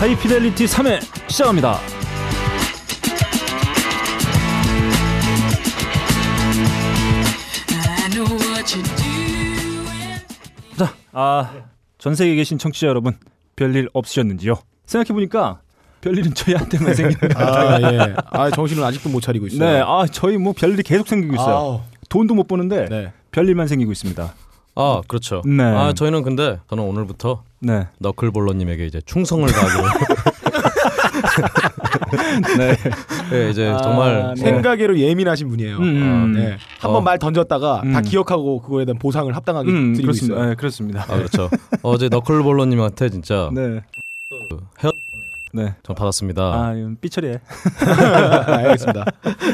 하이피델리티 3회 시작합니다. 자, 아, 전 세계에 계신 청취자 여러분, 별일 없으셨는지요? 생각해보니까 별일은 저희한테만 생기는 아, 예. 아, 정신을 아직도 못 차리고 있어요. 네, 아, 저희 뭐 별일이 계속 생기고 있어요. 아우. 돈도 못 버는데 네. 별일만 생기고 있습니다. 아 그렇죠. 네. 아 저희는 근데 저는 오늘부터 네. 너클볼러님에게 이제 충성을 다하기로. 네. 네, 이제 아, 정말 네. 생각외로 예민하신 분이에요. 음, 음. 네. 한 어. 번말 던졌다가 다 음. 기억하고 그거에 대한 보상을 합당하게 음, 드리고 그렇습니다. 있어요. 네, 그렇습니다. 아 그렇죠. 어제 너클볼러님한테 진짜 네. 헤어 네. 전 받았습니다. 아, 이건 삐처리해. 알겠습니다.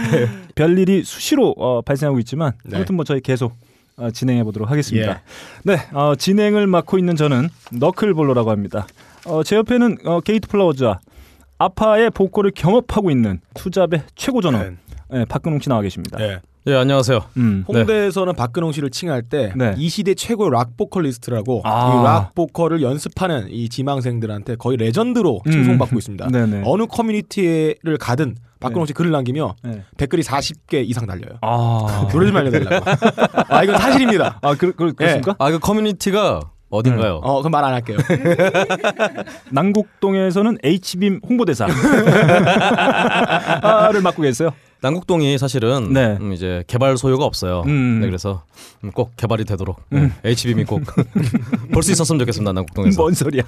별일이 수시로 어, 발생하고 있지만 네. 아무튼 뭐 저희 계속 어, 진행해 보도록 하겠습니다. 예. 네, 어, 진행을 맡고 있는 저는 너클볼러라고 합니다. 어, 제 옆에는 어, 게이트 플라워즈와 아파의 복고를 경험하고 있는 two job의 최고 전원 네, 박근홍 씨 나와 계십니다. 네. 예 안녕하세요. 음. 홍대에서는 박근홍 씨를 칭할 때 이 네. 시대 최고의 락 보컬리스트라고 아. 이 락 보컬을 연습하는 이 지망생들한테 거의 레전드로 음. 칭송받고 있습니다. 네네. 어느 커뮤니티를 가든 박근홍 씨 글을 남기며 네. 댓글이 40개 이상 달려요. 아, 노래 좀 알려달라고. 아 이건 사실입니다. 아, 그, 그, 그렇습니까? 아 그 커뮤니티가 어딘가요? 어 그럼 말 안 할게요. 남곡동에서는 H빔 홍보대사를 맡고 계세요. 남국동이 사실은 네. 음, 이제 개발 소요가 없어요. 음. 네, 그래서 음, 꼭 개발이 되도록 음. HBM이 꼭 볼 수 있었으면 좋겠습니다. 남국동에서. 뭔 소리야?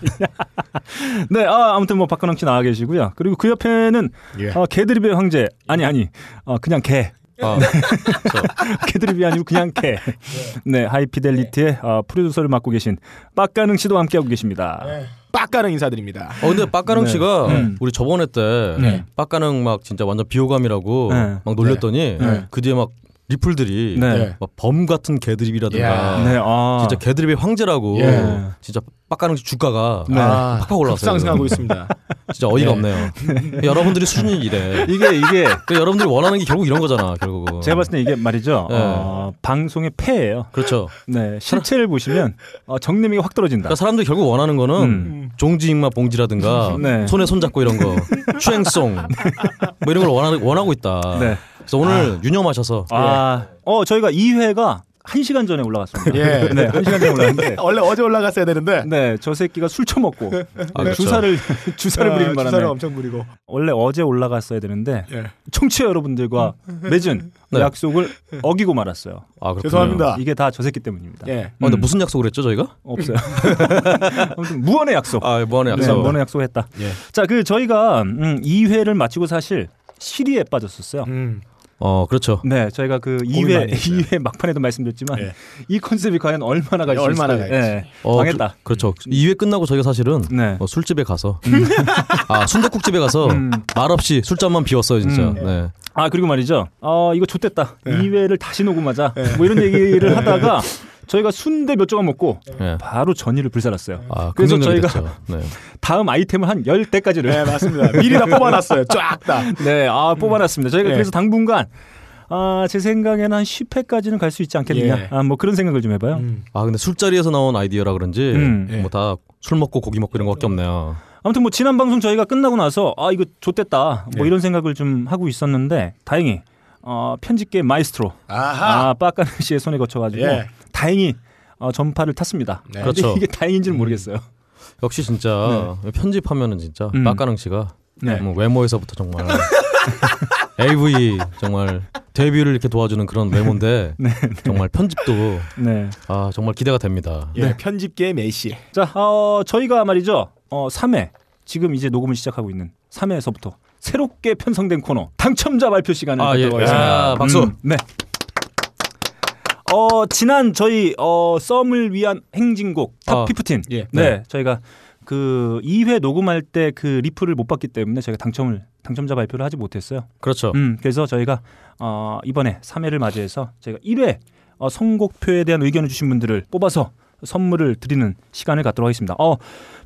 네, 아, 아무튼 뭐 박근홍 씨 나와 계시고요. 그리고 그 옆에는 예. 어, 개드립의 황제 아니 아니 어, 그냥 개 아, 개드립이 아니고 그냥 개. 네, 하이피델리티의 어, 프로듀서를 맡고 계신 빡가능 씨도 함께하고 계십니다. 빡가는 인사드립니다. 어 근데 빡가능 네. 씨가 음. 우리 저번에 때 네. 빡가능 막 진짜 완전 비호감이라고 네. 막 놀렸더니 네. 그 뒤에 막 리플들이 네. 막범 같은 개드립이라든가 야. 네, 아, 진짜 개드립의 황제라고 예. 진짜 빡가능 씨 주가가 네. 아, 팍팍 올라왔어요. 급상승하고 있습니다. 진짜 어이가 네. 없네요. 여러분들이 수준이 이래. 이게 이게 그 여러분들이 원하는 게 결국 이런 거잖아. 결국은. 제가 봤을 때 이게 말이죠. 네. 어, 방송의 폐예요. 그렇죠. 네, 실체를 보시면 어, 정내미가 확 떨어진다. 그러니까 사람들이 결국 원하는 거는 음. 종지익마 봉지라든가 네. 손에 손 잡고 이런 거 추행송 뭐 이런 걸 원하, 원하고 있다. 네. 그래서 오늘 유념하셔서 아, 어 저희가 2회가 1시간 전에 올라갔습니다. 예. 네, 1시간 전에 올라갔는데 원래 어제 올라갔어야 되는데 네, 저 새끼가 술 처먹고 아, 그렇죠. 주사를 주사를 부리는 바람에 주사를 엄청 부리고. 원래 어제 올라갔어야 되는데 예. 청취자 여러분들과 맺은 네. 약속을 어기고 말았어요. 아. 죄송합니다. 이게 다 저 새끼 때문입니다. 예. 어, 근데 음. 무슨 약속을 했죠 저희가? 없어요. 아무튼 무언의 약속. 아 무한의 네, 약속. 무언의 약속했다. 예. 자, 그 저희가 음, 2회를 마치고 사실 시리에 빠졌었어요. 음. 어 그렇죠. 네, 저희가 그 고민 2회 많이 했어요. 2회 막판에도 말씀드렸지만 예. 이 컨셉이 과연 얼마나 갈수 얼마나. 갈지. 네, 어, 망했다. 그, 렇죠 2회 끝나고 저희가 사실은 네. 어, 술집에 가서 아 순대국집에 가서 음. 말 없이 술잔만 비웠어요 진짜. 음. 네. 아 그리고 말이죠. 어 이거 좋댔다. 네. 2회를 다시 녹음하자. 뭐 이런 얘기를 하다가 저희가 순대 몇 조각 먹고 네. 바로 전의를 불살았어요. 아 그래서 긍정적이 저희가. 네. 다음 아이템을 한 10대까지를 네, 맞습니다. 미리 다 뽑아놨어요. 쫙 다. 네, 아 뽑아놨습니다. 저희가 네. 그래서 당분간 아, 제 생각에는 한 10회까지는 갈 수 있지 않겠느냐. 예. 아, 뭐 그런 생각을 좀 해봐요. 음. 아 근데 술자리에서 나온 아이디어라 그런지 음. 뭐 다 술 먹고 고기 먹고 이런 거밖에 없네요. 아무튼 뭐 지난 방송 저희가 끝나고 나서 아 이거 좆됐다 뭐 네. 이런 생각을 좀 하고 있었는데 다행히 어, 편집계 마에스트로 아하. 아 빡가능 씨의 손에 거쳐가지고 예. 다행히 어, 전파를 탔습니다. 네. 그렇죠. 이게 다행인지는 모르겠어요. 역시 진짜 편집하면은 진짜 음. 빡가능 씨가 네. 뭐 외모에서부터 정말 AV 정말 데뷔를 이렇게 도와주는 그런 외모인데 네, 정말 편집도 네. 아 정말 기대가 됩니다. 예. 편집계의 메시. 자, 어, 저희가 말이죠. 어, 3회 지금 이제 녹음을 시작하고 있는 3회에서부터 새롭게 편성된 코너 당첨자 발표 시간을 아, 예. 갖도록 하겠습니다. 야, 박수. 음, 네. 어, 지난 저희 어, 썸을 위한 행진곡 Top 아, 15. 예. 네. 저희가 그 2회 녹음할 때 그 리플을 못 받기 때문에 저희가 당첨을 당첨자 발표를 하지 못했어요. 그렇죠. 음, 그래서 저희가 어, 이번에 3회를 맞이해서 저희가 1회 어, 선곡표에 대한 의견을 주신 분들을 뽑아서 선물을 드리는 시간을 갖도록 하겠습니다. 어,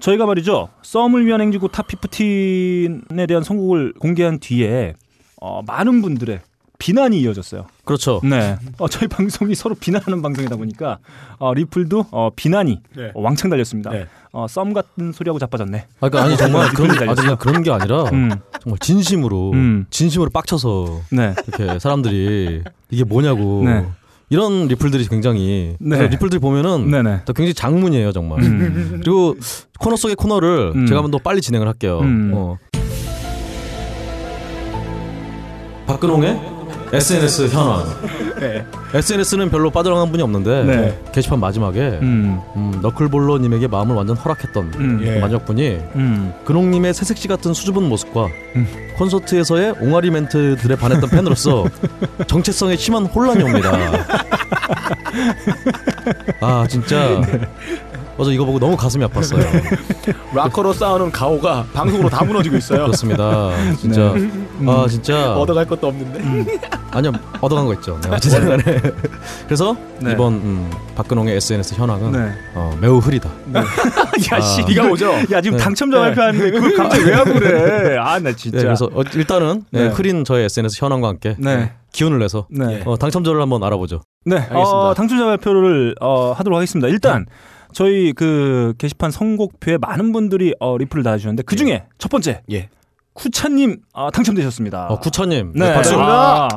저희가 말이죠. 썸을 위한 행진곡 Top 15에 대한 선곡을 공개한 뒤에 어, 많은 분들의 비난이 이어졌어요. 그렇죠. 네. 어, 저희 방송이 서로 비난하는 방송이다 보니까 어, 리플도 어, 비난이 네. 어, 왕창 달렸습니다. 네. 어, 썸 같은 소리하고 자빠졌네. 아, 그러니까 아니 정말 그런 아, 그냥 그런 게 아니라 음. 정말 진심으로 음. 진심으로 빡쳐서 네. 이렇게 사람들이 이게 뭐냐고 네. 이런 리플들이 굉장히 네. 리플들 보면은 네네. 또 굉장히 장문이에요 정말. 음. 그리고 코너 속의 코너를 음. 제가 한번 더 빨리 진행을 할게요. 음. 어. 박근홍의 SNS 현황. 네. SNS는 별로 빠져나간 분이 없는데 네. 게시판 마지막에 음. 음, 너클볼러님에게 마음을 완전 허락했던 음. 예. 마지막 분이 음. 근홍님의 새색시 같은 수줍은 모습과 음. 콘서트에서의 옹알이 멘트들에 반했던 팬으로서 정체성에 심한 혼란이 옵니다. 아 진짜 어제 이거 보고 너무 가슴이 아팠어요. 락커로 싸우는 가오가 방송으로 다 무너지고 있어요. 그렇습니다. 진짜 아 진짜 얻어갈 것도 없는데. 아니요 얻어간 거 있죠. 네, 간에 그래서 네. 이번 음, 박근홍의 SNS 현황은 네. 어, 매우 흐리다. 야, 씨, 아. 비가 오죠. 야, 지금 네. 당첨자 발표하는데 그걸 갑자기 왜 하고 그래? 아, 나 진짜. 네, 그래서 어, 일단은 네, 네. 흐린 저의 SNS 현황과 함께 네. 기운을 내서 네. 어, 당첨자를 한번 알아보죠. 네, 알겠습니다. 어, 당첨자 발표를 어, 하도록 하겠습니다. 일단 저희 그 게시판 선곡표에 많은 분들이 어, 리플을 달아주셨는데 그 중에 첫 번째 예. 쿠차님 어, 당첨되셨습니다. 어, 구차님 네, 박수. 아.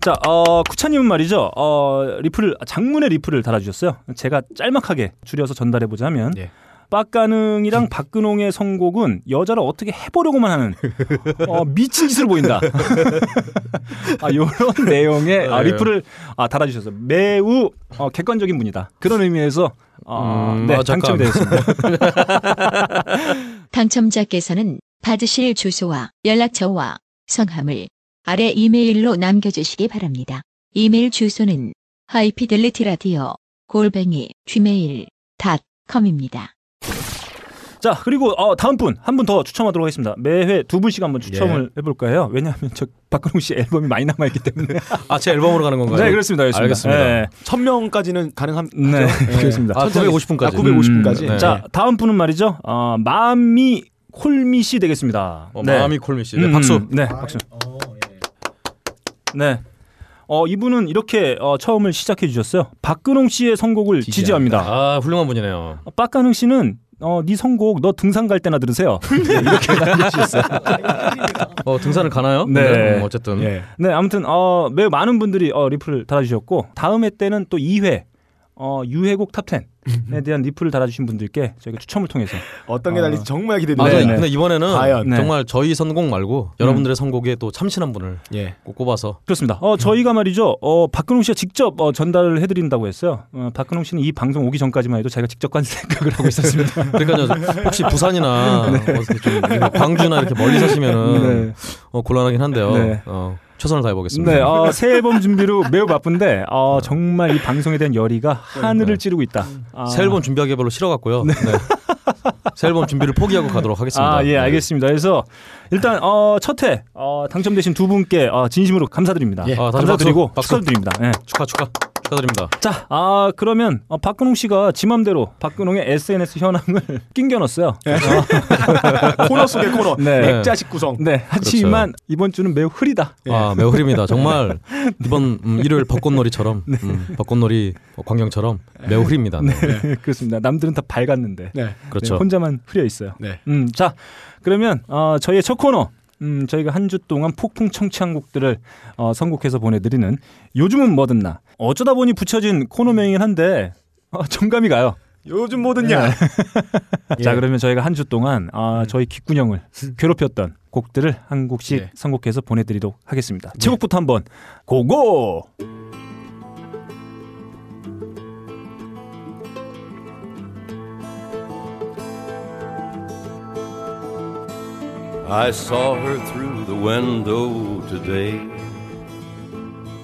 자, 어, 쿠차님은 말이죠. 어, 리플을 장문의 리플을 달아주셨어요. 제가 짤막하게 줄여서 전달해 보자면. 예. 빡가능이랑 박근홍의 선곡은 여자를 어떻게 해보려고만 하는 어, 미친 짓으로 보인다. 아, 이런 내용의 아, 네. 리플을 아, 달아주셔서 매우 어, 객관적인 분이다. 그런 의미에서 어, 음, 네, 아. 당첨되었습니다. 당첨자께서는 받으실 주소와 연락처와 성함을 아래 이메일로 남겨주시기 바랍니다. 이메일 주소는 하이피델리티라디오 골뱅이 gmail.com입니다. 자, 그리고 어, 다음 분 한 분 더 추첨하도록 하겠습니다. 매회 두 분씩 한번 추첨을 해볼까 해요. 왜냐하면 저 박근홍 씨 앨범이 많이 남아 있기 때문에. 아, 제 앨범으로 가는 건가요? 네, 그렇습니다. 그렇습니다. 알겠습니다. 네, 천 명까지는 가능한. 네, 그렇습니다. 아, 950분까지. 아, 950분까지. 네. 자, 다음 분은 말이죠. 어, 마미 콜미 씨 되겠습니다. 어, 네. 마음이 콜미 씨. 네, 음, 박수. 네, 박수. 네. 어, 이분은 이렇게 어, 처음을 시작해 주셨어요. 박근홍 씨의 선곡을 지지합니다. 아, 훌륭한 분이네요. 어, 빡가능 씨는 어, 네 선곡 너 등산 갈 때나 들으세요. 네, 이렇게 남겨주셨어요. 어, 등산을 가나요? 네. 음, 어쨌든. 예. 네, 아무튼 어, 매우 많은 분들이 어, 리플을 달아주셨고 다음 회 때는 또 2회 어, 유해곡 Top10에 대한 리플을 달아주신 분들께 저희가 추첨을 통해서 어떤 게 어. 달릴지 정말 아, 기대됩니다. 네, 네, 네. 근데 이번에는 과연. 네. 정말 저희 선곡 말고 여러분들의 선곡에 또 참신한 분을 예. 꼭 꼽아서 그렇습니다. 어, 저희가 말이죠. 어, 박근홍 씨가 직접 어, 전달을 해드린다고 했어요. 어, 박근홍 씨는 이 방송 오기 전까지만 해도 자기가 직접 간 생각을 하고 있었습니다. 그러니까요. 혹시 부산이나 어떻게 좀 이렇게 광주나 이렇게 멀리 사시면은 네. 어, 곤란하긴 한데요. 네. 어, 최선을 다해보겠습니다. 네, 어, 새 앨범 준비로 매우 바쁜데 어, 정말 이 방송에 대한 열의가 하늘을 찌르고 있다. 아, 새 앨범 준비하기 별로 싫어갖고요. 네. 새 앨범 준비를 포기하고 가도록 하겠습니다. 아, 예, 네. 알겠습니다. 그래서 일단 어, 첫회 어, 당첨되신 두 분께 어, 진심으로 감사드립니다. 예. 아, 감사드리고 박수, 박수. 축하드립니다. 예. 축하 축하 축하드립니다. 자, 아 그러면 어, 박근홍 씨가 지맘대로 박근홍의 SNS 현황을 낑겨 넣었어요. 코너 속의 코너. 네. 액자식 구성. 네, 하지만 이번 주는 매우 흐리다. 아 매우 흐립니다. 정말 이번 음, 일요일 벚꽃놀이처럼 음, 벚꽃놀이 광경처럼 매우 흐립니다. 네. 그렇습니다. 남들은 다 밝았는데 네. 그렇죠. 네, 혼자만 흐려 있어요. 네. 음, 자, 그러면 어, 저희의 첫 코너. 음, 저희가 한 주 동안 폭풍 청취한 곡들을 어, 선곡해서 보내드리는 요즘은 뭐든 나 어쩌다 보니 붙여진 코너명이긴 한데 어, 정감이 가요. 요즘 뭐든냐. 네. 예. 자 그러면 저희가 한 주 동안 어, 저희 귓구녕을 괴롭혔던 곡들을 한 곡씩 네. 선곡해서 보내드리도록 하겠습니다. 제곡부터 한번 고고. I saw her through the window today.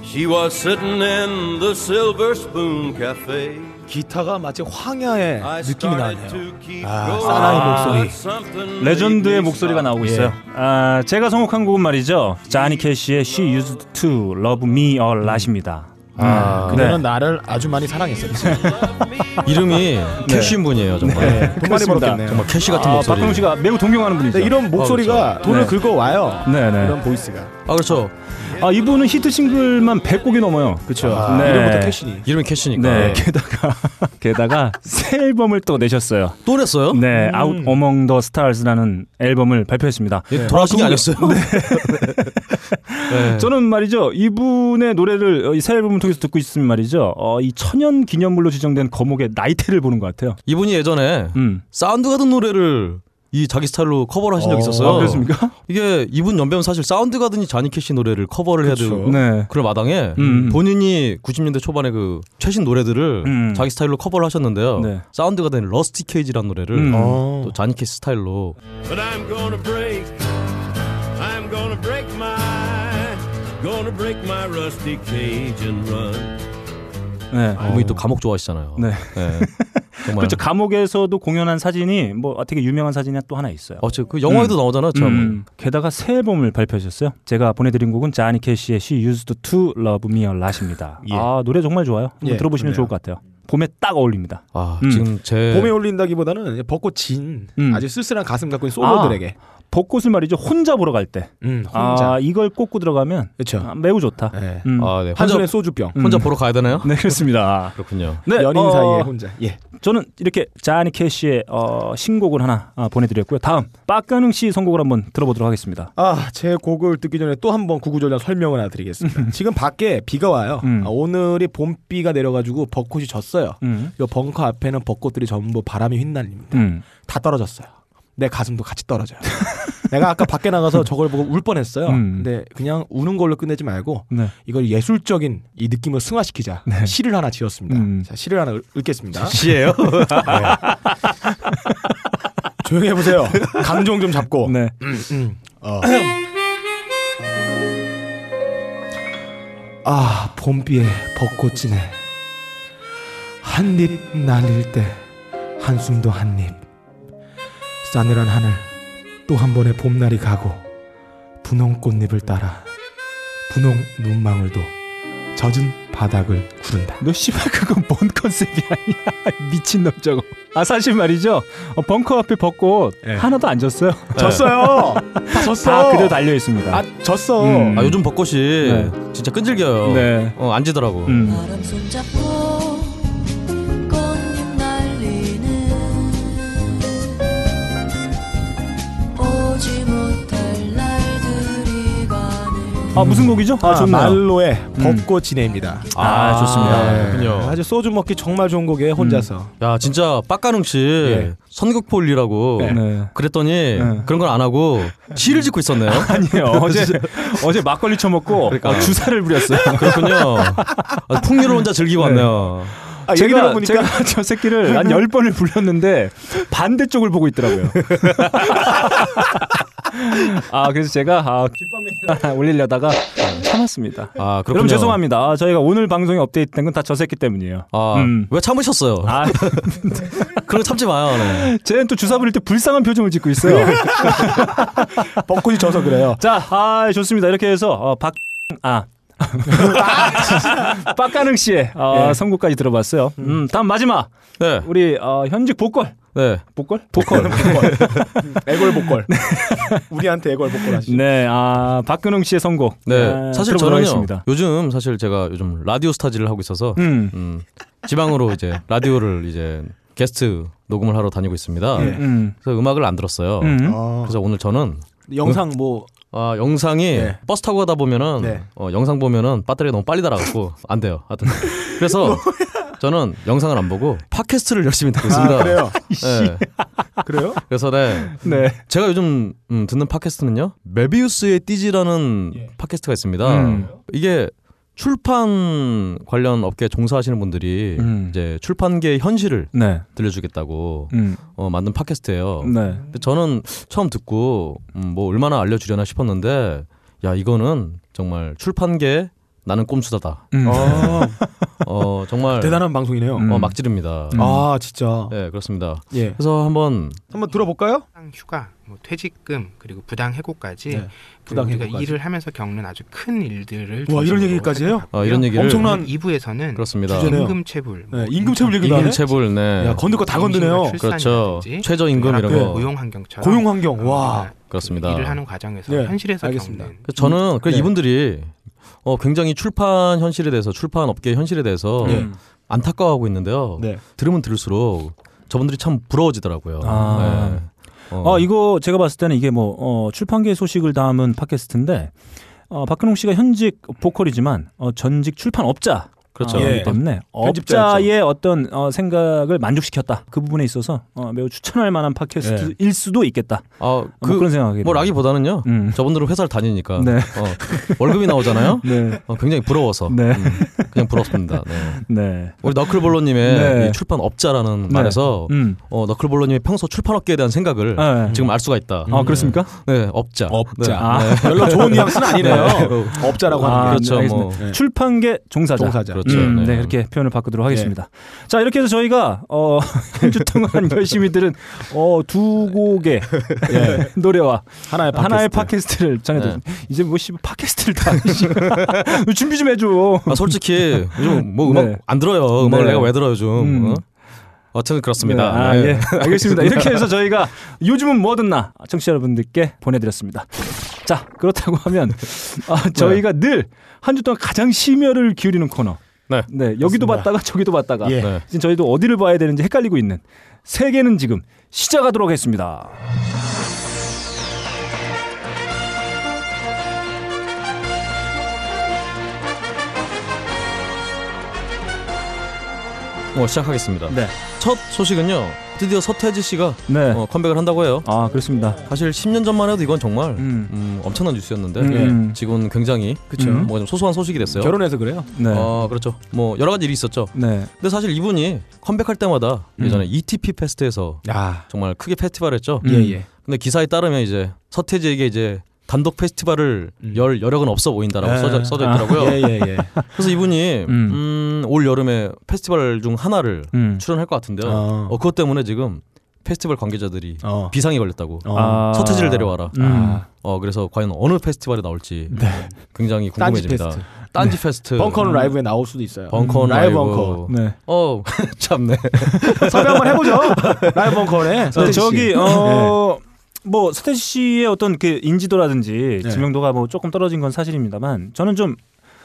She was sitting in the Silver Spoon Cafe. 기타가 마치 황야의 I 느낌이 나네요. to keep 아, going, 사나이 목소리. 레전드의 목소리가. 나오고 예. 있어요. 아, 제가 선곡한 곡은 말이죠. 자니 캐시의 She Used to Love Me a Lot입니다. 아, 그녀는 나를 아주 많이 사랑했었지. 이름이 캐시인 분이에요 정말. 네. 돈 많이 그렇습니다. 벌었겠네요. 정말 캐시 같은 아, 목소리. 박근홍 씨가 매우 동경하는 분이죠. 근데 이런 목소리가 그렇죠. 돈을 네. 긁어 와요. 네 네. 이런 voice가. 아 그렇죠. 아 이분은 히트 싱글만 100곡이 넘어요. 그렇죠. 네. 이름부터 캐시니. 이름이 캐시니까 네, 게다가 게다가 새 앨범을 또 내셨어요. 또 냈어요? 네, 음. Out Among the Stars라는 앨범을 발표했습니다. 얘 돌아가신 게 아, 아니었어요? 네. 저는 말이죠 이분의 노래를 어, 이새 앨범을 통해서 듣고 있으면 말이죠 어, 이 천연 기념물로 지정된 거목의 나이테를 보는 것 같아요. 이분이 예전에 음. 사운드 가든 노래를 이 자기 스타일로 커버를 하신 적이 있었어요. 아, 그렇습니까? 이게 이분 연배면 사실 사운드 가든이 자니 캐시 노래를 커버를 해야 되고 네. 그럴 마당에 음. 본인이 90년대 초반에 그 최신 노래들을 음. 자기 스타일로 커버를 하셨는데요. 네. 사운드 가든의 Rusty Cage라는 노래를 음. 어. 또 자니 캐시 스타일로 But I'm gonna break, I'm gonna break my, gonna break my rusty cage and run. 네. 이분이 또 감옥 좋아하시잖아요. 네. 네. 정말. 그렇죠. 감옥에서도 공연한 사진이 뭐 되게 유명한 사진이 또 하나 있어요. 어, 저그 영화에도 나오잖아요. 참. 음, 게다가 새 앨범을 발표하셨어요. 제가 보내드린 곡은 자니 캐시의 She Used to Love Me a Lot입니다. 예. 아 노래 정말 좋아요. 한번 예, 들어보시면 그래요. 좋을 것 같아요. 봄에 딱 어울립니다. 아, 음. 지금 제 봄에 올린다기보다는 벚꽃 진 음. 아주 쓸쓸한 가슴 갖고 있는 솔로들에게. 벚꽃을 말이죠 혼자 보러 갈 때. 음, 혼자. 아 이걸 꽂고 들어가면 그렇죠. 아, 매우 좋다. 네. 음. 아, 네. 혼자 한손에 소주병. 혼자 음. 보러 가야 되나요? 네 그렇습니다. 그렇군요. 네, 연인 어, 사이에 혼자. 예. 저는 이렇게 자니 캐시의 어, 신곡을 하나 아, 보내드렸고요. 다음 빡가능 씨 선곡을 한번 들어보도록 하겠습니다. 아, 제 곡을 듣기 전에 또 한번 구구절절 설명을 하나 드리겠습니다. 지금 밖에 비가 와요. 음. 아, 오늘이 봄비가 내려가지고 벚꽃이 졌어요. 음. 이 벙커 앞에는 벚꽃들이 전부 바람이 휘날립니다. 음. 다 떨어졌어요. 내 가슴도 같이 떨어져요. 내가 아까 밖에 나가서 저걸 보고 울 뻔했어요. 음. 근데 그냥 우는 걸로 끝내지 말고 네. 이걸 예술적인 이 느낌을 승화시키자. 시를 하나 지었습니다. 음. 자, 시를 하나 읽- 읽겠습니다. 시예요? 조용히 해보세요. 감정 좀 잡고. 네. 어. 아, 봄비에 벚꽃이네. 한입 날릴 때 한숨도 한입. 싸늘한 하늘 또 한 번의 봄날이 가고 분홍 꽃잎을 따라 분홍 눈망울도 젖은 바닥을 구른다. 너 씨발 그건 뭔 컨셉이 아니야 미친놈 저거 아 사실 말이죠 어, 벙커 앞에 벚꽃 예. 하나도 안 졌어요 졌어요. 다 졌어. 다 그대로 달려 있습니다 아, 졌어. 음. 아, 요즘 벚꽃이 네. 진짜 끈질겨요. 네. 어, 안 지더라고. 음. 아 무슨 곡이죠 아 아, 말로의 음. 벚꽃 지내입니다. 아, 좋습니다. 네. 그렇군요. 아주 소주 먹기 정말 좋은 곡이에요 혼자서. 야, 진짜 빡가능 씨 예. 선곡폴리라고 네. 그랬더니 네. 그런 건안 하고 시를 짓고 있었네요. 아니에요 어제 어제 막걸리 처먹고 그러니까. 어, 주사를 부렸어요 그렇군요. 아, 풍류를 혼자 즐기고 네. 왔네요. 아, 얘기 제가 들어보니까 제가 저 새끼를 한 열 번을 불렀는데 반대쪽을 보고 있더라고요. 아 그래서 제가 아, 깃밤에 올리려다가 참았습니다. 아, 그렇군요. 여러분 죄송합니다. 아, 저희가 오늘 방송에 업데이트된 건 다저 새끼 때문이에요. 아, 음. 왜 참으셨어요? 아, 그런 거 참지 마요. 네. 쟤는 또 주사 부릴 때 불쌍한 표정을 짓고 있어요. 벚꽃이 져서 그래요. 자, 아, 좋습니다. 이렇게 해서 어, 박 아. 빡가능 씨의 어, 예. 선곡까지 들어봤어요. 음, 다음 마지막 네. 우리 어, 현직 보컬 네. 보컬 보컬 애걸 복걸. 우리한테 애걸 복걸 하시죠. 네, 아 박근홍 씨의 선곡. 네. 아, 사실 저는요. 하겠습니다. 요즘 사실 제가 요즘 라디오 스타즈를 하고 있어서 음, 음, 지방으로 이제 라디오를 이제 게스트 녹음을 하러 다니고 있습니다. 예. 음, 그래서 음악을 안 들었어요. 음. 어, 그래서 오늘 저는 영상 뭐 아, 영상이 네. 버스 타고 가다 보면은 네. 어, 영상 보면은 배터리가 너무 빨리 닳아갖고 안 돼요. 하여튼 그래서 저는 영상을 안 보고 팟캐스트를 열심히 듣고 있습니다. 아, 그래요. 네. 그래요? 그래서 네. 네. 제가 요즘 음, 듣는 팟캐스트는요. 메비우스의 띠지라는 예. 팟캐스트가 있습니다. 음. 이게 출판 관련 업계에 종사하시는 분들이 음. 이제 출판계의 현실을 네. 들려주겠다고 음. 어, 만든 팟캐스트예요. 네. 근데 저는 처음 듣고 음, 뭐 얼마나 알려주려나 싶었는데 야 이거는 정말 출판계 나는 꼼수다다. 음. 어, 어 정말 대단한 방송이네요. 음. 어, 막 지릅니다. 음. 아 진짜. 네 그렇습니다. 예. 그래서 한번 한번 들어볼까요? 부당 휴가, 뭐 퇴직금 그리고 부당 해고까지 네, 그 부당 우리가 해고까지. 일을 하면서 겪는 아주 큰 일들을 와, 이런 얘기까지 해요? 어, 이런 얘기를 엄청난 2부에서는 그렇습니다. 임금 체불, 뭐 네, 임금 체불 얘기도 하네. 임금 체불 네 야 건들 거 다 건드네요. 그렇죠. 최저 임금 이런 네. 거 고용 환경처럼 고용 환경. 와. 그렇습니다. 일을 하는 과정에서 네, 현실에서 알겠습니다. 겪는 그래서 저는 그 네. 이분들이 어, 굉장히 출판 현실에 대해서 출판 업계 현실에 대해서 예. 안타까워하고 있는데요. 네. 들으면 들을수록 저분들이 참 부러워지더라고요. 아. 네. 어. 아 이거 제가 봤을 때는 이게 뭐 어, 출판계 소식을 담은 팟캐스트인데 어, 박근홍 씨가 현직 보컬이지만 어, 전직 출판업자 그렇죠. 어, 예. 때문에. 업자의 어떤 어, 생각을 만족시켰다 그 부분에 있어서 어, 매우 추천할 만한 팟캐스트일 수도 있겠다 아, 어, 그, 뭐 그런 생각이 뭐 라기보다는요. 음. 저분들은 회사를 다니니까 네. 어, 월급이 나오잖아요. 네. 어, 굉장히 부러워서 네. 음, 그냥 부럽습니다. 네. 네. 우리 너클볼로님의 네. 이 출판 업자라는 네. 말에서 음. 어, 너클볼로님의 평소 출판업계에 대한 생각을 네. 지금 알 수가 있다. 아 그렇습니까? 네, 업자. 업자. 네. 아. 네. 별로 좋은 뉘앙스는 아니네요. 네. 업자라고 아, 하는 게. 그렇죠. 뭐. 네. 출판계 종사자. 종사자. 그렇죠. 음, 네. 네. 그렇게 표현을 바꾸도록 하겠습니다. 자 이렇게 해서 저희가 어, 한 주 동안 열심히 들은 어, 두 곡의 예, 노래와 하나의 팟캐스트. 하나의 팟캐스트를 전해드립니다. 이제 뭐 씨, 팟캐스트를 다 준비 좀 해줘. 아, 솔직히 요즘 뭐 음악 네. 안 들어요. 음악을 네. 내가 왜 들어요, 좀. 음. 어? 어쨌든 그렇습니다. 네, 아, 네. 예. 알겠습니다. 이렇게 해서 저희가 요즘은 뭐 듣나 청취자 여러분들께 보내드렸습니다. 자 그렇다고 하면 아, 저희가 늘 한 주 동안 가장 심혈을 기울이는 코너. 네. 여기도 맞습니다. 봤다가 저기도 봤다가 예. 네. 지금 저희도 어디를 봐야 되는지 헷갈리고 있는 세계는 지금 시작하도록 하겠습니다. 뭐 시작하겠습니다. 네. 첫 소식은요. 드디어 서태지 씨가 네. 어, 컴백을 한다고 해요. 아 그렇습니다. 사실 10년 전만 해도 이건 정말 음. 음, 엄청난 뉴스였는데 음. 지금은 굉장히 그쵸. 음, 뭐좀 소소한 소식이 됐어요. 결혼해서 그래요. 네. 어, 그렇죠. 뭐 여러 가지 일이 있었죠. 네. 근데 사실 이분이 컴백할 때마다 음. 예전에 ETP 페스트에서 야. 정말 크게 페스티벌 했죠. 음. 예, 예. 근데 기사에 따르면 이제 서태지에게 이제 단독 페스티벌을 음. 열 여력은 없어 보인다라고 예. 써져, 써져 아. 있더라고요. 예, 예, 예. 그래서 이분이 음. 음, 올 여름에 페스티벌 중 하나를 음. 출연할 것 같은데요. 어. 어, 그것 때문에 지금 페스티벌 관계자들이 어. 비상이 걸렸다고. 어. 아. 서태지를 데려와라. 음. 아. 어 그래서 과연 어느 페스티벌에 나올지 네. 굉장히 궁금해집니다. Fest. 딴지 Fest. 벙커원 라이브에 나올 수도 있어요. 벙커 음, 라이브. 라이브 벙커. 네. 어 참네. 섭외 한번 해보죠. 라이브 벙커네. 네, 씨. 저기 어. 뭐 서태지 씨의 어떤 그 인지도라든지 네. 지명도가 뭐 조금 떨어진 건 사실입니다만 저는 좀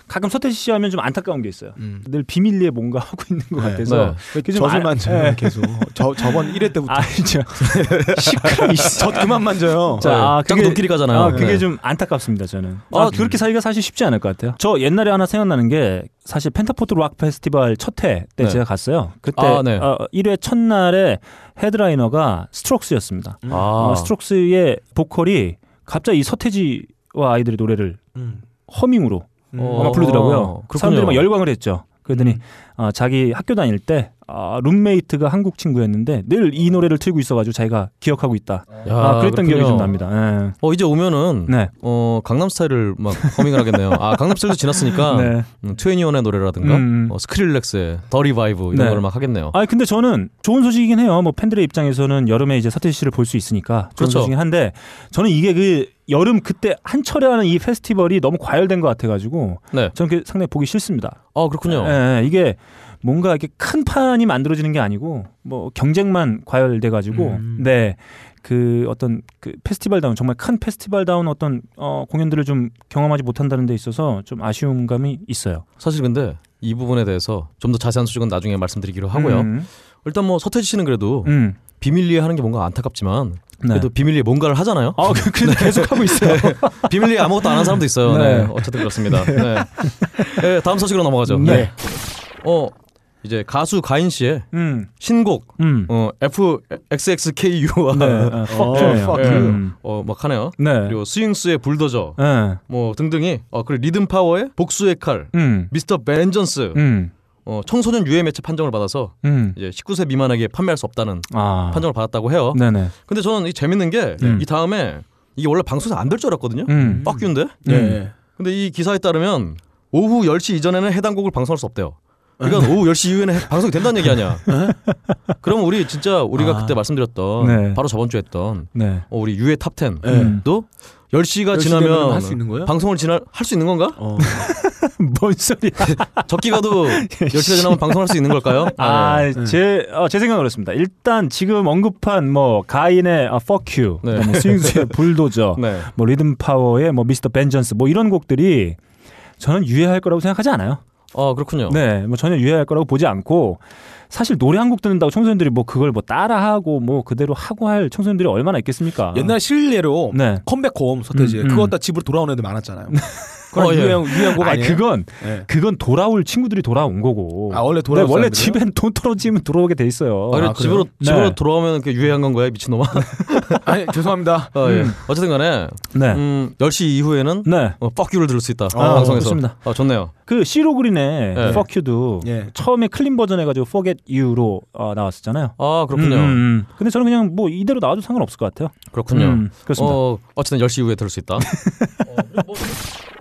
가끔 서태지 씨 하면 좀 안타까운 게 있어요. 음. 늘 비밀리에 뭔가 하고 있는 것 네. 같아서 네. 그게 좀 젖을 아- 만져요 예. 계속. 저 저번 1회 때부터 아. 시끄러 젖 그만 만져요. 자, 아, 자꾸 눈길이 가잖아요. 아, 그게 네. 좀 안타깝습니다, 저는. 아, 아, 그렇게 살기가 사실 쉽지 않을 것 같아요. 저 옛날에 하나 생각나는 게 사실 펜타포트 락 페스티벌 첫 회때 네. 제가 갔어요. 그때 아, 네. 어, 1회 첫날에 headliner가 스트록스였습니다. 음. 아 어, 스트록스의 보컬이 갑자기 이 서태지와 아이들의 노래를 음. 허밍으로 어, 아마 부르더라고요. 그렇군요. 사람들이 막 열광을 했죠. 그러더니 음. 어, 자기 학교 다닐 때 아, 룸메이트가 한국 친구였는데 늘 이 노래를 틀고 있어가지고 자기가 기억하고 있다. 야, 아, 그랬던 기억이 좀 그렇군요. 납니다. 어 이제 오면은 예. 네. 어 강남 스타일을 막 허밍을 하겠네요. 아 강남 스타일도 지났으니까 네. 음, 트웬티원의 노래라든가 음. 어, 스크릴렉스의 Dirty Vibe 이런 네. 거를 막 하겠네요. 아 근데 저는 좋은 소식이긴 해요. 뭐 팬들의 입장에서는 여름에 이제 서태지 씨를 볼 수 있으니까 좋은 그렇죠. 소식이긴 한데 저는 이게 그 여름 그때 한철에 하는 이 페스티벌이 너무 과열된 것 같아가지고 네. 저는 그게 상당히 보기 싫습니다. 아 그렇군요. 예, 예, 이게 뭔가 이렇게 큰 판이 만들어지는 게 아니고 뭐 경쟁만 과열돼 가지고 음. 네. 그 어떤 그 페스티벌다운 정말 큰 페스티벌다운 어떤 어 공연들을 좀 경험하지 못한다는 데 있어서 좀 아쉬운 감이 있어요. 사실 근데 이 부분에 대해서 좀 더 자세한 소식은 나중에 말씀드리기로 하고요. 음, 일단 뭐 서태지 씨는 그래도 음. 비밀리에 하는 게 뭔가 안타깝지만 네. 그래도 비밀리에 뭔가를 하잖아요. 아, 그, 그 계속 하고 있어요. 비밀리에 아무것도 안 하는 사람도 있어요. 네. 네. 어쨌든 그렇습니다. 네. 네, 다음 소식으로 넘어가죠. 네. 어 이제 가수 가인 씨의 음, 신곡 음. 어 FXXKU와 네, 어, 어, fuck you. fuck you. 음. 어막 하네요. 네. 그리고 스윙스의 불더저 네. 뭐 등등이 어 그리고 리듬 파워의 복수의 칼 음. 미스터 벤전스 음. 어 청소년 유해 매체 판정을 받아서 음. 이제 19세 미만에게 판매할 수 없다는 아. 판정을 받았다고 해요. 네네. 근데 저는 이 재밌는 게이 음. 다음에 이게 원래 방송에서 안 될 줄 알았거든요. 음. 빡규인데. 예. 음. 근데 이 기사에 따르면 오후 10시 이전에는 해당 곡을 방송할 수 없대요. 그러니까 오후 10시 이후에는 해- 방송이 된다는 얘기 아니야. 그러면 우리 진짜 우리가 아. 그때 말씀드렸던 네. 바로 저번 주에 했던 네. 어, 우리 유해 탑10도 예. 10시가 10시 지나면 되면 할 수 있는 거예요? 방송을 지날 할 수 있는 건가? 어. 뭔 소리야? 적기가도 10시가 지나면 방송할 수 있는 걸까요? 아, 네. 제, 어, 제 생각은 그렇습니다. 일단 지금 언급한 뭐 가인의 어, Fuck You, 네. 그다음에 스윙스의 불도저, 네. 뭐 리듬 파워의 뭐 Mr. Vengeance 뭐 이런 곡들이 저는 유해할 거라고 생각하지 않아요. 아 그렇군요. 네, 뭐 전혀 유해할 거라고 보지 않고 사실 노래 한 곡 듣는다고 청소년들이 뭐 그걸 뭐 따라하고 뭐 그대로 하고 할 청소년들이 얼마나 있겠습니까? 옛날 실례로 네. Come Back Home 서태지의 음, 음. 그거 다 집으로 돌아오는 애들 많았잖아요. 그건 어, 예. 유행 유행 곡 아니 아니에요? 그건 예. 그건 돌아올 친구들이 돌아온 거고. 아, 원래 네, 돌아올 원래? 집엔 돈 떨어지면 돌아오게 돼 있어요. 아, 아, 집으로 그래요? 집으로 네. 돌아오면 그 유해한 건 거야 미친놈아. 아니 죄송합니다. 어, 예. 음. 어쨌든 간에 네. 음, 10시 이후에는 네. 어, fuck you를 들을 수 있다. 아, 방송에서. 좋습니다. 아, 좋네요. 그 시로 그린의 네. Fuck You도 예. 처음에 clean 버전 해가지고 Forget You로 어, 나왔었잖아요. 아, 그렇군요. 음, 음, 음. 근데 저는 그냥 뭐 이대로 나와도 상관없을 것 같아요. 그렇군요. 음, 그렇습니다. 어, 어쨌든 10시 이후에 들을 수 있다. 어, 뭐,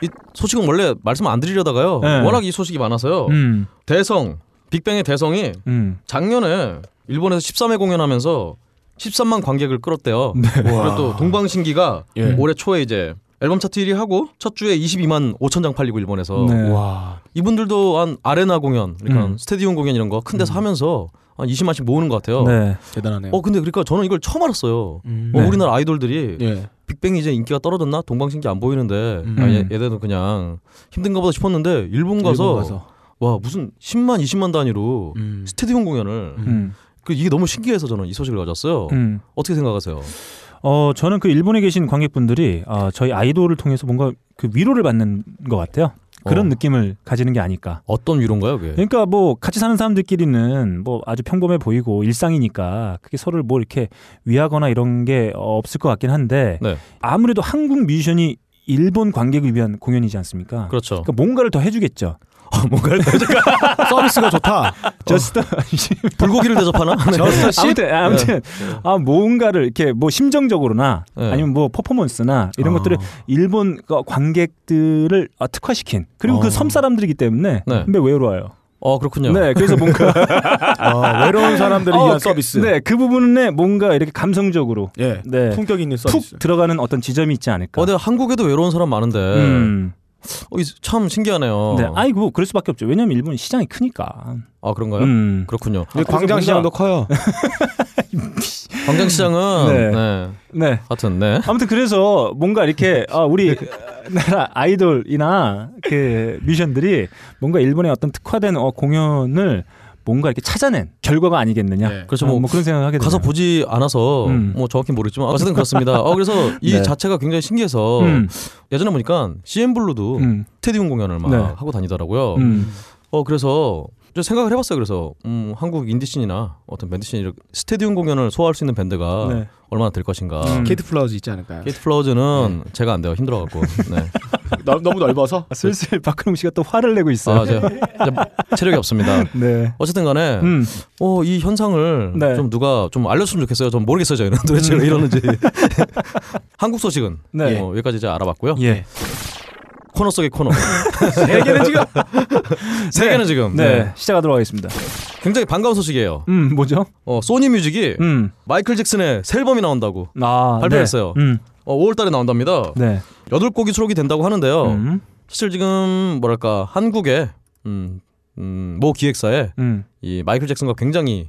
이 소식은 원래 말씀 안 드리려다가요. 네. 워낙 이 소식이 많아서요. 음, 대성, 빅뱅의 대성이 음. 작년에 일본에서 13회 공연하면서 13만 관객을 끌었대요. 네. 그리고 또 동방신기가 예. 올해 초에 이제 앨범 차트 1위 하고 첫 주에 22만 5천 장 팔리고 일본에서 네. 와. 이분들도 한 아레나 공연, 그러니까 음. 스테디움 공연 이런 거 큰 데서 하면서 한 20만씩 모으는 것 같아요. 네. 대단하네요. 어 근데 그러니까 저는 이걸 처음 알았어요. 음. 어, 네. 우리나라 아이돌들이 예. 빅뱅이 이제 인기가 떨어졌나 동방신기 안 보이는데 음. 아, 얘, 얘들은 그냥 힘든가 보다 싶었는데 일본 가서, 일본 가서. 와 무슨 10만 20만 단위로 음. 스테디움 공연을 음, 그 이게 너무 신기해서 저는 이 소식을 가졌어요. 음. 어떻게 생각하세요? 어, 저는 그 일본에 계신 관객분들이 아, 저희 아이돌을 통해서 뭔가 그 위로를 받는 것 같아요. 그런 어. 느낌을 가지는 게 아닐까. 어떤 위로인가요, 그게? 그러니까 뭐 같이 사는 사람들끼리는 뭐 아주 평범해 보이고 일상이니까 그게 서로를 뭐 이렇게 위하거나 이런 게 없을 것 같긴 한데 네. 아무래도 한국 뮤지션이 일본 관객을 위한 공연이지 않습니까? 그렇죠. 그러니까 뭔가를 더 해주겠죠. 뭔가를 서비스가 좋다. just 불고기를 대접하나? 네. 아무튼 아무튼 아 뭔가를 이렇게 뭐 심정적으로나 네. 아니면 뭐 퍼포먼스나 이런 아. 것들을 일본 그 관객들을 아, 특화시킨 그리고 어. 그 섬 사람들이기 때문에 네. 근데 외로워요. 어 그렇군요. 네, 그래서 뭔가 아, 외로운 사람들을 어, 위한 그- 서비스. 네, 그 부분에 뭔가 이렇게 감성적으로 예. 네. 품격 있는 서비스. 푹 들어가는 어떤 지점이 있지 않을까. 어, 근데 한국에도 외로운 사람 많은데 음. 어, 이- 참 신기하네요. 네, 아이고 그럴 수밖에 없죠. 왜냐하면 일본 시장이 크니까. 아 그런가요? 음. 그렇군요. 그래서 광장 시장도 커요. 광장 시장은 네. 네. 네. 하여튼 네. 아무튼 그래서 뭔가 이렇게 아, 우리 나라 아이돌이나 그 뮤지션들이 뭔가 일본의 어떤 특화된 어, 공연을 뭔가 이렇게 찾아낸 결과가 아니겠느냐. 네. 그렇죠. 어, 뭐뭐 그런 생각을 하게 되네요. 가서 보지 않아서 음. 뭐 정확히 모르겠지만 어쨌든 그렇습니다. 어 그래서 이 네. 자체가 굉장히 신기해서 음, 예전에 보니까 CNBLUE도 음, 스테디움 공연을 막 네. 하고 다니더라고요. 음. 어 그래서 좀 생각을 해봤어요. 그래서 음, 한국 인디씬이나 어떤 밴드씬 이렇게 스테디움 공연을 소화할 수 있는 밴드가 네. 얼마나 될 것인가. 음. 게이트 플라워즈 있지 않을까요? 게이트 플라워즈는 제가 안 돼요. 힘들어갖고. 네. 너, 너무 넓어서. 아, 슬슬 박근홍 씨가 또 화를 내고 있어요. 아, 제가 체력이 없습니다. 네. 어쨌든 간에 음. 어, 이 현상을 네. 좀 누가 좀 알려줬으면 좋겠어요. 전 모르겠어요. 저희는 도대체 왜 이러는지. 한국 소식은 네. 어, 여기까지 이제 알아봤고요. 예. 코너 속의 코너. 세계는 지금 세계는 지금 네. 네. 시작하도록 하겠습니다. 굉장히 반가운 소식이에요. 음, 뭐죠? 어, 소니 뮤직이 음. 마이클 잭슨의 새 앨범이 나온다고 아, 발표했어요. 네. 음. 어, 5월달에 나온답니다. 네. 여덟 곡이 수록이 된다고 하는데요. 음. 사실 지금 뭐랄까 한국의 음, 음, 모 기획사에 음. 이 마이클 잭슨과 굉장히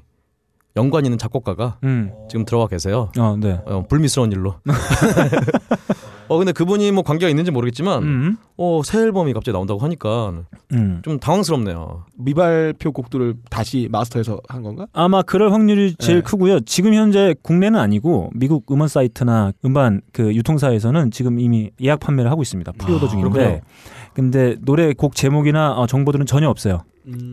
연관 있는 작곡가가 음. 지금 들어와 계세요. 어, 네. 어, 불미스러운 일로. 어 근데 그분이 뭐 관계가 있는지 모르겠지만 음. 어새 앨범이 갑자기 나온다고 하니까 음. 좀 당황스럽네요. 미발표 곡들을 다시 마스터해서 한 건가? 아마 그럴 확률이 제일 네. 크고요. 지금 현재 국내는 아니고 미국 음원 사이트나 음반 그 유통사에서는 지금 이미 예약 판매를 하고 있습니다. pre-order 아, 중인데. 그렇군요. 근데 노래 곡 제목이나 어, 정보들은 전혀 없어요.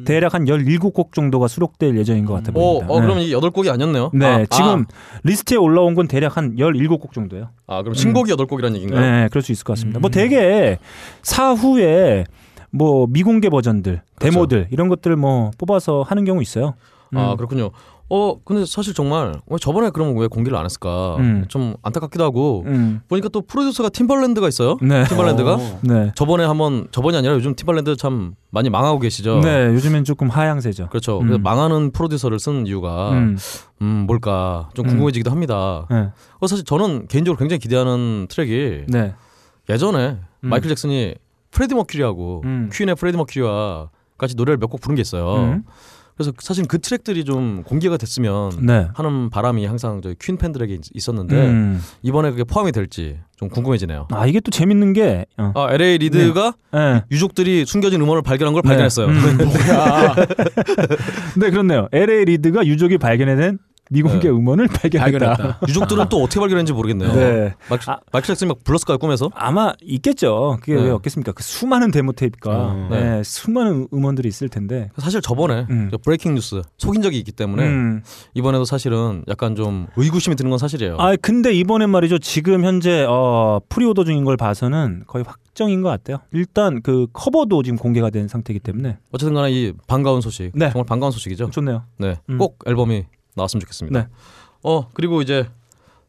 대략 한 17곡 정도가 수록될 예정인 것 같아 어, 보입니다. 어 네. 그럼 이 여덟 곡이 아니었네요. 네, 아, 지금 리스트에 올라온 건 대략 한 17곡 정도예요. 아, 아 그럼 신곡이 여덟 곡이라는 얘기인가요? 네, 그럴 수 있을 것 같습니다. 음. 뭐 대개 사후에 뭐 미공개 버전들, 그렇죠. 데모들 이런 것들을 뭐 뽑아서 하는 경우 있어요. 아 음. 그렇군요. 어 근데 사실 정말 왜 저번에 그러면 왜 공개를 안 했을까? 음. 좀 안타깝기도 하고 음. 보니까 또 프로듀서가 팀벌랜드가 있어요. 네. 팀벌랜드가 어. 네. 저번에 한번 저번이 아니라 요즘 팀벌랜드 참 많이 망하고 계시죠. 네, 요즘엔 조금 하향세죠. 그렇죠. 음. 그래서 망하는 프로듀서를 쓴 이유가 음, 음. 뭘까 좀 음. 궁금해지기도 합니다. 네. 어, 사실 저는 개인적으로 굉장히 기대하는 트랙이 네. 예전에 음. 마이클 잭슨이 프레디 머큐리하고 음. 퀸의 프레디 머큐리와 같이 노래를 몇 곡 부른 게 있어요. 음. 그래서 사실 그 트랙들이 좀 공개가 됐으면 네. 하는 바람이 항상 저희 퀸 팬들에게 있- 있었는데 음. 이번에 그게 포함이 될지 좀 궁금해지네요. 아 이게 또 재밌는 게 어. 아, LA 리드가 네. 유족들이 숨겨진 음원을 발견한 걸 네. 발견했어요. 음. 뭐야? 네 그렇네요. LA 리드가 유족이 발견해낸 미공개 네. 음원을 발견했다. 발견했다. 유족들은 또 어떻게 발견했는지 모르겠네요. 네. 마, 아. 마이클 잭슨이 막 불렀을까요 꿈에서? 아마 있겠죠. 그게 네. 왜 없겠습니까? 그 수많은 데모 테이프가 어. 네. 수많은 음원들이 있을 텐데. 사실 저번에 음. 저 Breaking News 속인 적이 있기 때문에 음. 이번에도 사실은 약간 좀 의구심이 드는 건 사실이에요. 아 근데 이번엔 말이죠. 지금 현재 어, pre-order 중인 걸 봐서는 거의 확정인 것 같아요. 일단 그 커버도 지금 공개가 된 상태이기 때문에 어쨌든 간에 이 반가운 소식 네. 정말 반가운 소식이죠. 좋네요. 네, 음. 꼭 앨범이 나왔으면 좋겠습니다. 네. 어 그리고 이제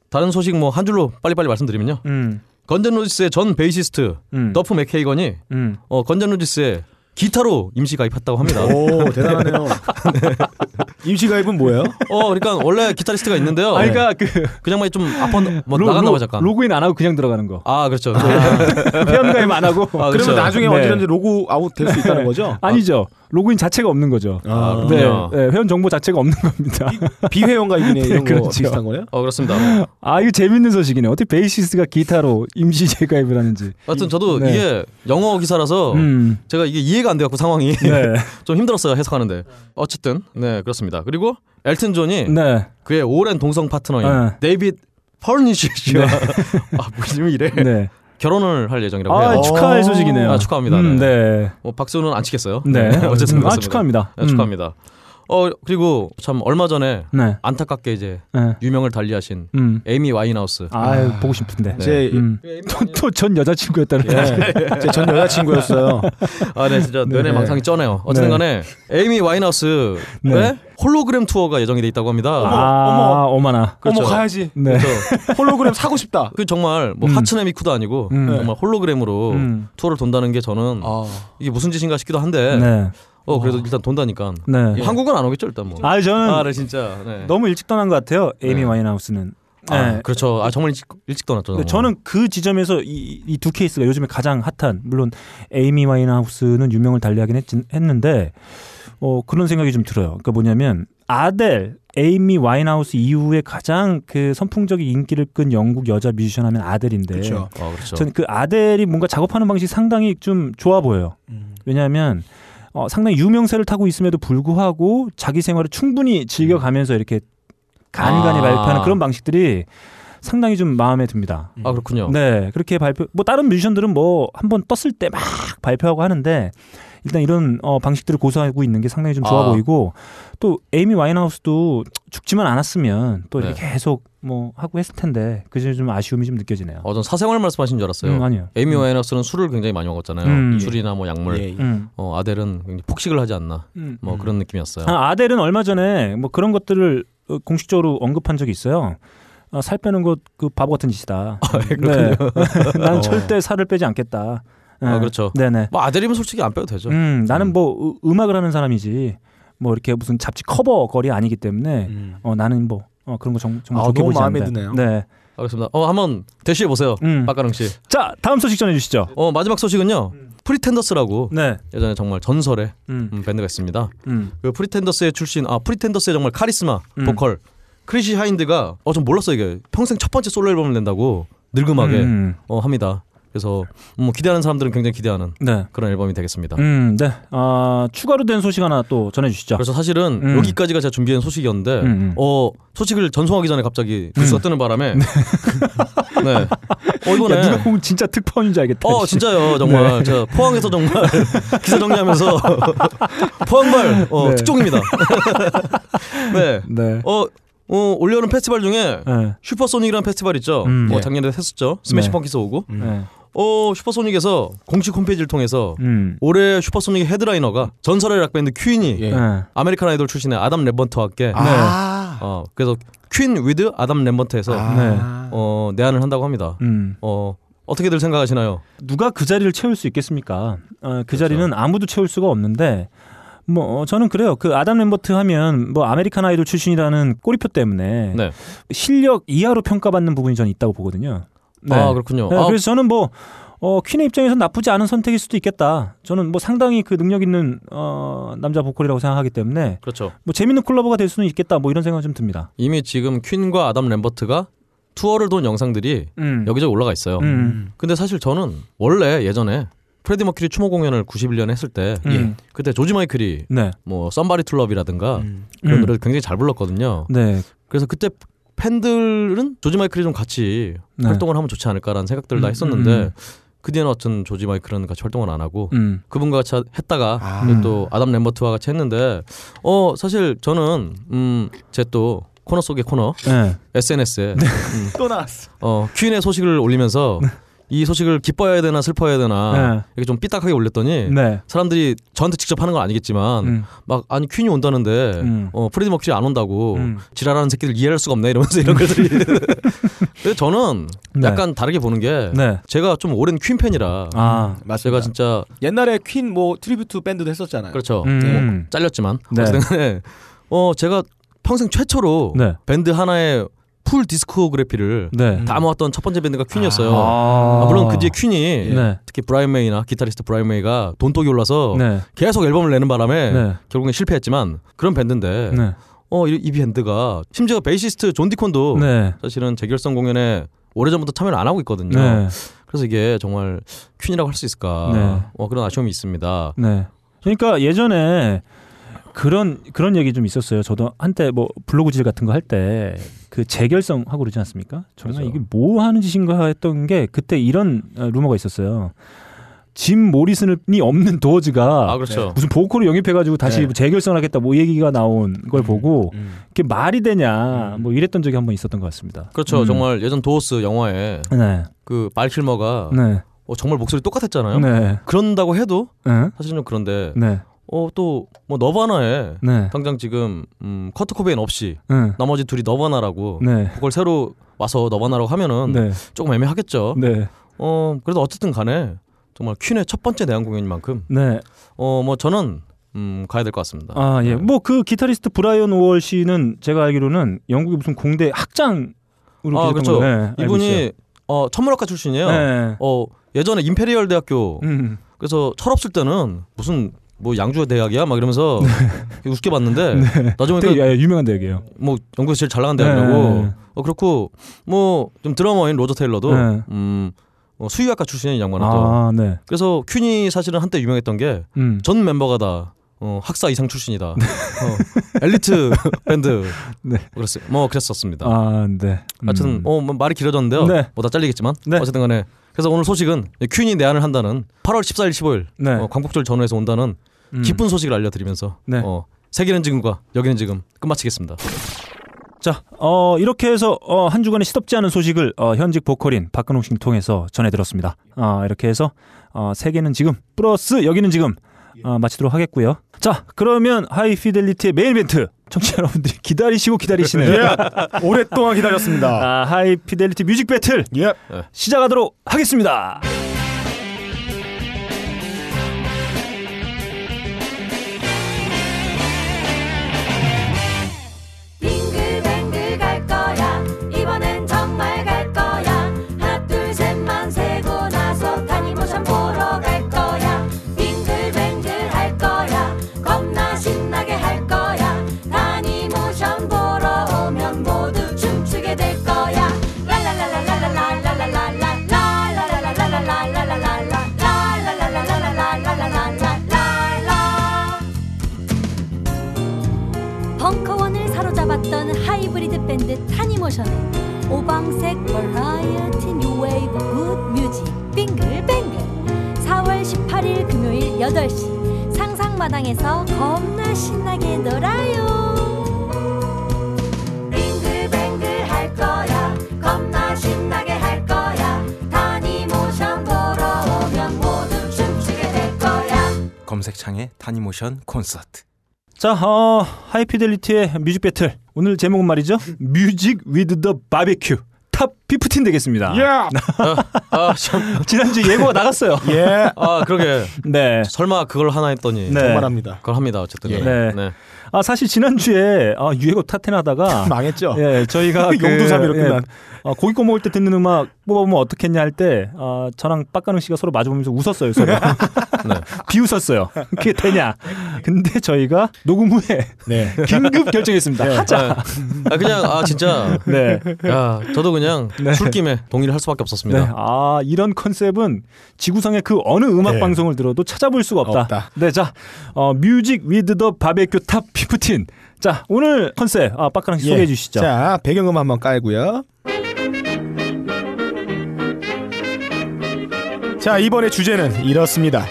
다른 소식 뭐 한 줄로 빨리빨리 말씀드리면요. 음. 건즈앤로지스의 전 베이시스트 음. 더프 맥케이건이 음. 어 건즈앤로지스에 기타로 임시 가입했다고 합니다. 오 대단하네요. 임시 가입은 뭐예요? 어 그러니까 원래 기타리스트가 있는데요. 아 그러니까 그 그냥 좀 아파 뭐 로- 나갔나 로- 봐 잠깐. 로그인 안 하고 그냥 들어가는 거. 아 그렇죠. 회원 가입 안 하고. 아, 그러면 그렇죠. 나중에 네. 언제든지 로그 아웃 될 수 있다는 거죠? 아니죠. 로그인 자체가 없는 거죠. 아, 네. 네, 회원 정보 자체가 없는 겁니다. 비 회원 가입이네 이런 거 그렇죠. 비슷한 거네요? 어 그렇습니다. 아 이거 재밌는 소식이네. 어떻게 베이시스트가 기타로 임시 재가입을 하는지. 하여튼 저도 네. 이게 영어 기사라서 음. 제가 이게 이해가 안 돼갖고 상황이 네. 좀 힘들었어요 해석하는데 어쨌든 네 그렇습니다. 그리고 엘튼 존이 네. 그의 오랜 동성 파트너인 네. 데이빗 퍼니시와 아 무슨 이래 네. 결혼을 할 예정이라고 아 해요. 축하할 소식이네요. 아, 축하합니다. 음, 네. 네. 뭐 박수는 안 치겠어요. 네. 어쨌든 음. 아 축하합니다. 네, 축하합니다. 어 그리고 참 얼마 전에 음. 네. 안타깝게 이제 네. 유명을 달리하신 음. 에이미 와인하우스. 아, 보고 싶은데. 네. 제 음. 또전 여자친구였다는. 예, 제전 여자친구였어요. 아, 네, 진짜 네. 연애 망상이 쩌네요. 어쨌든 간에 에이미 와인하우스의 네. 홀로그램 투어가 예정이 돼 있다고 합니다. 아, 어머나. 그렇죠. 어머 가야지. 네. 그래서 홀로그램 사고 싶다. 그 정말 뭐 음. 하츠네 미쿠도 아니고 음. 정말 홀로그램으로 음. 투어를 돈다는 게 저는 아, 이게 무슨 짓인가 싶기도 한데 네. 어 그래도 일단 돈다니까 네. 뭐 한국은 안 오겠죠 일단 뭐. 아, 저는 아, 네, 진짜. 네. 너무 일찍 떠난 것 같아요. 에이미 네. 와인하우스는. 아, 네. 그렇죠. 아 정말 일찍, 일찍 떠났죠. 근데 저는 그 지점에서 이 두 케이스가 요즘에 가장 핫한 물론 에이미 와인하우스는 유명을 달리하긴 했, 했는데 어 그런 생각이 좀 들어요. 그러니까 뭐냐면 아델 에이미 와인하우스 이후에 가장 그 선풍적인 인기를 끈 영국 여자 뮤지션 하면 아델인데 그렇죠. 어, 그렇죠. 저는 그 아델이 뭔가 작업하는 방식이 상당히 좀 좋아 보여요. 음. 왜냐하면 어, 상당히 유명세를 타고 있음에도 불구하고 자기 생활을 충분히 즐겨가면서 이렇게 간간히 아. 발표하는 그런 방식들이 상당히 좀 마음에 듭니다. 아 그렇군요. 네, 그렇게 발표. 뭐 다른 뮤지션들은 뭐 한번 떴을 때 막 발표하고 하는데 일단 이런 어, 방식들을 고수하고 있는 게 상당히 좀 좋아 아. 보이고 또 에이미 와인하우스도 죽지만 않았으면 또 이렇게 네. 계속 뭐 하고 했을 텐데 그게 좀 아쉬움이 좀 느껴지네요. 어, 전 사생활 말씀하신 줄 알았어요. 음, 아니요. 에이미 음. 와인하우스는 술을 굉장히 많이 먹었잖아요. 음. 술이나 뭐 약물. 예, 예. 음. 어, 아델은 굉장히 폭식을 하지 않나. 음. 뭐 그런 느낌이었어요. 아, 아델은 얼마 전에 뭐 그런 것들을 어, 공식적으로 언급한 적이 있어요. 아, 살 빼는 것 그 바보 같은 짓이다. 네. 나는 어. 절대 살을 빼지 않겠다. 네. 아, 그렇죠. 네네. 뭐 아델이면 솔직히 안 빼도 되죠. 음, 나는 음. 뭐 으- 음악을 하는 사람이지 뭐 이렇게 무슨 잡지 커버 거리 아니기 때문에 음. 어, 나는 뭐 어, 그런 거 정, 정말 아, 좋게 너무 보지 마음에 않는다. 드네요. 네. 알겠습니다. 어, 한번 대시해 보세요. 음. 박가능 씨. 자, 다음 소식 전해 주시죠. 어, 마지막 소식은요. 프리텐더스라고 네. 예전에 정말 전설의 음. 음, 밴드가 있습니다. 음. 그 프리텐더스의 출신 아 프리텐더스의 정말 카리스마 음. 보컬 크리시 하인드가 어 좀 몰랐어 이게 평생 첫 번째 솔로 앨범을 낸다고 느지막하게 음. 어 합니다. 그래서 뭐 기대하는 사람들은 굉장히 기대하는 네. 그런 앨범이 되겠습니다. 음, 네. 아, 추가로 된 소식 하나 또 전해 주시죠. 그래서 사실은 음. 여기까지가 제가 준비한 소식이었는데 음, 음. 어 소식을 전송하기 전에 갑자기 뉴스가 뜨는 바람에 네. 어 이번에 야, 누가 보면 진짜 특파원인 줄 알겠다. 어 씨. 진짜요 정말 제가 포항에서 정말 기사 정리하면서 포항발 어, 네. 특종입니다. 네. 네. 어, 어 올여름 페스티벌 중에 네. 슈퍼소닉이라는 페스티벌 있죠. 음. 뭐 네. 작년에 했었죠. 스매싱 네. 펌킨스 오고. 음. 네. 어 슈퍼소닉에서 공식 홈페이지를 통해서 음. 올해 슈퍼소닉 헤드라이너가 전설의 락 밴드 퀸이 예. 네. 아메리칸 아이돌 출신의 아담 램버트와 함께 아. 어 그래서 퀸 with 아담 램버트에서 아. 어 내한을 한다고 합니다. 음. 어 어떻게들 생각하시나요? 누가 그 자리를 채울 수 있겠습니까? 어, 그 자리는 아무도 채울 수가 없는데 뭐 어, 저는 그래요. 그 아담 램버트 하면 뭐 아메리칸 아이돌 출신이라는 꼬리표 때문에 네. 실력 이하로 평가받는 부분이 저는 있다고 보거든요. 네. 아 그렇군요. 네, 아, 그래서 저는 뭐 어, 퀸의 입장에서는 나쁘지 않은 선택일 수도 있겠다. 저는 뭐 상당히 그 능력 있는 어, 남자 보컬이라고 생각하기 때문에 그렇죠. 뭐 재밌는 콜라보가 될 수는 있겠다. 뭐 이런 생각이 좀 듭니다. 이미 지금 퀸과 아담 램버트가 투어를 돈 영상들이 음. 여기저기 올라가 있어요. 음. 근데 사실 저는 원래 예전에 프레디 머큐리 추모 공연을 91년에 했을 때 음. 예. 그때 조지 마이클이 네. 뭐 Somebody to Love라든가 음. 그런 음. 노래를 굉장히 잘 불렀거든요. 네. 그래서 그때 팬들은 조지 마이클이 좀 같이 네. 활동을 하면 좋지 않을까라는 생각들을 음, 다 했었는데 음, 음, 그 뒤에는 어쩐 조지 마이클은 같이 활동을 안 하고 음. 그분과 같이 했다가 아. 또 아담 램버트와 같이 했는데 어 사실 저는 음제또 코너 속의 코너 네. SNS에 네. 음, 또 나왔어. 어 Q&A 소식을 올리면서 네. 이 소식을 기뻐해야 되나 슬퍼해야 되나 네. 이렇게 좀 삐딱하게 올렸더니 네. 사람들이 저한테 직접 하는 건 아니겠지만 음. 막 아니 퀸이 온다는데 음. 어, 프레디 머큐리 안 온다고 음. 지랄하는 새끼들 이해할 수가 없네 이러면서 이런 것들이 네. 근데 저는 네. 약간 다르게 보는 게 네. 제가 좀 오랜 퀸 팬이라 아, 제가 진짜 옛날에 퀸 뭐 tribute 밴드도 했었잖아요 그렇죠 음. 뭐 음. 잘렸지만 네. 어쨌든 어 제가 평생 최초로 밴드 하나에 full discography를 네. 다 음. 모았던 첫 번째 밴드가 퀸이었어요. 아~ 아, 물론 그 뒤에 퀸이 네. 특히 브라이언 메이나 기타리스트 브라이언 메이가 돈독이 올라서 네. 계속 앨범을 내는 바람에 네. 결국엔 실패했지만 그런 밴드인데 네. 어, 이, 이, 밴드가 심지어 베이시스트 존 디콘도 네. 사실은 재결성 공연에 오래전부터 참여를 안 하고 있거든요. 그래서 이게 정말 퀸이라고 할 수 있을까 어, 그런 아쉬움이 있습니다. 그러니까 예전에 그런 그런 얘기 좀 있었어요. 저도 한때 뭐 블로그질 같은 거 할 때 그 재결성하고 그러지 않습니까? 정말 그렇죠. 이게 뭐 하는 짓인가 했던 게 그때 이런 어, 루머가 있었어요. 짐 모리슨이 없는 도어즈가 아, 그렇죠. 네. 무슨 보컬을 영입해가지고 다시 네. 재결성하겠다 뭐 얘기가 나온 걸 음, 보고 음, 그게 말이 되냐 음. 뭐 이랬던 적이 한 번 있었던 것 같습니다. 그렇죠. 음. 정말 예전 도어스 영화에 네. 그 말킬머가 네. 어, 정말 목소리 똑같았잖아요. 네. 그런다고 해도 네. 사실은 그런데 어 또 뭐 너바나에 네. 당장 지금 음, 커트 코베인 없이 네. 나머지 둘이 너바나라고 네. 그걸 새로 와서 너바나라고 하면은 네. 조금 애매하겠죠. 네. 어 그래도 어쨌든 간에 정말 퀸의 첫 번째 내한 공연인 만큼 어 뭐 저는 음, 가야 될 것 같습니다. 아, 예. 네. 뭐그 기타리스트 브라이언 오월 씨는 제가 알기로는 영국의 무슨 공대 학장으로 아, 그렇죠. 네, 이분이 어, 천문학과 출신이에요. 네. 어, 예전에 임페리얼 대학교 음. 그래서 철없을 때는 무슨 뭐 양주 대학이야 막 이러면서 네. 우습게 봤는데 네. 나중에 되게 그러니까 유명한 대학이에요. 뭐 영국에서 제일 잘 나간 대학이라고. 네. 네, 네. 어 그렇고 뭐 좀 드러머인 로저 테일러도 네. 음 어, 수의학과 출신인 양반은 또. 아, 네. 그래서 퀸이 사실은 한때 유명했던 게전 음. 멤버가 다 어, 학사 이상 출신이다. 네. 어, 엘리트 밴드. 네. 그랬어요. 뭐 그랬었습니다. 아, 네. 음. 하여튼 어, 뭐, 말이 길어졌는데요. 네. 뭐다 잘리겠지만 네. 어쨌든 간에 그래서 오늘 소식은 퀸이 내한을 한다는 8월 14일 15일 네. 어, 광복절 전후에서 온다는 음. 기쁜 소식을 알려드리면서 네. 어, 세계는 지금과 여기는 지금 끝마치겠습니다. 자, 어, 이렇게 해서 어, 한 주간의 시덥지 않은 소식을 어, 현직 보컬인 박근홍 씨를 통해서 전해드렸습니다. 어, 이렇게 해서 어, 세계는 지금 플러스 여기는 지금 어, 마치도록 하겠고요. 자, 그러면 하이피델리티의 메인 이벤트 청취자 여러분들이 기다리시고 기다리시네요. 예. 오랫동안 기다렸습니다. 아, 하이피델리티 뮤직 배틀 예. 시작하도록 하겠습니다. 벙커원을 사로잡았던 하이브리드 밴드 타니모션의 오방색 버라이어티 뉴웨이브 good music 빙글뱅글. 4월 18일 금요일 8시 상상마당에서 겁나 신나게 놀아요. 빙글뱅글 할 거야. 겁나 신나게 할 거야. 타니모션 보러 오면 모두 춤추게 될 거야. 검색창에 타니모션 콘서트. 자, 어, 하이피델리티의 music battle. 오늘 제목은 말이죠. Music with the barbecue. Top fifteen 되겠습니다. 예. 아, 참. 지난주 예고가 나갔어요. 예. 아, 그러게. 네. 설마 그걸 하나 했더니. 네. 정말 합니다. 그걸 합니다. 어쨌든. 예. 간에. 네. 아 사실 지난주에 아, 유해곡 top ten 하다가 망했죠. 예, 저희가 그, 용두사미로 끝난. 어, 고기 구워 먹을 때 듣는 음악 뽑아보면 어떻겠냐 할 때 어, 저랑 빡가능 씨가 서로 마주보면서 웃었어요. 서로 네. 비웃었어요. 그게 되냐? 근데 저희가 녹음 후에 네. 긴급 결정했습니다. 하자. 아, 그냥, 아, 진짜. 네. 야, 저도 그냥 술김에 동의를 할 수밖에 없었습니다. 네. 아, 이런 컨셉은 지구상의 그 어느 음악 네. 방송을 들어도 찾아볼 수가 없다. 없다. 네, 자, 어, Music with the barbecue top fifteen. 자, 오늘 컨셉, 아, 빡가랑 씨 예. 소개해 주시죠. 자, 배경음 한번 깔고요. 자, 이번에 주제는 이렇습니다.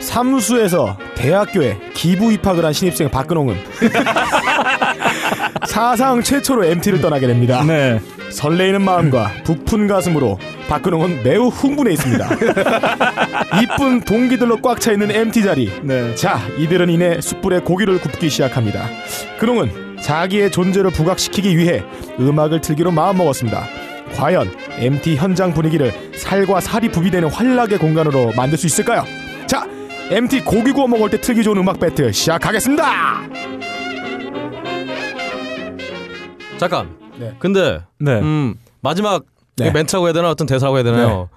삼수에서 대학교에 기부 입학을 한 신입생 박근홍은 사상 최초로 MT를 떠나게 됩니다. 네. 설레이는 마음과 부푼 가슴으로 박근홍은 매우 흥분해 있습니다. 이쁜 동기들로 꽉 차 있는 MT 자리. 네. 자, 이들은 이내 숯불에 고기를 굽기 시작합니다. 그놈은 자기의 존재를 부각시키기 위해 음악을 틀기로 마음먹었습니다. 과연 MT 현장 분위기를 살과 살이 부비되는 환락의 공간으로 만들 수 있을까요? 자, MT 고기 구워 먹을 때 틀기 좋은 음악 배틀 시작하겠습니다. 잠깐. 네. 근데, 네. 음, 마지막 네. 멘트라고 해야 되나? 어떤 대사라고 해야 되나요?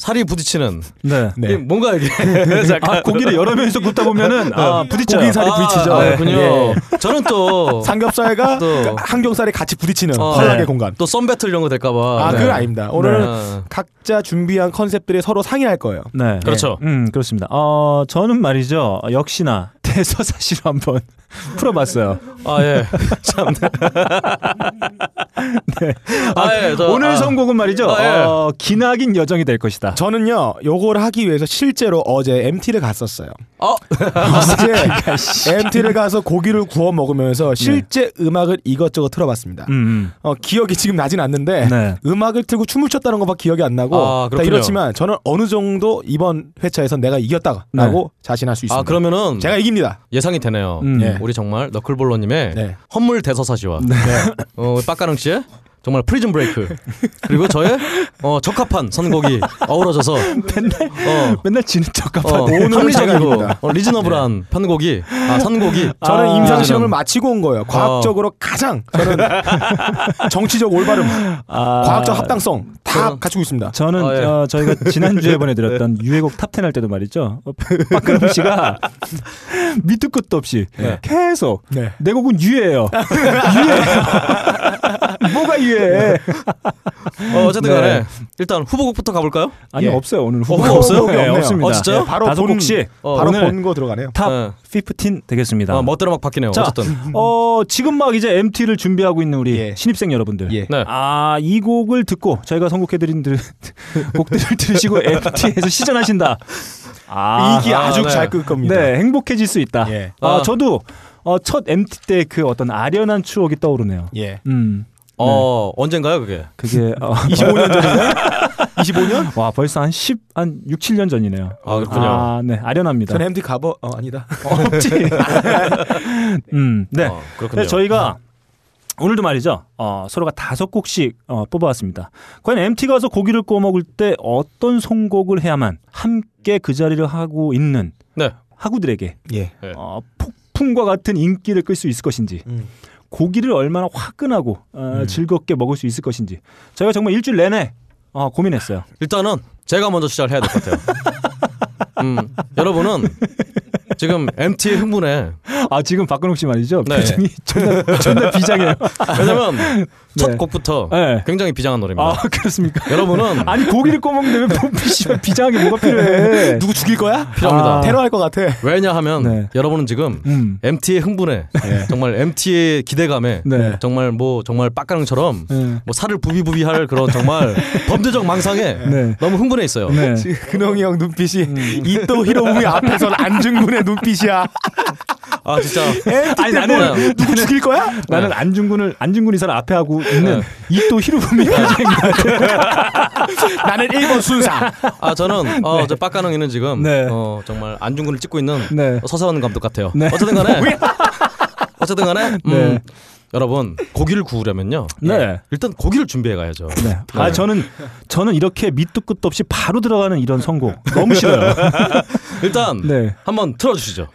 살이 부딪히는. 네. 네. 뭔가 이게. 아, 고기를 여러 명이서 굽다 보면은 아, 부딪혀요. 고기 살이 부딪히죠. 아, 그렇군요. 예. 저는 또. 삼겹살과 또- 항정살이 같이 부딪히는 어, 환락의 네. 공간. 또 썸배틀 이런 거 될까봐. 아, 네. 그건 아닙니다. 오늘은 네. 각자 준비한 컨셉들이 서로 상의할 거예요. 네. 그렇죠. 음, 그렇습니다. 어, 저는 말이죠. 역시나 대서사시로 한번 풀어봤어요. 아, 예. 참. 아, 예. 저, 오늘 아, 선곡은 말이죠. 아, 예. 어, 기나긴 여정이 될 것이다. 저는요, 요걸 하기 위해서 실제로 어제 MT를 갔었어요. 어? 어제 MT를 가서 고기를 구워 먹으면서 실제 음악을 이것저것 틀어봤습니다. 음, 음. 어, 기억이 지금 나진 않는데 네. 음악을 틀고 춤을 췄다는 것밖에 기억이 안 나고 아. 이렇지만 저는 어느 정도 이번 회차에서 내가 이겼다라고 자신할 수 있습니다. 아, 그러면은. 제가 이깁니다. 예상이 되네요. 음. 예. 우리 정말 너클볼러님의 네. 헌물 대서사시와 어, 빡가능 씨의 정말 Prison Break 그리고 저의 어, 적합한 선곡이 어우러져서 어, 맨날 지는 척하고 어, 제가 합리적이고. 어, reasonable한 편곡이 아 선곡이 저는 아, 임상 실험을 마치고 온 거예요. 과학적으로 가장 저는 정치적 올바름, 아, 과학적 합당성 다 저는- 갖추고 있습니다. 저는 아, 예. 어, 저희가 지난 주에 보내드렸던 유해곡 top 10 할 때도 말이죠. 어, 박근홍 씨가 밑도 끝도 없이 네. 계속 네. 내 곡은 유해예요. 유해예요. 뭐가 유해해? 어, 어쨌든 간에 네. 일단 후보곡부터 가볼까요? 아니 예. 없어요 오늘 후보 후보가 없어요? 네. 없습니다. 어, 진짜요? 네, 바로 다섯 본- 곡씩 어, 바로 오늘 본곡 들어가네요. top 네. 15 되겠습니다. 어, 멋대로 막 바뀌네요. 자, 어쨌든 어, 지금 막 이제 MT를 준비하고 있는 우리 예. 신입생 여러분들. 예. 네. 아, 이 곡을 듣고 저희가 선곡해드린 들, 곡들을 들으시고 MT에서 시전하신다. 아, 이기 아, 아주 네. 잘끌 겁니다. 네, 행복해질 수 있다. 예. 아, 아. 저도 어, 첫 MT 때 그 어떤 아련한 추억이 떠오르네요. 예. 음, 어 언젠가요 그게? 그게 어, 25년 전인가요? 25년? 와 벌써 한 10, 한 6, 7년 전이네요. 아 그렇군요. 아, 네, 아련합니다. 전 MT 가버 어 아니다. 없지. 음, 네. 어, 그렇군요. 그래서 저희가 오늘도 말이죠. 어, 서로가 다섯 곡씩 어, 뽑아왔습니다. 과연 MT 가서 고기를 구워 먹을 때 어떤 선곡을 해야만 함께 그 자리를 하고 있는 네. 하구들에게 예. 네. 어, 폭풍과 같은 인기를 끌 수 있을 것인지 음. 고기를 얼마나 화끈하고 어, 즐겁게 먹을 수 있을 것인지 저희가 정말 일주일 내내 어, 고민했어요. 일단은 제가 먼저 시작을 해야 될 것 같아요. 음, 여러분은 지금 MT의 흥분에 아 지금 박근홍 씨 말이죠. 네. 표정이 존나, 존나 비장해요. 왜냐면 첫 네. 곡부터 네. 굉장히 비장한 노래입니다. 아 그렇습니까? 여러분은 아니 고기를 구워 먹는데 왜 씨발 비장하게 뭐가 필요해? 누구 죽일 거야? 필요합니다. 아. 테러할 것 같아. 왜냐하면 네. 여러분은 지금 음. MT의 흥분에 정말 MT의 기대감에 네. 정말 뭐 정말 빡가능처럼 네. 뭐 살을 부비부비할 그런 정말 범죄적 망상에 네. 너무 흥분해 있어요. 네. 지금 근홍이 형 눈빛이 음. 이또 히로부미 앞에선 안중근 의 눈빛이야. 아 진짜 아니 나는 누구 죽일 거야? 나는 안중근을 안중근 이사를 앞에 하고 있는 이또 히로부미 것 같아. 나는 1번 순사. 아 저는 어, 저 빡가능이는 지금 네. 어, 정말 안중근을 찍고 있는 네. 서세원 감독 같아요. 네. 어쨌든 간에 어쨌든 간에 음, 네. 여러분 고기를 구우려면요. 네. 일단 고기를 준비해 가야죠. 네. 아 저는 저는 이렇게 밑도 끝도 없이 바로 들어가는 이런 선곡 너무 싫어요. 일단 네. 한번 틀어주시죠.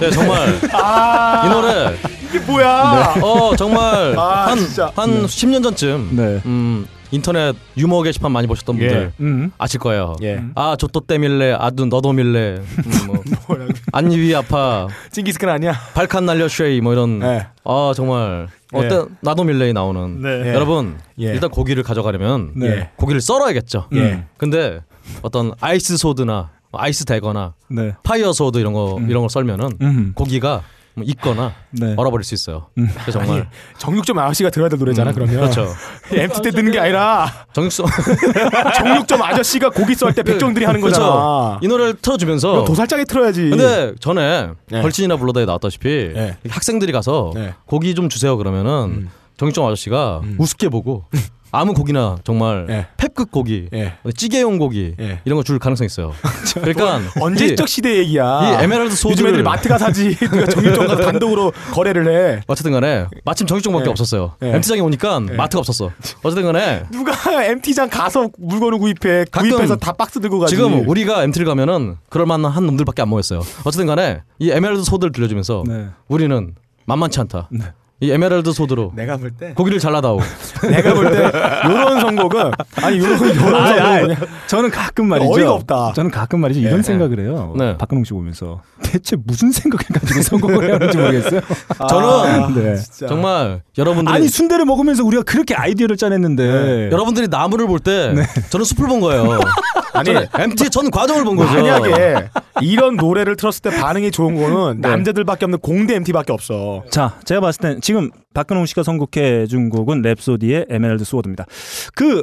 네 정말 이 노래 이게 뭐야? 어 정말 아, 한 진짜. 한 10년 전쯤 네. 음 인터넷 유머 게시판 많이 보셨던 분들 음. 아실 거예요. 예. 아 조또 때밀래 아두 너도 밀래 음, 뭐? 안입이 아파 징기스칸 아니야? 발칸 날려 쉐이 뭐 이런 예. 아 정말 어때 예. 나도 밀레이 나오는 네. 여러분 예. 일단 고기를 가져가려면 네. 고기를 썰어야겠죠. 예. 근데 어떤 ice sword나 ice dagger나 네. fire sword 이런 거 이런 걸 썰면은 음. 고기가 뭐 익거나 네. 얼어버릴 수 있어요. 음. 그래서 정말 정육점 아저씨가 들어야 될 노래잖아. 음, 그러면 그렇죠. MT 때 듣는 게 아니라 정육점 정육점 아저씨가 고기 썰 때 백정들이 하는 거잖아. 그렇죠. 이 노래를 틀어주면서 도살장에 틀어야지. 근데 전에 네. 벌친이나 불러다에 나왔다시피 네. 학생들이 가서 네. 고기 좀 주세요 그러면은 음. 정육점 아저씨가 음. 우습게 보고 아무 고기나 정말 네. 폐급 고기 예. 찌개용 고기 예. 이런 거 줄 가능성 이 있어요. 그러니까 언제적 시대 얘기야. 이, 이 Emerald Sword를 애들이 마트 가 사지. 누가 정육점 가서 단독으로 거래를 해. 어쨌든 간에 마침 정육점밖에 예. 없었어요. 예. MT장에 오니까 마트가 없었어. 어쨌든 간에 누가 MT장 가서 물건을 구입해. 구입해서 다 박스 들고 가지. 지금 우리가 MT를 가면은 그럴 만한 한 놈들밖에 안 모였어요. 어쨌든 간에 이 Emerald Sword를 들려주면서 네. 우리는 만만치 않다. 네. 이 Emerald Sword로 내가 볼 때 고기를 잘라다오. 내가 볼 때 요런 선곡은 아니 요런 요런 아니, 아니, 선곡은 저는 가끔 말이죠. 어이가 없다. 저는 가끔 말이죠. 이런 예. 생각을 해요. 네. 박근홍 씨 보면서 대체 무슨 생각을 가지고 선곡을 해야 하는지 모르겠어요. 저는 네. 정말 여러분들이 아니 순대를 먹으면서 우리가 그렇게 아이디어를 짜냈는데 여러분들이 나무를 볼 때 저는 숲을 본 거예요. 아니 MT의 전 과정을 본 거죠. 만약에 이런 노래를 틀었을 때 반응이 좋은 거는 남자들밖에 없는 공대 MT밖에 없어. 자, 제가 봤을 땐 지금 박근홍 씨가 선곡해 준 곡은 Rhapsody의 Emerald Sword입니다. 그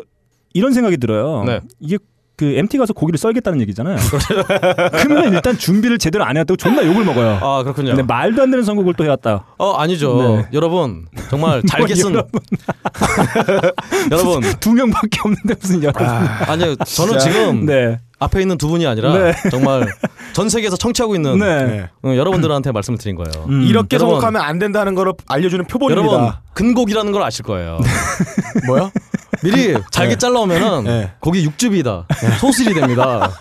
이런 생각이 들어요. 네. 이게 그 MT 가서 고기를 썰겠다는 얘기잖아요. 그러면 일단 준비를 제대로 안 해왔다고 존나 욕을 먹어요. 아 그렇군요. 근데 말도 안 되는 선곡을 또 해왔다. 어 아니죠. 네. 여러분 정말 잘게 쓴 여러분. 여러분 두 명밖에 없는데 무슨 여러분. 아니요 저는 지금 네. 앞에 있는 두 분이 아니라 네. 정말 전 세계에서 청취하고 있는 네. 네. 어, 여러분들한테 말씀을 드린 거예요. 음. 이렇게 여러분. 선곡하면 안 된다는 걸 알려주는 표본입니다. 여러분 근곡이라는 걸 아실 거예요. 뭐야? 미리 잘게 잘라오면은 네. 고기 육즙이다 소슬이 됩니다.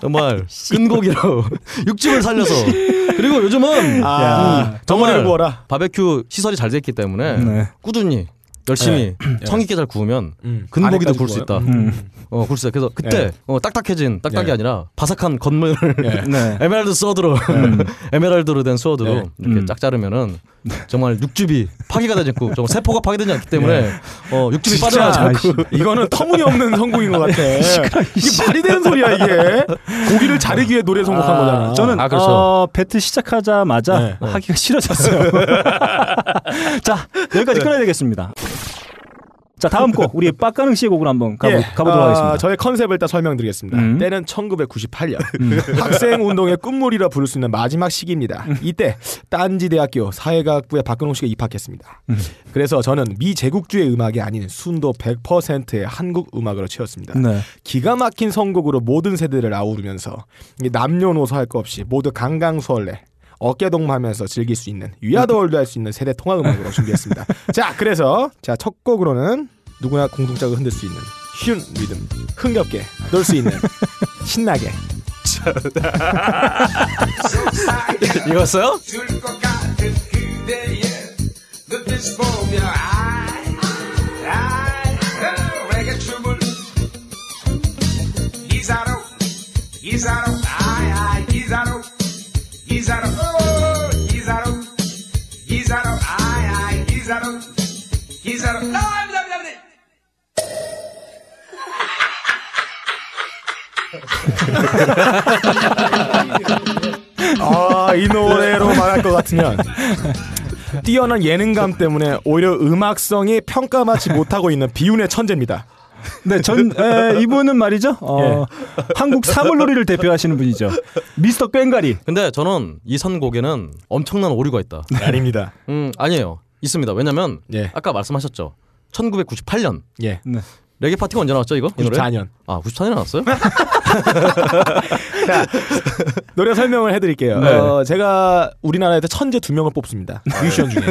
정말 근곡이로 육즙을 살려서 그리고 요즘은 아, 정말 덩어리를 구워라. 바베큐 시설이 잘 돼 있기 때문에 네. 꾸준히 열심히 성의있게 잘 구우면 음. 근고기도 안에까지 구울 수 있다. 구워요? 음. 어, 구울 수 있다. 그래서 그때 예. 어, 딱딱해진 딱딱이 예. 아니라 바삭한 겉면을 예. 네. 에메랄드 소드로 에메랄드로 된 소드로 네. 이렇게 음. 짝 자르면은 정말 육즙이 파괴가 되지 않고 정말 세포가 파괴되지 않기 때문에 어, 육즙이 빠져나지 않고 이거는 터무니없는 선곡인 것 같아. 이게 말이 되는 소리야 이게. 고기를 자르기 위해 노래 선곡한 거잖아. 저는 아, 그렇죠. 어, 배트 시작하자마자 네. 하기가 싫어졌어요. 자 여기까지 끊어야 되겠습니다. 자 다음 곡 우리 빡가능 씨의 곡을 한번 가보, 예, 가보도록 아, 하겠습니다. 저의 컨셉을 일단 설명드리겠습니다. 음. 때는 1998년 학생 운동의 꿈물이라 부를 수 있는 마지막 시기입니다. 이때 딴지대학교 사회과학부에 박근홍 씨가 입학했습니다. 그래서 저는 미 제국주의 음악이 아닌 순도 100%의 한국 음악으로 채웠습니다. 네. 기가 막힌 선곡으로 모든 세대를 아우르면서 이 남녀노소 할거 없이 모두 강강수월래 어깨동무하면서 즐길 수 있는 위아더월드 할 수 있는 세대 통합 음악으로 준비했습니다. 자, 그래서 자 첫 곡으로는 누구나 공동작을 흔들 수 있는 쉬운 리듬, 흥겹게 놀 수 있는 신나게 춤을 기사로 기사로 아이 기사로 기사로 아 이 노래로 말할 것 같으면 뛰어난 예능감 때문에 오히려 음악성이 평가받지 못하고 있는 비운의 천재입니다. 네, 전 에, 이분은 말이죠. 어, 한국 사물놀이를 대표하시는 분이죠. 미스터 꽹가리. 근데 저는 이 선곡에는 엄청난 오류가 있다. 아닙니다. 음 아니에요. 있습니다. 왜냐면 예. 아까 말씀하셨죠. 1998년 예. 레게 파티가 언제 나왔죠 이거? 이 노래? 94년. 아 94년에 나왔어요? 노래 설명을 해드릴게요. 네. 어, 제가 우리나라에서 천재 두 명을 뽑습니다. 뮤지션 중에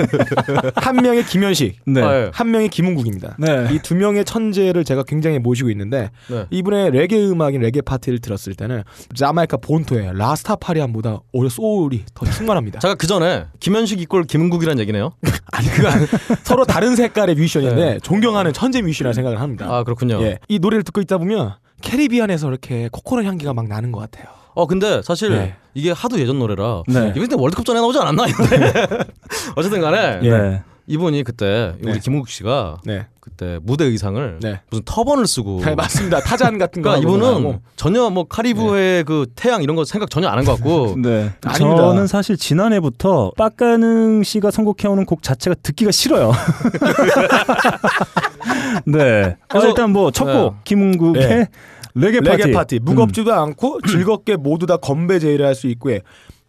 한 명이 김현식, 네. 한 명이 김은국입니다. 네. 이두 명의 천재를 제가 굉장히 모시고 있는데 네. 이분의 레게 음악인 레게 파티를 들었을 때는 자마이카 본토의 라스타파리안보다 오히려 소울이 더 충만합니다. 잠깐 그 전에 김현식 이꼴 김은국이라는 얘기네요. 아니 아니- 서로 다른 색깔의 뮤지션인데 존경하는 천재 뮤지션이라 생각을 합니다. 아 그렇군요. 예. 이 노래를 듣고 있다 보면 캐리비안에서 이렇게 코코넛 향기가 막 나는 것 같아요. 어 근데 사실 네. 이게 하도 예전 노래라 네. 이번 때 월드컵 전에 나오지 않았나 이데 어쨌든 간에 예. 이분이 그때 우리 네. 김은국 씨가 네. 그때 무대 의상을 네. 무슨 터번을 쓰고 네, 맞습니다. 타잔 같은 거. 그러니까 하고 이분은 나가고. 전혀 뭐 카리브의 그 태양 이런 거 생각 전혀 안 한 것 같고 네. 아닙니다. 저는 사실 지난해부터 빡가능 씨가 선곡해오는 곡 자체가 듣기가 싫어요. 네. 아, 그래서- 일단 뭐 첫곡 네. 김흥국의 네. 레게 파티. 레게 파티 무겁지도 않고 즐겁게 모두 다 건배 제의를 할 수 있고 해.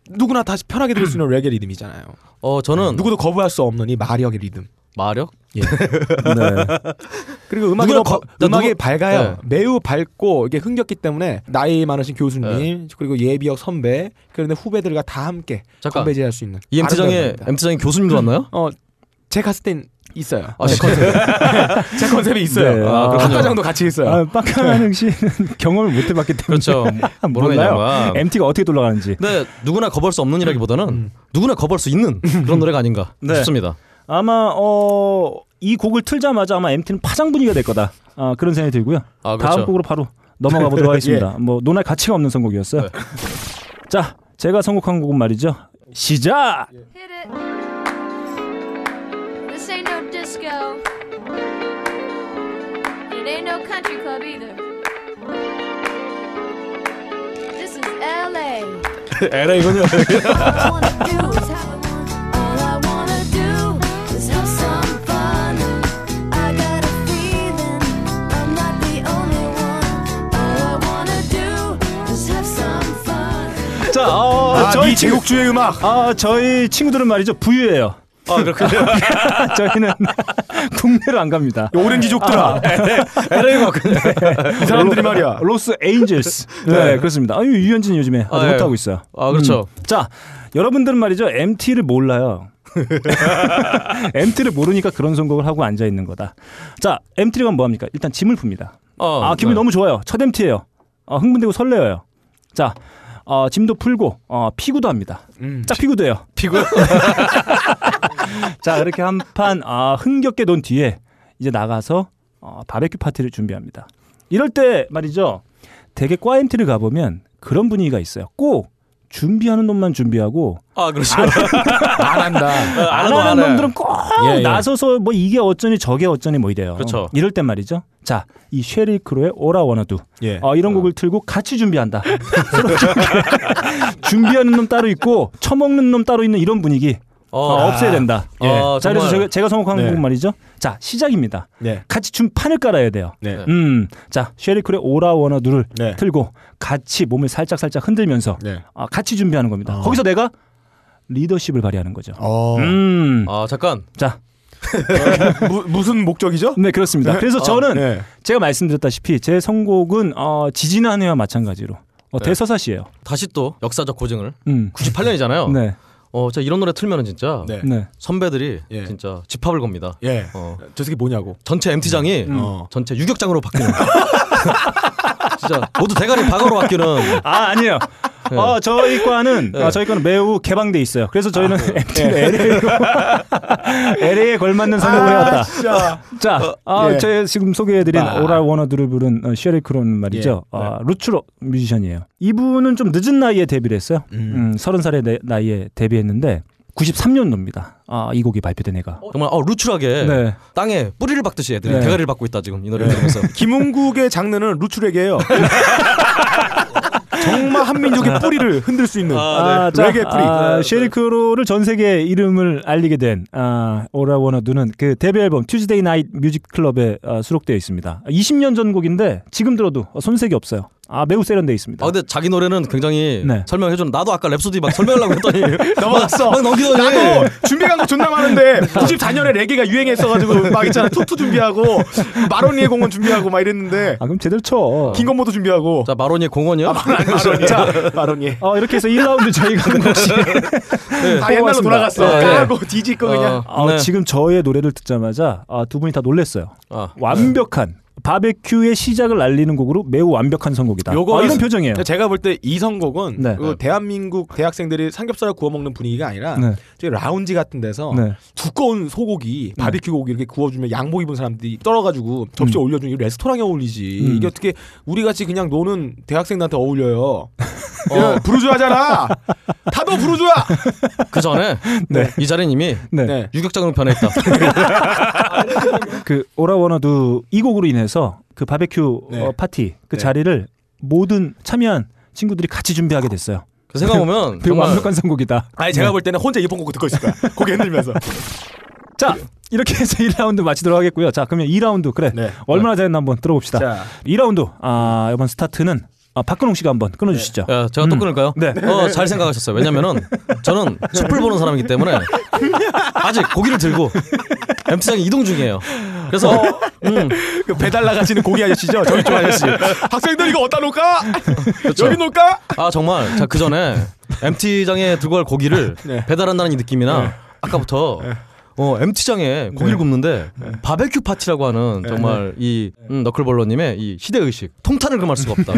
누구나 다시 편하게 들을 수 있는 레게 리듬이잖아요. 어 저는 누구도 거부할 수 없는 이 마력의 리듬. 마력 네. 그리고 음악이 누구나 너무 거- 음악이 누구- 밝아요. 네. 매우 밝고 이게 흥겹기 때문에 나이 많으신 교수님 그리고 예비역 선배 그런데 후배들과 다 함께 잠깐 건배 제의할 수 있는 이 MT장에. MT장에 교수님도 왔나요? 어, 제 갔을 땐 있어요. 아, 제 컨셉. 제 컨셉이 있어요. 네. 아, 아. 학과장도 같이 있어요. 아, 빡가능 씨는 경험을 못 해봤기 때문에 그렇죠. 몰라요. 양반. MT가 어떻게 돌아가는지. 근데 누구나 거부할 수 없는 이라기보다는 음. 누구나 거부할 수 있는 그런 노래가 아닌가 네. 싶습니다. 아마 어, 이 곡을 틀자마자 아마 MT는 파장 분위기가 될 거다. 아, 그런 생각이 들고요. 아 다음 그렇죠. 곡으로 바로 넘어가 보도록 하겠습니다. 뭐 논할 가치가 없는 선곡이었어요. 네. 자, 제가 선곡한 곡은 말이죠. 시작. Hit ain't no country club either. This is LA. LA군요. All I wanna do is have all I wanna do is have some fun. I got a feeling I'm not the only one. All I wanna do is have some fun. 자, 어, 아, 저희 이 제국주의 음악. 아, 저희 친구들은 말이죠. 부유해요. 아 그렇군요. 저희는 국내로 안 갑니다. 오렌지족들아. LA 같군요. 이 사람들이 말이야. 로스 에인젤스. 네, 그렇습니다. 아유, 유현진 요즘에 아주 아, 예. 못하고 있어요. 아 그렇죠. 음. 자, 여러분들은 말이죠. MT를 몰라요. MT를 모르니까 그런 선곡을 하고 앉아 있는 거다. 자, MT가 뭐 합니까? 일단 짐을 풉니다. 어, 아, 기분이 네. 너무 좋아요. 첫 MT예요. 어, 흥분되고 설레어요. 자, 어, 짐도 풀고 어, 피구도 합니다. 음. 짝 피구도 해요. 피고. 자, 그렇게 한 판 아, 흥겹게 논 뒤에 이제 나가서 어, 바베큐 파티를 준비합니다. 이럴 때 말이죠. 대개 과 MT를 가보면 그런 분위기가 있어요. 꼭 준비하는 놈만 준비하고 아 그렇죠. 안 한다. 안 하는 거 하는 안 해. 놈들은 꼭 예, 예. 나서서 뭐 이게 어쩌니 저게 어쩌니 뭐 이래요. 그렇죠. 이럴 땐 말이죠. 자, 이 쉐리 크로의 오라 원어두 예. 어, 이런 곡을 틀고 같이 준비한다. 준비- 준비하는 놈 따로 있고 처먹는 놈 따로 있는 이런 분위기 어, 어, 없애야 된다. 예. 자, 그래서. 제가, 제가 선곡한 네. 곡은 말이죠. 자, 시작입니다. 네. 같이 준 판을 깔아야 돼요. 네. 음, 자, 쉐리 크로의 오라 원어두를 네. 틀고 같이 몸을 살짝 살짝 흔들면서 네. 아, 같이 준비하는 겁니다. 어. 거기서 내가 리더십을 발휘하는 거죠. 어. 음, 아 잠깐. 자, 무, 무슨 목적이죠? 네 그렇습니다. 그래서 아, 저는 네. 제가 말씀드렸다시피 제 선곡은 어, 지지난 해와 마찬가지로 어, 네. 대서사시예요. 다시 또 역사적 고증을. 음. 98년이잖아요. 네, 어, 진짜 이런 노래 틀면은 진짜 네. 네. 선배들이 예. 진짜 집합을 겁니다. 예. 어, 저 새끼 뭐냐고. 전체 MT장이 음. 어. 전체 유격장으로 바뀌는. 진짜 모두 대가리 방어로 바뀌는. 아 아니에요. 네. 어, 저희 과는 네. 어, 저희 과는 매우 개방돼 있어요. 그래서 저희는 MT를 LA로 LA에 걸맞는 선곡을 해왔다. 진짜. 자, 아, 예. 제가 지금 소개해드린 아. All I Wanna Do를 부른 어, Sheryl Crow 말이죠. 예. 아, roots rock 뮤지션이에요. 이분은 좀 늦은 나이에 데뷔를 했어요. 음, 30살의 내- 나이에 데뷔했는데 93년도입니다. 아, 이 곡이 발표된 해가. 정말 어, 루출하게 네. 땅에 뿌리를 박듯이 애들이 네. 대가리를 박고 있다 지금 이 노래 네. 들으면서. 김흥국의 장르는 roots 레게요. 정말 한민족의 뿌리를 흔들 수 있는 아, 자, 레게 뿌리. 아, Sheryl Crow를 전 세계 이름을 알리게 된 아, All I Wanna Do는 그 데뷔 앨범 Tuesday Night Music Club에 아, 수록되어 있습니다. 20년 전 곡인데 지금 들어도 손색이 없어요. 아, 매우 세련되어 있습니다. 아 근데 자기 노래는 굉장히 네. 설명해 준 나도 아까 Rhapsody 막 설명하려고 했더니 넘어갔어. 막 넘기더니 나도 준비한 거 존나 많은데 94년에 레게가 유행했어가지고 막 있잖아 투투 준비하고 마로니에 공원 준비하고 막 이랬는데 아, 그럼 제대로 쳐. 킹건모도 준비하고 자 마로니의 공원이요? 마로니 자 마로니 어, 이렇게 해서 1라운드 저희가 한 곡씩 다 옛날로 돌아갔어 네. 까고 뒤질 거 그냥 어, 아, 네. 지금 저의 노래를 듣자마자 아, 두 분이 다 놀랬어요. 아, 완벽한 바베큐의 시작을 알리는 곡으로 매우 완벽한 선곡이다. 아, 이런 표정이에요. 제가 볼 때 이 선곡은 네. 그 대한민국 대학생들이 삼겹살을 구워 먹는 분위기가 아니라 네. 라운지 같은 데서 네. 두꺼운 소고기 바비큐 고기 이렇게 구워주면 양복 입은 사람들이 떨어가지고 접시에 음. 올려주는 이 레스토랑에 어울리지 음. 이게 어떻게 우리 같이 그냥 노는 대학생들한테 어울려요 어. 부르주아잖아 다도 부르주아 그 전에 네. 이 자리는 이미 네. 네. 유격장으로 변했다. 그 오라워너도 이 곡으로 인해서 그 바베큐 네. 어, 파티 그 네. 자리를 모든 참여한 친구들이 같이 준비하게 됐어요. 그 생각 보면 매우 정말 완벽한 선곡이다. 아니 제가 볼 때는 혼자 이번 곡 듣고 있을 거야 고개 흔들면서 자 이렇게 해서 1라운드 마치도록 하겠고요. 자 그러면 2라운드 그래 네. 얼마나 잘했나 한번 들어봅시다. 자 2라운드 아 이번 스타트는 아, 박근홍 씨가 한번 끊어주시죠. 야, 제가 또 음. 끊을까요? 네. 어, 잘 생각하셨어요. 왜냐면은 저는 숲을 보는 사람이기 때문에 아직 고기를 들고 MT장에 이동 중이에요. 그래서 음, 그 배달 나가시는 고기 아저씨죠 저희 쪽 아저씨 학생들 이거 어디다 놓을까 그렇죠. 여기 놓을까 아 정말 자 그 전에 MT장에 들고 갈 고기를 네. 배달한다는 이 느낌이나 아까부터 어, MT장에 고기를 굽는데 바베큐 파티라고 하는 정말 이 음, 너클볼러님의 이 시대 의식. 통탄을 금할 수가 없다.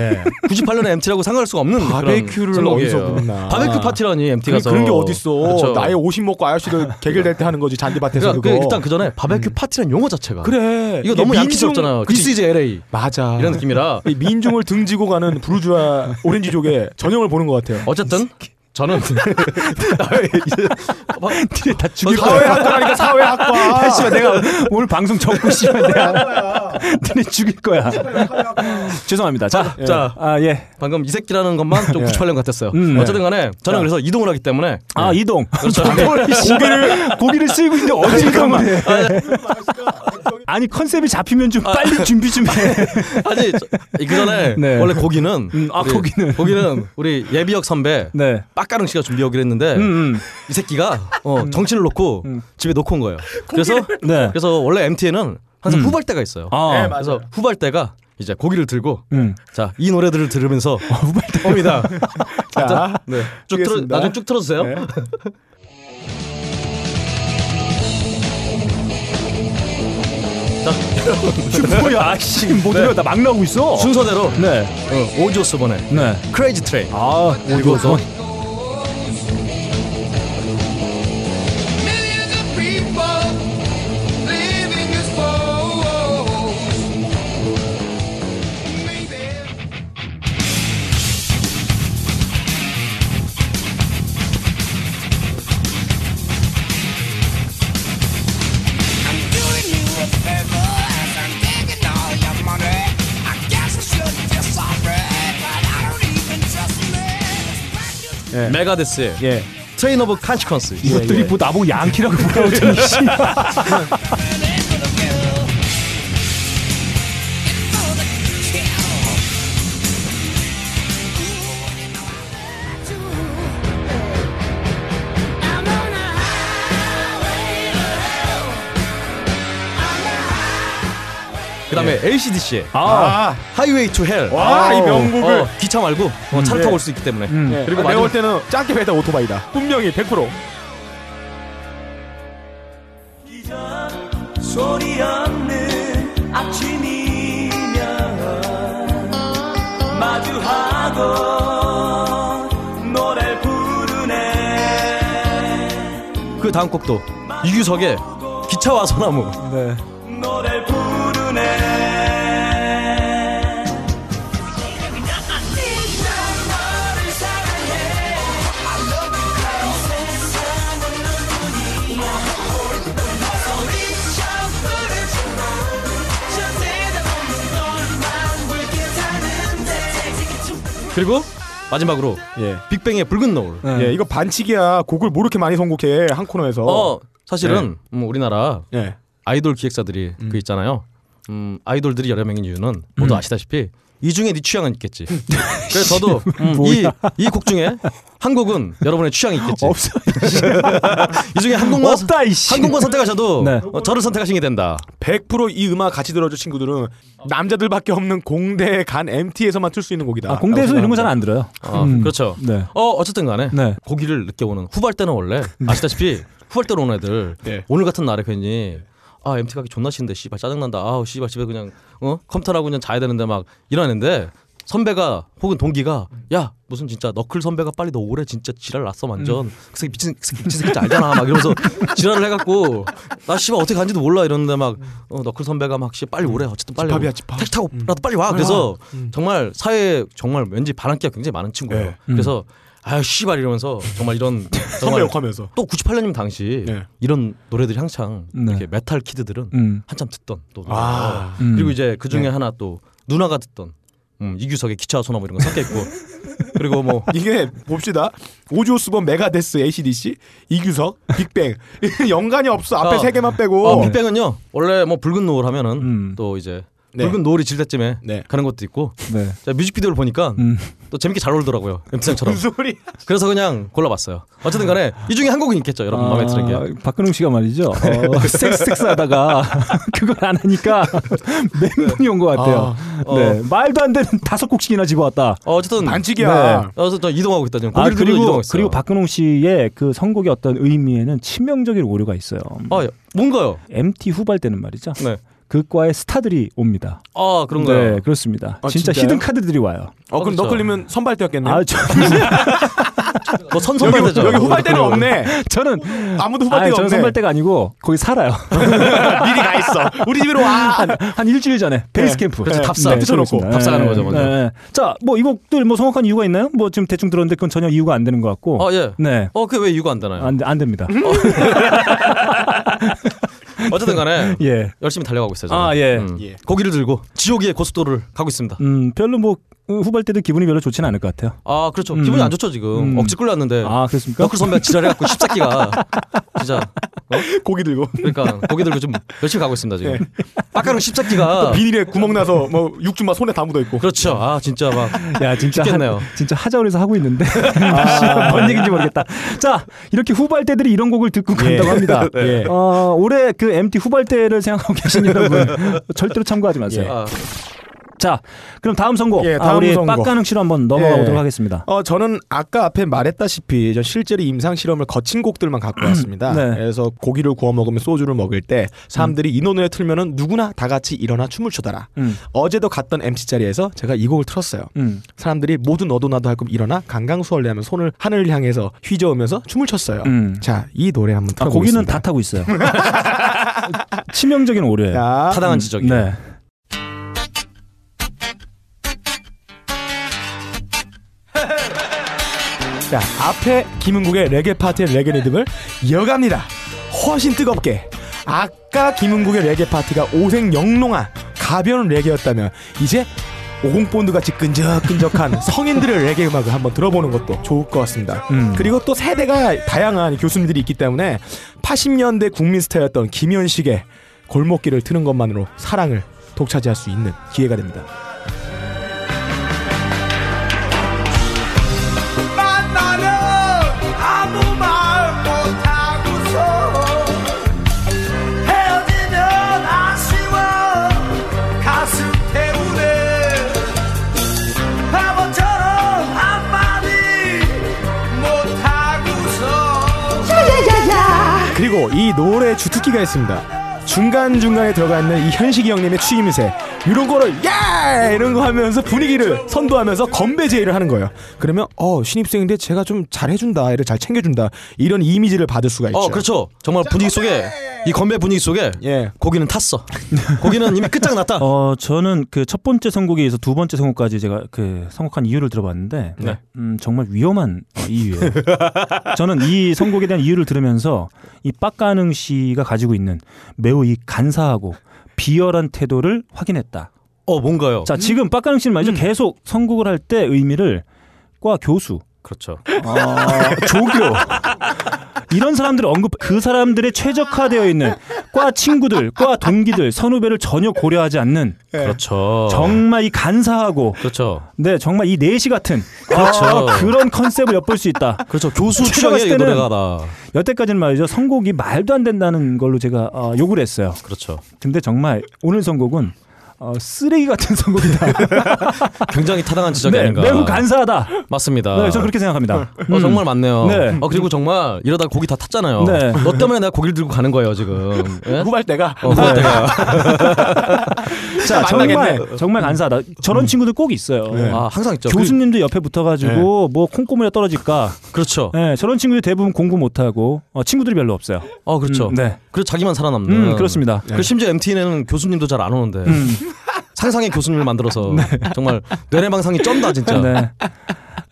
98년에 MT라고 상상할 수가 없는 바베큐를 어디서. 굽나. 바베큐 파티라니 MT 가서. 그런 게 어딨어. 그렇죠. 나이 50 먹고 아저씨들 개결될 때 하는 거지 잔디밭에서 그러니까 그거. 그 일단 그 전에 바베큐 파티라는 용어 자체가. 그래. 이거 너무 양키스럽잖아요. 그치. Is LA 맞아. 이런 느낌이라. 이 민중을 등지고 가는 부르주아 오렌지족의 전형을 보는 것 같아요. 어쨌든 저는 니네 다 죽일 거야. 사회학과라니까 사회학과 씨발 내가 오늘 방송 접고 씨발 내가 니네 죽일 거야. 죄송합니다. 자, 자아 예. 방금 이 새끼라는 것만 좀 98년 같았어요. 음, 어쨌든 간에 저는 그래서 이동을 하기 때문에 아 이동. 그렇죠. 고기를 고기를 쓰고 있는데 어디 가면 해. 아니 컨셉이 잡히면 좀 빨리 준비 좀 해. 아니 저- 그 전에 네. 원래 고기는 음, 아, 우리- 고기는. 고기는 우리 예비역 선배 네. 빡가릉 씨가 준비하기로 했는데 음, 음. 이 새끼가 어, 정신을 놓고 음. 집에 놓고 온 거예요. 그래서 네. 그래서 원래 MT에는 항상 음. 후발대가 있어요. 아, 그래서 후발대가 이제 고기를 들고 음. 자이 노래들을 들으면서 옵니다. 자 네. 쭉 틀어. 나중 쭉 틀어주세요. 네. 뭐야? 씨, 뭐 들어 나막 나오고 있어. 순서대로 네. 어, 오지 오스본의 네. 크레이지 트레인 아, 그리고서 me. Megadeth의 예. Train of Consequences 이것들이 뭐 나보고 양키라고 씨. 그다음에 ACDC의 아, Highway to Hell. 와, 이 명곡을. 어, 기차 말고 어, 차를 네. 타고 올 수 있기 때문에. 음. 예. 그리고 내가 마지막- 볼 때는 짱깨 배달 오토바이다 분명히 100% 소리 없는 아침이면 마주하고 노래를 부르네 그 다음 곡도 이규석의 기차와 소나무. 네. 노래를 부르네 그리고 마지막으로 예. 빅뱅의 붉은 노을. 네. 예, 이거 반칙이야. 곡을 뭐 이렇게 많이 선곡해 한 코너에서. 어 사실은 음, 우리나라 예. 아이돌 기획사들이 그 있잖아요. 음, 아이돌들이 여러 명인 이유는 모두 아시다시피 이 중에 네 취향은 있겠지. 그래서 저도 음, 이이 곡 중에 한 곡은 여러분의 취향이 있겠지. 없어. 이 중에 한 곡만 없다 이씨. 한 곡만 선택하셔도 네. 어, 저를 선택하시게 된다. 100%이 음악 같이 들어줄 친구들은 남자들밖에 없는 공대 간 MT에서만 틀 수 있는 곡이다. 아, 공대에서 이런 거 잘 안 들어요. 아, 음. 그렇죠. 네. 어 어쨌든 간에 네. 고기를 늦게 오는 후발 때는 원래 아시다시피 후발 때로 오는 애들 네. 오늘 같은 날에 괜히 아 MT 가기 존나 싫은데 씨발 짜증난다. 아우 씨발 집에 그냥 어? 컴퓨터라고 그냥 자야 되는데 막 이러는데 선배가 혹은 동기가 야 무슨 진짜 너클 선배가 빨리 너 오래 진짜 지랄 났어 완전. 그 새끼 미친 그 새끼 미친 새끼 알잖아. 막 이러면서 지랄을 해갖고 나 씨발 어떻게 간지도 몰라. 이러는데 막 어, 너클 선배가 막씨 빨리 오래 어쨌든 빨리 집합이야, 오- 집합. 택시 타고라도 빨리 와. 그래서 정말 사회에 정말 왠지 바람기가 굉장히 많은 친구예요. 네. 그래서 아유 씨발 이러면서 정말 이런 선배 정말 욕하면서. 또 98년이면 당시 네. 이런 노래들이 한창 네. 이렇게 메탈 kid들은 음. 한참 듣던 또 아. 음. 그리고 이제 그 중에 네. 하나 또 누나가 듣던 음, 이규석의 기차와 소나무 이런 거 섞여 있고 그리고 뭐 이게 봅시다. 오지 오스본 Megadeth ACDC 이규석 빅뱅 연관이 없어. 앞에 어. 세 개만 빼고. 어, 빅뱅은요 원래 뭐 붉은 노을 하면은 음. 또 이제 네. 붉은 노을이 질 때쯤에 네. 가는 것도 있고 네. 자, 뮤직비디오를 보니까 음. 또 재밌게 잘 무슨 소리? 그래서 그냥 골라봤어요 어쨌든 간에 이 중에 한 곡은 있겠죠 여러분 마음에 드는 게 아, 박근홍 씨가 말이죠. 어, 섹스 섹스 하다가 그걸 안 하니까 멘붕이 온 것 같아요. 어. 네. 말도 안 되는 다섯 곡씩이나 집어왔다. 어, 어쨌든 반칙이야. 그래서 저 이동하고 있다 지금 아, 그리고 이동했어요 그리고 박근홍 씨의 그 선곡의 어떤 의미에는 치명적인 오류가 있어요. 아 뭔가요 MT 후발 때는 말이죠. 네. 그 과의 스타들이 옵니다. 아 그런가요 네, 그렇습니다. 아, 진짜? 히든 카드들이 와요. 어 그럼 그렇죠. 너클이면 선발대였겠네. 아, 저, 뭐 선선발대죠 여기 후발대는 없네. 저는 아무도 아니, 후발대가 저는 없네. 선발대가 아니고 거기 살아요. 미리 가 있어. 우리 집으로 와. 한, 한 일주일 전에 베이스 캠프. 그렇죠, 답사. 붙여놓고. 그렇습니다. 답사 가는 거죠, 먼저. 자, 뭐 이 곡들 뭐 선곡한 이유가 있나요? 뭐 지금 대충 들었는데 그건 전혀 이유가 안 되는 것 같고. 어, 예. 네. 어, 그게 왜 이유가 안 되나요? 안, 안 됩니다. 어 쨌든 간에 예. 열심히 달려가고 있어요. 저는. 아, 예. 음. 예. 고기를 들고 지옥의 고속도로를 가고 있습니다. 음, 별로 뭐 어, 후발 때도 기분이 별로 좋지는 않을 것 같아요. 아, 그렇죠. 음. 기분이 안 좋죠, 지금. 음. 억지 끌려왔는데. 아, 그렇습니까? 너클 선배 지랄해갖고 십새끼가 진짜 고기 들고. 그러니까 고기 들고 좀 열심히 가고 있습니다 지금. 예. 빡가는 십새끼가 비닐에 구멍 나서 뭐 육즙 막 손에 다 묻어 있고. 그렇죠. 아 진짜 막 야, 진짜. 하, 진짜 하자고 해서 하고 있는데 뭔 얘기인지 모르겠다. 자, 이렇게 후발 때들이 이런 곡을 듣고 간다고 합니다. 예. 어, 올해 그 MT 후발 때를 생각하고 계신 여러분 절대로 참고하지 마세요. 아, 자, 그럼 다음 선곡. 예, 아, 다음 우리 선곡. 빡가능 씨로 한번 넘어가 예. 보도록 하겠습니다. 어 저는 아까 앞에 말했다시피 전 실제로 임상 실험을 거친 곡들만 갖고 왔습니다. 네. 그래서 고기를 구워 먹으면 소주를 먹을 때 사람들이 이 노래 틀면은 누구나 다 같이 일어나 춤을 추더라. 음, 어제도 갔던 MC 자리에서 제가 이 곡을 틀었어요. 음. 사람들이 모두 너도 나도 할 거면 일어나 강강수월래하면 손을 하늘을 향해서 휘저으면서 춤을 췄어요. 음. 자, 이 노래 한번 아, 틀어보겠습니다. 고기는 다 타고 있어요. 치명적인 오류예요. 자, 타당한 음, 지적이에요. 네. 자, 앞에 김은국의 레게 파티의 레게 리듬을 이어갑니다. 훨씬 뜨겁게. 아까 김은국의 레게 파티가 오색 영롱한 가벼운 레게였다면 이제 오공본드 같이 끈적끈적한 성인들의 레게 음악을 한번 들어보는 것도 좋을 것 같습니다. 음. 그리고 또 세대가 다양한 교수님들이 있기 때문에 80년대 국민 스타였던 김현식의 골목길을 트는 것만으로 사랑을 독차지할 수 있는 기회가 됩니다. 노래 주특기가 있습니다. 중간중간에 들어가 있는 이 현식이 형님의 취임새 이런 거를 야 이런 거 하면서 분위기를 선도하면서 건배 제의를 하는 거예요. 그러면 어 신입생인데 제가 좀 잘해준다, 얘를 잘 챙겨준다 이런 이미지를 받을 수가 있죠. 어 그렇죠. 정말 분위기 속에 이 건배 분위기 속에 예. 고기는 탔어. 고기는 이미 끝장났다. 어, 저는 그 첫 번째 선곡에 이어서 두 번째 선곡까지 제가 그 선곡한 이유를 들어봤는데, 네. 음, 정말 위험한 어, 이유예요. 저는 이 선곡에 대한 이유를 들으면서 이 빡가능 씨가 가지고 있는 매우 이 간사하고 비열한 태도를 확인했다. 어 뭔가요? 자, 지금 빡가능 씨는 말이죠. 계속 선곡을 할 때 의미를 과 교수, 그렇죠. 어, 조교 이런 사람들을 언급 그 사람들의 최적화되어 있는 과 친구들, 과 동기들, 선후배를 전혀 고려하지 않는 그렇죠. 정말 이 간사하고 그렇죠. 네 정말 이 내시 같은 그렇죠. 아, 그런 컨셉을 엿볼 수 있다. 그렇죠. 교수 봤을 때는 노래가 나. 여태까지는 말이죠 선곡이 말도 안 된다는 걸로 제가 어, 욕을 했어요. 그렇죠. 근데 정말 오늘 선곡은 어, 쓰레기 같은 선곡이다. 굉장히 타당한 지적이 네, 아닌가. 매우 간사하다. 맞습니다. 네, 저는 그렇게 생각합니다. 어, 음. 정말 맞네요. 네. 어, 그리고 정말 이러다 고기 다 탔잖아요. 네. 너 때문에 내가 고기를 들고 가는 거예요, 지금. 예? 후발 때가 어, 후발 때가. 자, 정말 만나겠네. 정말 간사하다. 저런 친구들 꼭 있어요. 아, 항상 있죠. 교수님도 옆에 붙어가지고 뭐 콩고물에 떨어질까. 그, 그렇죠. 네, 저런 친구들 대부분 공부 못하고 어, 친구들이 별로 없어요. 어, 그렇죠. 음, 네, 그래서 자기만 살아남는. 음, 그렇습니다. 그 심지어 MTN에는 교수님도 잘 안 오는데 음, 상상의 교수님을 만들어서 정말 뇌내방상이 쩐다 진짜. 네.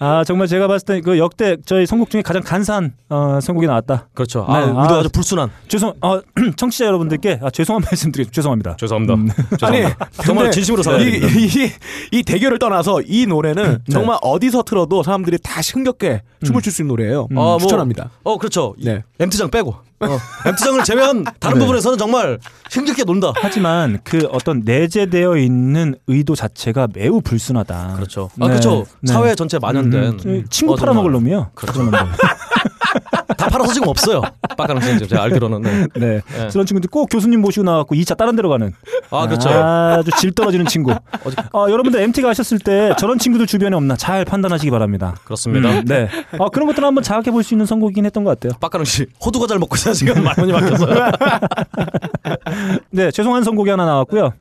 아 정말 제가 봤을 때 그 역대 저희 선곡 중에 가장 간사한 어, 선곡이 나왔다. 그렇죠. 네. 아, 아, 우리도 아주 불순한. 죄송, 어, 청취자 여러분들께 아, 죄송한 말씀드리겠습니다. 죄송합니다. 죄송합니다. 음. 아니 정말 진심으로 이, 사과드립니다. 이, 이 대결을 떠나서 이 노래는 네. 정말 어디서 틀어도 사람들이 다 흥겹게 춤을 출 수 있는 노래예요. 음. 아, 뭐, 추천합니다. 어, 그렇죠. 네. MT장 빼고. 어, MT장을 제외한 다른 네. 부분에서는 정말 힘겹게 논다. 하지만 그 어떤 내재되어 있는 의도 자체가 매우 불순하다. 그렇죠. 아, 네. 그렇죠. 네. 사회 전체 만연된. 음, 친구 어, 팔아먹을. 놈이요. 그렇죠. 그런 놈들. 다 팔아서 지금 없어요. 빡가는 선생님 제가 알기로는. 네. 네. 네. 그런 친구들 꼭 교수님 모시고 나와갖고 2차 다른 데로 가는. 아, 그렇죠. 아주 질 떨어지는 친구. 어, 여러분들 MT 가셨을 때 저런 친구들 주변에 없나 잘 판단하시기 바랍니다. 그렇습니다. 음, 네. 어, 그런 것들을 한번 자각해 볼 수 있는 선곡이긴 했던 것 같아요. 박근홍 씨 호두가 잘 먹고 있어요 지금 말문이 막혀서요. 네, 죄송한 선곡이 하나 나왔고요.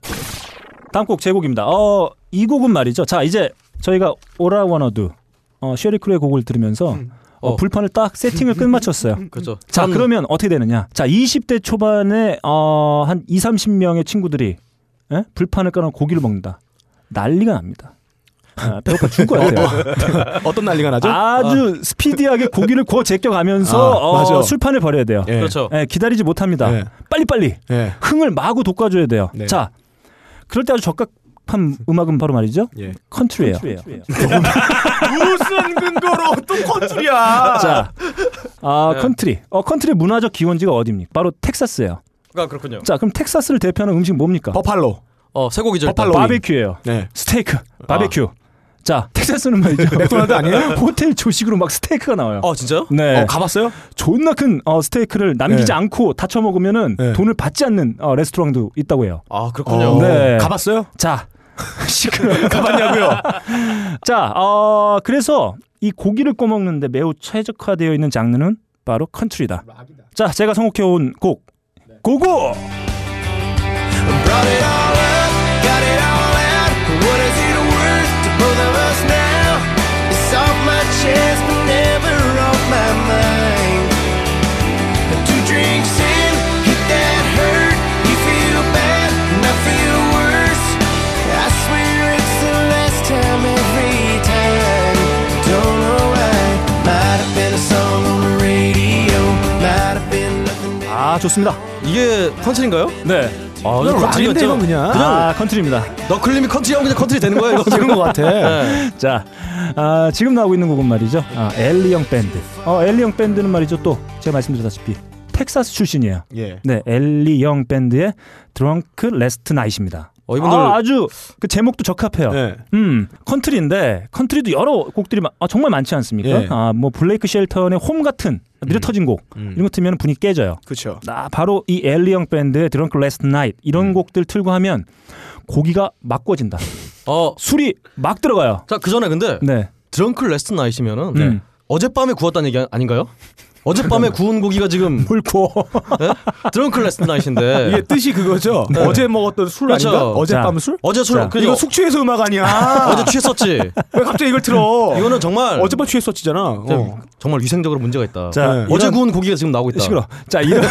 다음 곡 제 곡입니다. 어, 이 곡은 말이죠. 자, 이제 저희가 All I Wanna Do 어, Sheryl Crow의 곡을 들으면서 어, 어. 불판을 딱 세팅을 끝마쳤어요. 그렇죠. 자, 전- 그러면 어떻게 되느냐? 자, 20대 초반에 어, 한 2, 30명의 친구들이 예? 불판을 깔아 고기를 먹는다. 난리가 납니다. 아, 배고파 죽을 것 같아요. 어떤 난리가 나죠? 아주 스피디하게 고기를 구워 제껴가면서 아, 어. 술판을 벌여야 돼요. 예. 그렇죠. 예, 기다리지 못합니다. 네. 빨리빨리 예. 흥을 마구 돋궈줘야 돼요. 네. 자, 그럴 때 아주 적합한 음악은 바로 말이죠. 예. 컨트리예요. 무슨 근거로 또 컨트리야? 자, 아 네. 컨트리. 어 컨트리 문화적 기원지가 어디입니까? 바로 텍사스예요. 아 그렇군요. 자, 그럼 텍사스를 대표하는 음식 뭡니까? 버팔로. 어 쇠고기죠. 버팔로. 바베큐예요. 네. 스테이크, 바베큐. 자, 텍사스는 말이죠. 맥도날드 아니에요? 호텔 조식으로 막 스테이크가 나와요. 어 진짜요? 네. 어, 가봤어요? 존나 큰 어, 스테이크를 남기지 네. 않고 다 처먹으면은 네. 돈을 받지 않는 어, 레스토랑도 있다고 해요. 아 그렇군요. 어, 네. 가봤어요? 자. 가봤냐고요? 자, 어, 그래서 이 고기를 꺼먹는데 매우 최적화되어 있는 장르는 바로 컨트리다. 자, 제가 선곡해온 곡 고고. 아, 좋습니다. 이게 컨트리인가요? 네. 아 락인데 이건 그냥. 아, 컨트리입니다. 너클림이 컨트리하면 그냥 컨트리 되는 거예요. 이거 그런 것 같아. 네. 자, 아, 지금 나오고 있는 곡은 말이죠. 아, 엘리영 밴드. 어, 엘리영 밴드는 말이죠. 또 제가 말씀드렸다시피 텍사스 출신이에요. 예. 네, 엘리영 밴드의 Drunk Last Night입니다. 어, 이분들 아, 아주 그 제목도 적합해요. 예. 음, 컨트리인데 컨트리도 여러 곡들이 마- 아, 정말 많지 않습니까? 예. 아, 뭐 블레이크 쉘턴의 홈 같은 미려 터진 곡 음. 이런 거 틀면 분위 기 깨져요. 그렇죠. 아, 바로 이 엘리영 밴드의 Drunk Last Night 이런 음. 곡들 틀고 하면 고기가 막 구워진다. 어. 술이 막 들어가요. 자그 전에 근데 네. Drunk Last Night이면은 음. 어젯밤에 구웠다는 얘기 아닌가요? 어젯밤에 구운 고기가 지금 물 구워. 예? Drunk Last Night인데 이게 뜻이 그거죠. 어제 먹었던 술 그렇죠. 아닌가? 어젯밤 자. 술? 어제 술 자, 그 이거 숙취해소 음악 아니야. 어제 취했었지. 왜 갑자기 이걸 틀어? 이거는 정말 어젯밤 취했었지잖아. 어. 정말 위생적으로 문제가 있다. 자, 네. 어제 이런- 구운 고기가 지금 나오고 있다. 시끄러. 자 이런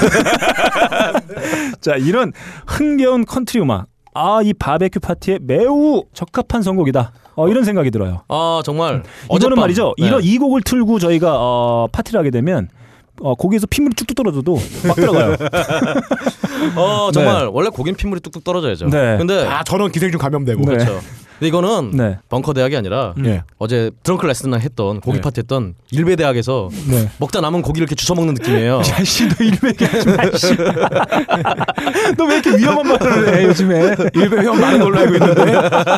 자 이런 흥겨운 컨트리 음악. 아 이 바베큐 파티에 매우 적합한 선곡이다. 어, 이런 생각이 들어요. 아 정말 이거는 어젯밤. 말이죠. 네. 이런 이 곡을 틀고 저희가 어, 파티를 하게 되면 어, 고기에서 핏물이 쭉쭉 떨어져도 막 들어가요. 어 정말 원래 고긴 핏물이 뚝뚝 떨어져야죠. 네. 근데 아 전원 기생충 감염되고. 네. 그렇죠. 근데 이거는 네. 벙커 대학이 아니라 예. 어제 Drunk Last을 했던 고기 네. 파티 했던 일베 대학에서 네. 먹다 남은 고기를 이렇게 주워 먹는 느낌이에요. 야씨 너 일베. 너왜 이렇게 위험한 말을 해 요즘에? 일베 회원 많은 걸로 알고 있는데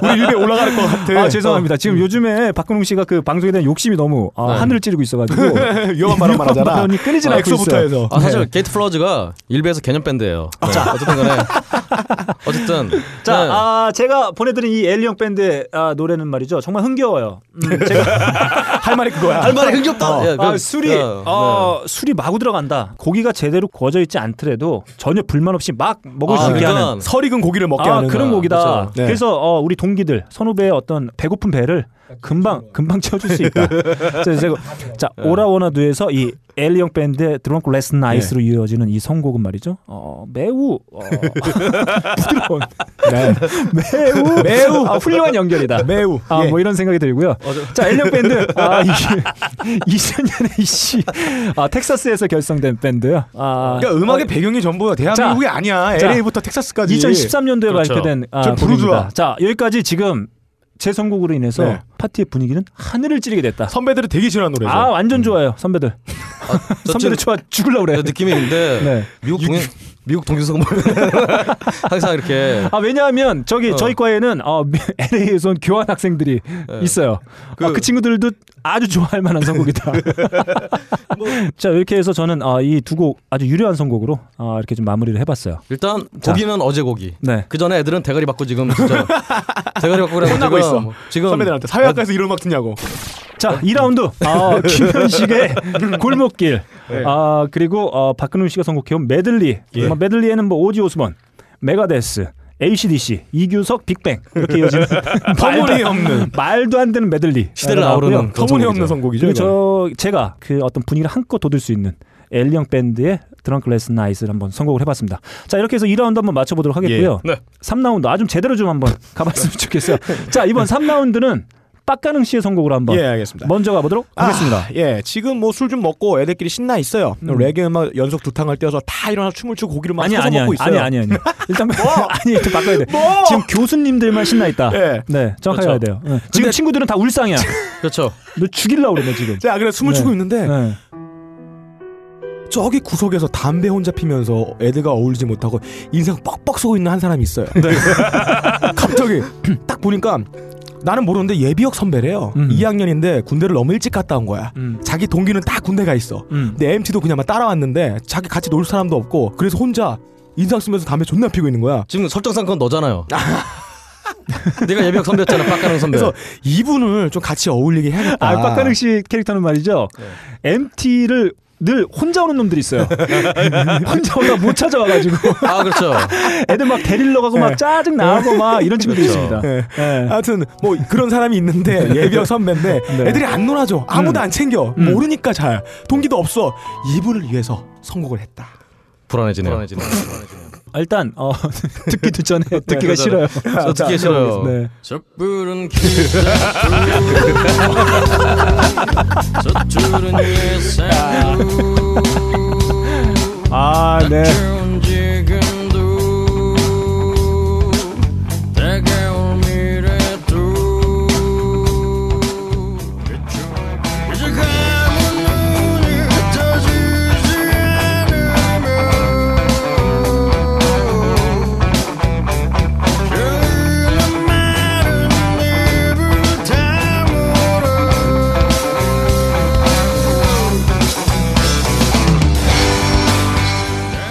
우리 일베 올라갈 것 같아. 아 죄송합니다. 지금 요즘에 박근홍 씨가 그 방송에 대한 욕심이 너무 아, 네. 하늘을 찌르고 있어가지고 위험한 발언만 하잖아. 발언이 끊이질 아, 않고 있어요. 해서. 아 사실 네. 게이트 플라워즈가 일베에서 개념 밴드예요. 자 어쨌든 간에 어쨌든 자, 네. 아, 제가 보내드린 이 엘리영 밴드의 아, 노래는 말이죠. 정말 흥겨워요. 음, 제가 할 말이 그거야. 할 말이 흥겹다. 예, 아, 그- 술이 예, 어, 술이 마구 들어간다. 고기가 제대로 구워져 있지 않더라도 전혀 불만 없이 막 먹을 아, 수 있게 그러니까 하는 설익은 고기를 먹게 아, 하는 그런 곡이다. 그렇죠. 네. 그래서 어, 우리 동기들 선후배의 어떤 배고픈 배를 금방 금방 채워줄 수 있다. 자, 제가, 자 오라워나두에서 이 엘리영 밴드의 Drunk Last Night으로 이어지는 이 선곡은 말이죠. 어, 매우 어, 부드러운, 네. 매우 매우 아, 훌륭한 연결이다. 매우. 아, 예. 뭐 이런 생각이 들고요. 자, 엘리형 밴드. 아, 이게 2000년에 이씨 아, 텍사스에서 결성된 밴드요. 아, 그러니까 음악의 배경이 전부 대한민국이 아니야. 자, LA부터 텍사스까지. 2013년도에 그렇죠. 발표된 아. 부르주아. 자, 여기까지 지금 제 선곡으로 인해서 네. 파티의 분위기는 하늘을 찌르게 됐다. 선배들이 되게 싫어하는 노래죠. 아, 완전 좋아요, 선배들. 저 선배들 좋아 죽을라 그래. 느낌이 있는데 네. 미국 동행 미국 동기성 항상 이렇게 아 왜냐하면 저기 어. 저희 과에는 어, LA에서 온 교환 학생들이 있어요. 그, 그 친구들도 아주 좋아할 만한 선곡이다. 자 이렇게 해서 저는 아, 이두 곡 아주 유려한 선곡으로 아, 이렇게 좀 마무리를 해봤어요. 일단 고기는 어제 고기. 네. 그 전에 애들은 대가리 받고 지금 진짜 대가리 받고 그래가지고 혼나고 있어. 지금 지금 선배들한테 사회학과에서 이런 음악 듣냐고. 자, 2라운드. 아, 김현식의 골목길. 네. 아, 그리고 어, 박근홍 씨가 선곡해온 메들리. 예. 뭐 메들리에는 뭐 오지 오스본, 메가데스, ACDC, 이규석, 빅뱅 이렇게 이어지는 터무니없는. 말도 안 되는 메들리. 시대를 그런 터무니없는 선곡이죠. 저 제가 그 어떤 분위기를 한껏 돋을 수 있는 엘리영 밴드의 Last Night을 한번 선곡을 해봤습니다. 자 이렇게 해서 2라운드 한번 맞춰보도록 하겠고요. 네. 3라운드 아 좀 제대로 좀 한번 가봤으면 좋겠어요. 자 이번 3라운드는 빡가능 씨의 선곡으로 한번 예, 알겠습니다. 먼저 가보도록 하겠습니다. 아, 예, 지금 뭐 술 좀 먹고 애들끼리 신나 있어요. 음. 레게 음악 연속 두 탕을 떼어서 다 일어나 춤을 추고 고기를 막 아니 아니 먹고 아니 있어요. 아니 아니 아니 일단 아니 좀 바꿔야 돼. 뭐? 지금 교수님들만 신나 있다. 예. 네 정확하게 그렇죠. 해야 돼요. 네. 지금 근데- 친구들은 다 울상이야. 그렇죠. 너 죽일라 그래 너 지금. 자, 그래 숨을 네. 추고 있는데 네. 저기 구석에서 담배 혼자 피면서 애들과 어울리지 못하고 인생 뻑뻑 쏘고 있는 한 사람이 있어요. 네. 갑자기 딱 보니까 나는 모르는데 예비역 선배래요. 음. 2학년인데 군대를 너무 일찍 갔다 온 거야. 음. 자기 동기는 다 군대가 있어. 음. 근데 MT도 그냥 막 따라왔는데 자기 같이 놀 사람도 없고 그래서 혼자 인상 쓰면서 담배 존나 피고 있는 거야. 지금 설정상 그건 너잖아요. 내가 예비역 선배였잖아. 빡가는 선배. 그래서 이분을 좀 같이 어울리게 해야겠다. 아 빡가능 씨 캐릭터는 말이죠. 네. MT를 늘 혼자 오는 놈들이 있어요. 혼자 오다 못 찾아와가지고 아 그렇죠. 애들 막 데리러 가고 막 짜증 나고 막 이런 친구들이 그렇죠. 있습니다. 네. 네. 하여튼 뭐 그런 사람이 있는데 예비역 선배인데 네. 애들이 안 놀아줘 아무도 안 챙겨 음. 모르니까 잘 동기도 없어 이분을 위해서 선곡을 했다 불안해지네요. 불안해지네요. 아, 일단 어, 듣기도 전에 듣기가 네, 싫어요. 저 듣기 싫어요. 네. 저 푸른 저줄은 예상도 아 네.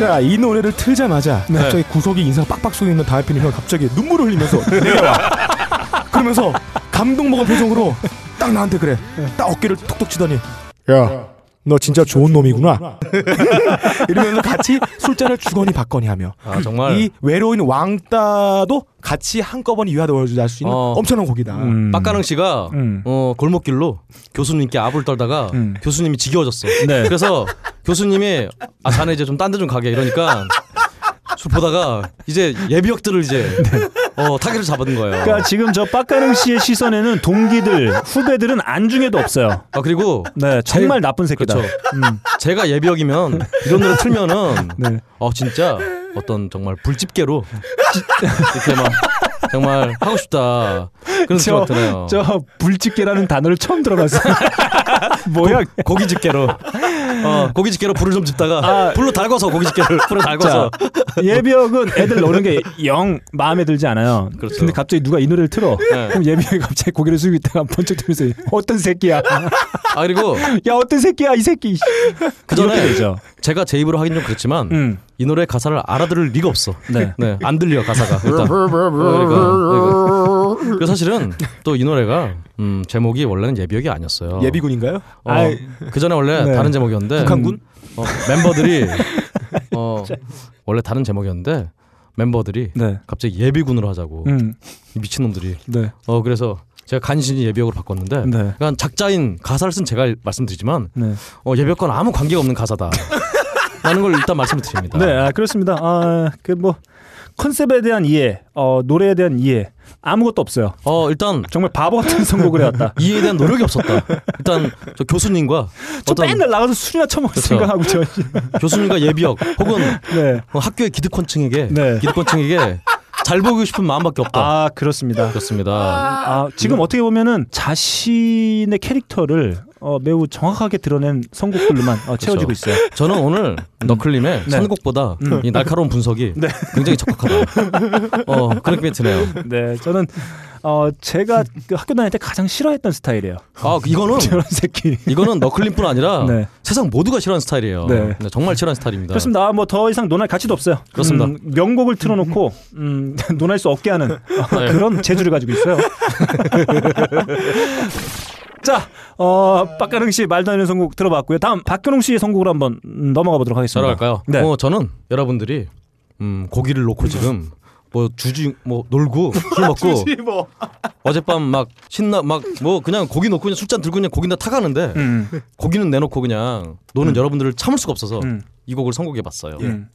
자, 이 노래를 틀자마자 네. 갑자기 구석에 인상 빡빡 쏘여 있는 다이피는 형 갑자기 눈물을 흘리면서 내려와. 그러면서 감동 먹은 표정으로 딱 나한테 그래. 딱 어깨를 툭툭 치더니 야, 너 진짜 좋은 놈이구나. 이러면서 같이 술잔을 주거니 받거니 하며 아 정말 이 외로운 왕따도 같이 한꺼번에 유아도와줄 수 있는 어. 엄청난 곡이다. 음. 빡가능 씨가 음. 어, 골목길로 교수님께 압을 떨다가 음. 교수님이 지겨워졌어. 네. 그래서 교수님이 아 자네 이제 좀 딴 데 좀 가게 이러니까 술 보다가 이제 예비역들을 이제 어, 타겟을 잡은 거예요. 그러니까 지금 저 박근홍 씨의 시선에는 동기들, 후배들은 안중에도 없어요. 아 그리고 네, 정말 나쁜 새끼다. 그렇죠. 음, 제가 예비역이면 이런 노래 틀면은 네. 어 진짜 어떤 정말 불집게로 이렇게 막 정말 하고 싶다 그런 막 드네요. 저 불집게라는 단어를 처음 들어봤어요. 뭐야? 고 기 집게로 어, 고기 집게로 불을 좀 집다가 아. 불로 달궈서 고기 집게를 불에 달궈서 예비역은 애들 노는 게 영 마음에 들지 않아요. 그렇죠. 근데 갑자기 누가 이 노래를 틀어. 네. 그럼 예비역이 갑자기 고개를 숙이고 있다가 번쩍 들면서 어떤 새끼야? 아 그리고 야 어떤 새끼야 이 새끼. 그 전에. 제가 제 입으로 하긴 좀 그렇지만 음. 이 노래 가사를 알아들을 리가 없어. 네. 네, 안 들려 가사가 일단. 그러니까, 그 사실은 또 이 노래가 음, 제목이 원래는 예비역이 아니었어요. 예비군인가요? 어, 그 전에 원래 네. 다른 제목이었는데 북한군? 어, 멤버들이 어, 원래 다른 제목이었는데 멤버들이 네. 갑자기 예비군으로 하자고 음. 이 미친 놈들이. 네. 어 그래서 제가 간신히 예비역으로 바꿨는데 네. 그러니까 작자인 가사를 쓴 제가 말씀드리지만 네. 어, 예비역과는 아무 관계가 없는 가사다. 라는 걸 일단 말씀을 드립니다. 네, 아, 그렇습니다. 아, 그뭐 컨셉에 대한 이해, 어, 노래에 대한 이해 아무것도 없어요. 어 일단 정말 바보 같은 선곡을 해왔다. 이해에 대한 노력이 없었다. 일단 저 교수님과 저 어떤 맨날 나가서 술이나 처먹을 그렇죠. 생각하고 저. 교수님과 예비역 혹은 네. 어, 학교의 기득권층에게 네. 기득권층에게 잘 보이고 싶은 마음밖에 없다. 아 그렇습니다. 그렇습니다. 아, 지금 어떻게 보면은 자신의 캐릭터를 어, 매우 정확하게 드러낸 선곡들로만 어, 채워지고 있어요. 저는 오늘 너클림의 네. 선곡보다 음. 이 날카로운 분석이 네. 굉장히 적합하다. 어 느낌이 드네요. 네, 저는 어, 제가 그 학교 다닐 때 가장 싫어했던 스타일이에요. 아 이거는 저런 새끼. 이거는 너클림뿐 아니라 네. 세상 모두가 싫어하는 스타일이에요. 네. 네, 정말 싫어하는 스타일입니다. 그렇습니다. 아, 뭐더 이상 논할 가치도 없어요. 그렇습니다. 음, 명곡을 틀어놓고 음, 논할 수 없게 하는 어, 네. 그런 재주를 가지고 있어요. 자, 어, 박가능 씨 말도 안 되는 선곡 들어봤고요. 다음 박근홍 씨의 선곡으로 한번 음, 넘어가 보도록 하겠습니다. 따라갈까요? 네. 어 저는 여러분들이 음, 고기를 놓고 지금 뭐 주지 뭐 놀고 술 먹고 뭐. 어젯밤 막 신나 막 뭐 그냥 고기 놓고 그냥 술잔 들고 그냥 고기나 타가는데 음, 고기는 내놓고 그냥 노는 음. 여러분들을 참을 수가 없어서 음, 이 곡을 선곡해 봤어요. 음.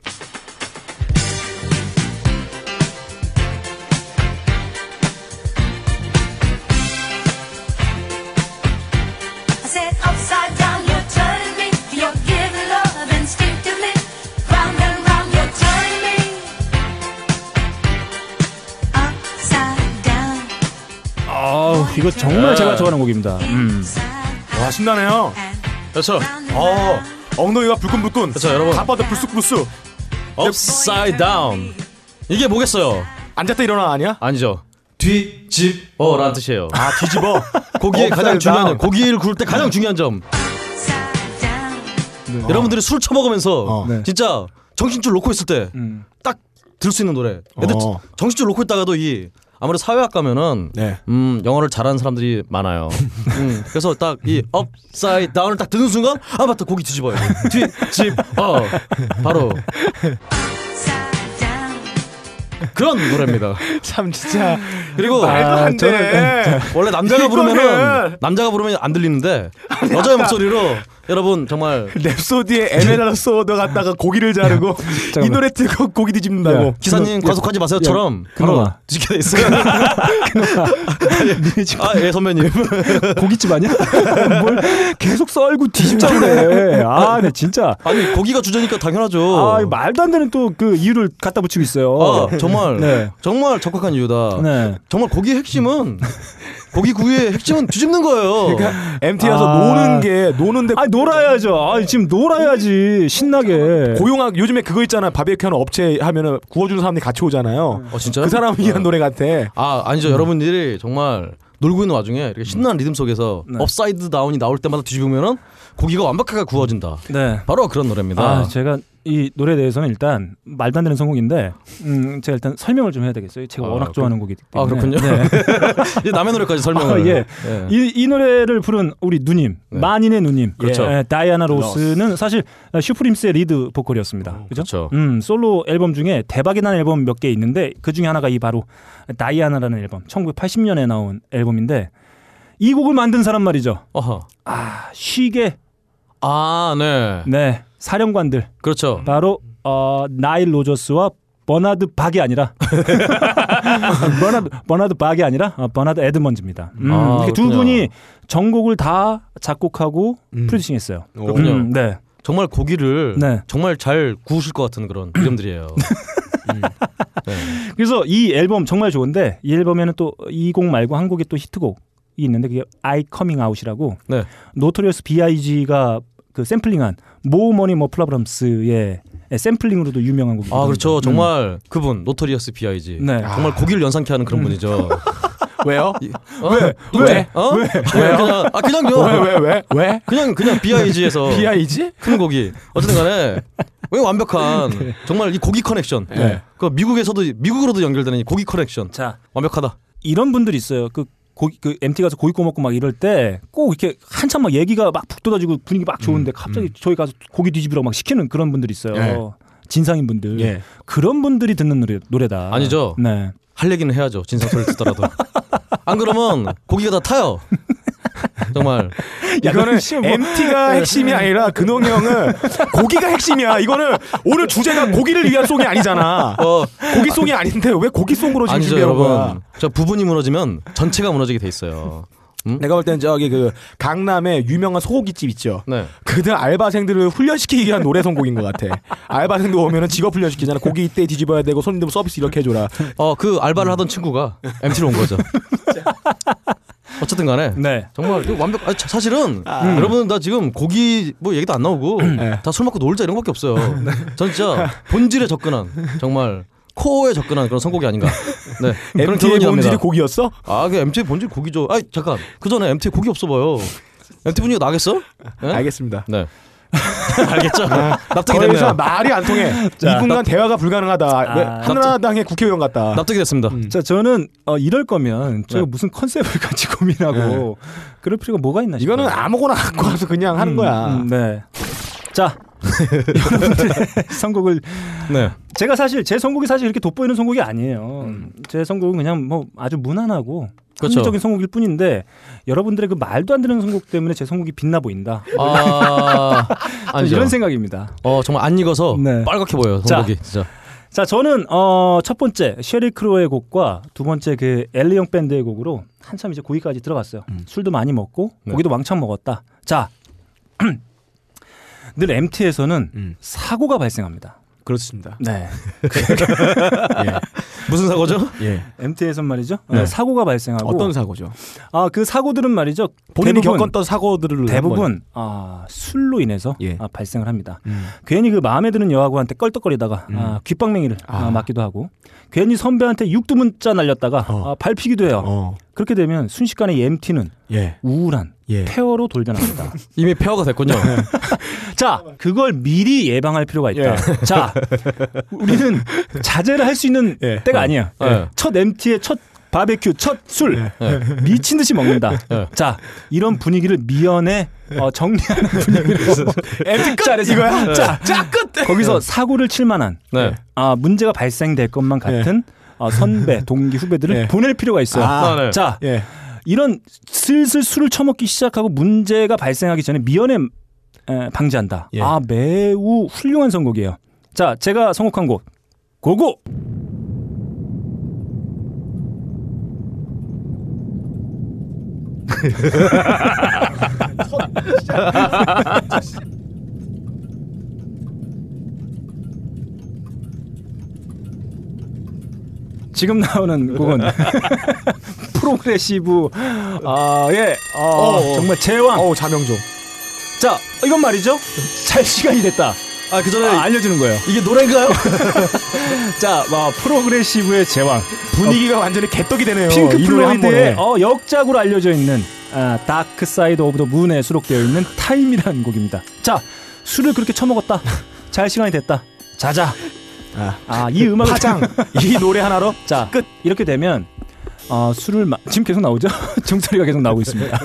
이거 정말 제가 좋아하는 곡입니다. 음. 와 신나네요. 그렇죠. 어 엉덩이가 불끈불끈. 그렇죠, 여러분. 가빠도 불쑥불쑥. Upside down. 이게 뭐겠어요? 앉았다 일어나 아니야? 아니죠. 뒤집어라는 뜻이에요. 아 뒤집어. 고기의 가장 중요한 down. 점, 고기를 구울 때 가장 중요한 점. Upside down. 여러분들이 술 처먹으면서 어. 네. 진짜 정신줄 놓고 있을 때딱 음. 들을 수 있는 노래. 근데 어. 정신줄 놓고 있다가도 이 아무래도 사회학 가면은 네. 음 영어를 잘하는 사람들이 많아요. 음, 그래서 딱이 upside down을 딱 듣는 순간 아 맞다 고기 뒤집어요. 뒤집어 바로. 그런 노래입니다. 참 진짜. 그리고 말도 아, 안 저는- 돼. 원래 남자가 부르면은 남자가 부르면 안 들리는데 여자의 목소리로 여러분 정말 랩소디의 Emerald Sword 갖다가 고기를 자르고 이 잠깐만. 노래 듣고 고기 뒤집는다고. 야. 기사님 그놈- 과속하지 마세요처럼 바로 돼 있어요. 아예 선배님. 고깃집 아니야? 뭘 계속 썰고 뒤집자고 그래. 아, 네 진짜. 아니 고기가 주제니까 당연하죠. 아, 말도 안 되는 또 그 이유를 갖다 붙이고 있어요. 아, 정말 네. 정말 적확한 이유다. 네. 정말 고기의 핵심은 고기 구이의 핵심은 뒤집는 거예요. MT에서 아. 노는 게 노는데 아, 놀아야죠. 아, 지금 놀아야지. 신나게. 고용학 요즘에 그거 있잖아 바베큐 하는 업체 하면은 구워주는 사람들이 같이 오잖아요. 어 진짜요? 그 사람을 위한 노래 같아. 아 아니죠. 여러분들이 정말 놀고 있는 와중에 이렇게 신나는 리듬 속에서 네. upside down이 나올 때마다 뒤집으면은 고기가 완벽하게 구워진다. 네. 바로 그런 노래입니다. 아, 제가 이 노래에 대해서는 일단 말도 안 되는 선곡인데, 음, 제가 일단 설명을 좀 해야 되겠어요. 제가 아, 워낙 그- 좋아하는 곡이기 아, 때문에. 그렇군요. 네. 이제 남의 노래까지 설명을. 아, 예. 예. 이, 이 노래를 부른 우리 누님, 네. 만인의 누님, 그렇죠. 예, 다이아나 로스는 사실 슈프림스의 리드 보컬이었습니다. 그죠? 그렇죠. 음, 솔로 앨범 중에 대박이 난 앨범 몇 개 있는데 그 중에 하나가 이 바로 다이아나라는 앨범, 1980년에 나온 앨범인데 이 곡을 만든 사람 말이죠. 어허. 아, 쉭의 아, 네. 네 사령관들 그렇죠. 바로 어, 나일 로저스와 버나드 박이 아니라 버나드 버나드 박이 아니라 어, 버나드 에드워즈입니다. 음, 아, 이렇게 두 그렇구나. 분이 전곡을 다 작곡하고 음. 프로듀싱했어요. 그렇군요. 음, 네. 정말 고기를 네. 정말 잘 구우실 것 같은 그런 이름들이에요. 그래서 이 앨범 정말 좋은데 이 앨범에는 또 이 곡 말고 한 곡이 또 히트곡이 있는데 그게 I'm Coming Out이라고 네. 노토리어스 B.I.G.가 그 샘플링한 Mo Money Mo Problems의 샘플링으로도 유명한 곡이거든요. 아 그렇죠. 정말 그분 노토리어스 B.I.G. 네. 정말 고기를 연상케 하는 그런 분이죠. 왜요? 어? 왜? 왜? 어? 왜? 그냥 아 그냥요. 왜, 왜, 왜? 왜? 그냥 그냥 B.I.G에서 B.I.G? 큰 고기. 어쨌든 간에 왜 완벽한 정말 이 고기 커넥션. 네. 그 미국에서도 미국으로도 연결되는 이 고기 커넥션. 자 완벽하다. 이런 분들이 있어요. 그 고기 그 MT 가서 고기 구워 먹고 막 이럴 때 꼭 이렇게 한참 막 얘기가 막 북돋아지고 분위기 막 좋은데 갑자기 저희 가서 고기 뒤집으라고 막 시키는 그런 분들이 있어요. 예. 진상인 분들. 예. 그런 분들이 듣는 노래 노래다. 아니죠. 네. 할 얘기는 해야죠. 진상 소리를 듣더라도. 안 그러면 고기가 다 타요. 정말 이거는 뭐- MT가 핵심이 아니라 근홍이 형은 고기가 핵심이야. 이거는 오늘 주제가 고기를 위한 송이 아니잖아. 어 고기 송이 아닌데 왜 고기 송으로 지금 아니죠 준비한 거야? 여러분. 저 부분이 무너지면 전체가 무너지게 돼 있어요. 내가 볼 때는 저기 그 강남에 유명한 소고기집 있죠. 네. 그들 알바생들을 훈련시키기 위한 노래 선곡인 것 같아. 알바생들 오면은 직업 훈련시키잖아. 고기 이때 뒤집어야 되고 손님들 서비스 이렇게 해줘라. 어 그 알바를 하던 친구가 MT로 온 거죠. 어쨌든 간에 네. 정말 이거 완벽. 아니, 자- 사실은 여러분 나 지금 고기 뭐 얘기도 안 나오고 네. 다술 먹고 놀자 이런 거밖에 없어요. 전 진짜 본질에 접근한 정말 코어에 접근한 그런 선곡이 아닌가. 네 그런 MT의 결론이 본질이 납니다. 고기였어? 아, 그 MT 의 본질 고기죠. 아, 잠깐. 그 전에 MT 고기 없어 봐요. MT 분위기가 나겠어? 네? 알겠습니다. 네. 알겠죠? 납득이 더 이상 됐네요. 말이 안 통해. 자, 이분간 대화가 불가능하다. 아, 왜 한나라당의 국회의원 같다. 납득이 됐습니다. 자 저는 어, 이럴 거면 제가 네. 무슨 컨셉을 같이 고민하고 그럴 필요가 뭐가 있나 싶어요. 이거는 아무거나 갖고 와서 그냥 하는 음, 거야. 음, 네. 자 선곡을 네. 제가 사실 제 선곡이 사실 이렇게 돋보이는 선곡이 아니에요. 제 선곡은 그냥 뭐 아주 무난하고 그렇죠. 합리적인 선곡일 뿐인데 여러분들의 그 말도 안 되는 선곡 때문에 제 선곡이 빛나 보인다. 아, 저 아니죠. 이런 생각입니다. 어, 정말 안 익어서 네. 빨갛게 보여요. 자. 선곡이 진짜. 자, 저는 어, 첫 번째 쉐리 크로의 곡과 두 번째 그 엘리영 밴드의 곡으로 한참 이제 고기까지 들어갔어요. 술도 많이 먹고 네. 고기도 왕창 먹었다. 자, 늘 MT에서는 음. 사고가 발생합니다. 그렇습니다. 네, 무슨 사고죠? 예. MT에선 말이죠. 네. 어, 사고가 발생하고 어떤 사고죠? 아, 그 사고들은 말이죠. 본인이 대부분, 겪었던 사고들을 대부분 아, 술로 인해서 예. 아, 발생을 합니다. 음. 괜히 그 마음에 드는 여하고한테 껄떡거리다가 음. 아, 귓방맹이를 아. 아, 맞기도 하고 괜히 선배한테 육두문자 날렸다가 어. 아, 밟히기도 해요. 어. 그렇게 되면 순식간에 이 MT는 예. 우울한 예. 폐허로 돌변합니다. 이미 폐허가 됐군요. 자, 그걸 미리 예방할 필요가 있다. 예. 자, 우리는 자제를 할 수 있는 예. 때가 아니야. 예. 첫 MT의 첫 바베큐, 첫 술, 예. 미친 듯이 먹는다. 예. 자, 이런 분위기를 미연에 어, 정리하는 분위기로 MT 끝 이거야. 자, 자 끝. 거기서 사고를 칠 만한 네. 아, 문제가 발생될 것만 같은 어, 선배, 동기, 후배들을 예. 보낼 필요가 있어요. 아, 네. 자, 예. 이런 슬슬 술을 처먹기 시작하고 문제가 발생하기 전에 미연에 에, 방지한다. 예. 아 매우 훌륭한 선곡이에요. 자, 제가 선곡한 곡 고고. 지금 나오는 곡은 progressive 아예 어, 정말 제왕. 어우 자명종. 자 이건 말이죠. 잘 시간이 됐다. 아, 그 전에 아, 알려주는 거예요. 이게 노래인가요? 자, 와, progressive의 제왕 분위기가 완전히 개떡이 되네요. 핑크 플로이드의. 어, 역작으로 알려져 있는 아, Dark Side of the Moon에 수록되어 있는 Time이라는 곡입니다. 자, 술을 그렇게 처먹었다. 잘 시간이 됐다. 자자. 아. 아, 이 음악을 파장. 이 노래 하나로 자, 끝. 이렇게 되면 어, 술을 마... 지금 계속 나오죠? 종소리가 계속 나오고 있습니다.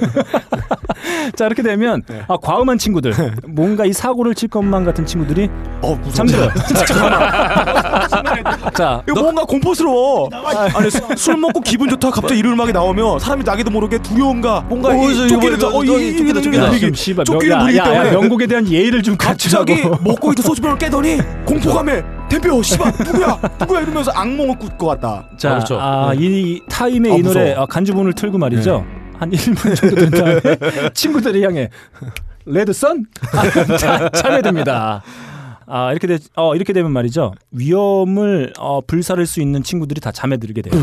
자, 이렇게 되면 네. 아, 과음한 친구들, 뭔가 이 사고를 칠 것만 같은 친구들이 어 무서워. 잠들어요. 자, 이거 뭔가 공포스러워. 아니 수- 술 먹고 기분 좋다 갑자기 이런 음악이 나오면 사람이 나기도 모르게 두려움과 뭔가 어, 이 이거 쫓기는 이거 어, 이- 이거 이- 쫓기다, 이- 쫓기다. 분위기, 좀 씨발 쫓기는 야, 분위기 야, 야, 때문에 명곡에 대한 예의를 좀. 갑자기 먹고 있던 소주병을 깨더니 공포감에 댐벼 씨발 누구야 누구야 이러면서 악몽을 꿀것 같다. 자, 아, 그렇죠. 아, 이 타임의 아, 이 노래 무서워. 아, 간주본을 틀고 말이죠. 한 1분 정도 된 다음에 친구들을 향해 레드 선 자, 참여됩니다. 아, 이렇게 되, 어, 이렇게 되면 말이죠. 위험을 어, 불사를 수 있는 친구들이 다 잠에 들게 돼요.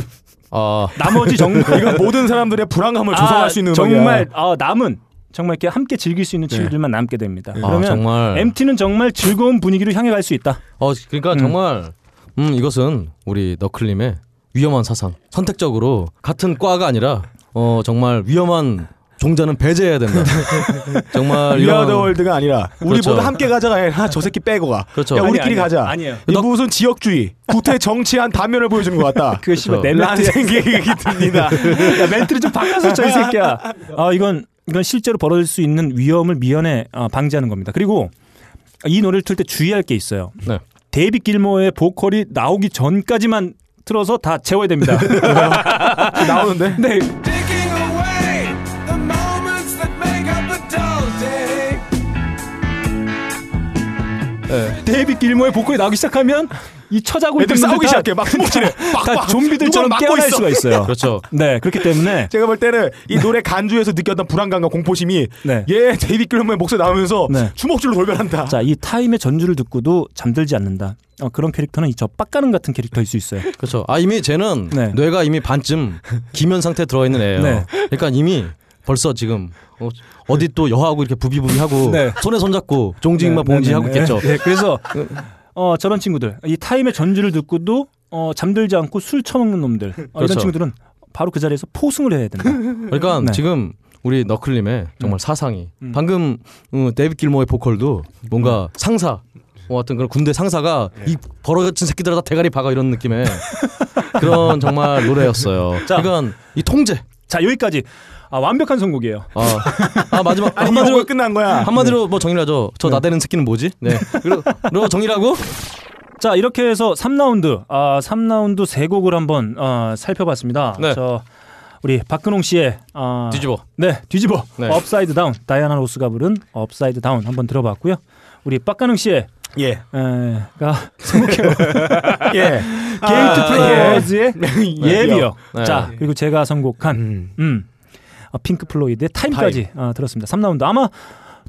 아, 나머지 정말 이건 모든 사람들의 불안감을 조성할 수 있는. 정말 어, 남은 정말 이렇게 함께 즐길 수 있는 친구들만 남게 됩니다. 아, 그러면 정말. MT는 정말 즐거운 분위기로 향해 갈 수 있다. 어, 그러니까 음. 정말 음 이것은 우리 너클님의 위험한 사상. 선택적으로 같은 과가 아니라 어 정말 위험한 종자는 배제해야 된다. 정말 이런- 위아더 월드가 아니라 우리 그렇죠. 모두 함께 가자가 아니라 아, 저 새끼 빼고 가. 그렇죠. 야 아니, 우리끼리 아니에요. 가자. 아니에요. 이 무슨 지역주의, 구태 정치한 단면을 보여주는 것 같다. 그 씨발 내 라는 멘트 생각이 듭니다. 야 멘트를 좀 바꿔서 쳐이 새끼야. 아 이건 이건 실제로 벌어질 수 있는 위험을 미연에 어, 방지하는 겁니다. 그리고 이 노래를 틀 때 주의할 게 있어요. 네. 데이빗 길모어의 보컬이 나오기 전까지만 틀어서 다 재워야 됩니다. 나오는데. 네. 데이빗 길모어의 보컬이 나오기 시작하면 이 처자고 애들 있는 싸우기 시작해. 막 숨막히네. 다 좀비들처럼 깨어날 있어. 수가 있어요. 그렇죠. 네, 그렇기 때문에 제가 볼 때는 이 노래 간주에서 느꼈던 불안감과 공포심이 네. 얘 데이비 글러머의 목소리 나오면서 네. 주먹줄로 돌변한다. 자, 이 타임의 전주를 듣고도 잠들지 않는다. 어, 그런 캐릭터는 이저 빡가는 같은 캐릭터일 수 있어요. 그렇죠. 아 이미 쟤는 네. 뇌가 이미 반쯤 기면 상태에 들어 있는 애예요. 네. 그러니까 이미 벌써 지금 어, 어디 또 여하고 이렇게 부비부비하고 네. 손에 손 잡고 종지익만 봉지하고 있겠죠. 네, 그래서 어, 저런 친구들 이 타임의 전주를 듣고도 어, 잠들지 않고 술 처먹는 놈들 어, 그렇죠. 이런 친구들은 바로 그 자리에서 포승을 해야 된다. 그러니까 네. 지금 우리 너클님의 정말 사상이 음. 방금 어, 데이빗 길모의 보컬도 뭔가 상사 뭐 같은 그런 군대 상사가 이 버러진 새끼들 다 대가리 박아 이런 느낌의 그런 정말 노래였어요. 자. 그러니까 이 통제. 자, 여기까지 아, 완벽한 선곡이에요. 아, 아 마지막 아니 한마디로 끝난 거야. 한마디로 뭐 정리를 하죠. 저 나대는 새끼는 뭐지? 네. 그리고, 정리하고 자, 이렇게 해서 3라운드 아, 3라운드 세 곡을 한번 어, 살펴봤습니다. 네. 저 우리 박근홍 씨의 아, 뒤집어. 네, 뒤집어. 네. Upside Down. 다이아나 로스가 부른 Upside Down 한번 들어봤고요. 우리 박가능 씨의 예. 에가 선곡해요. 예. 게이트 플라워즈의 예. 예비역. 네. 자, 그리고 제가 선곡한 음. 음. 어, 핑크 플로이드의 Time까지 어, 들었습니다. 3라운드. 아마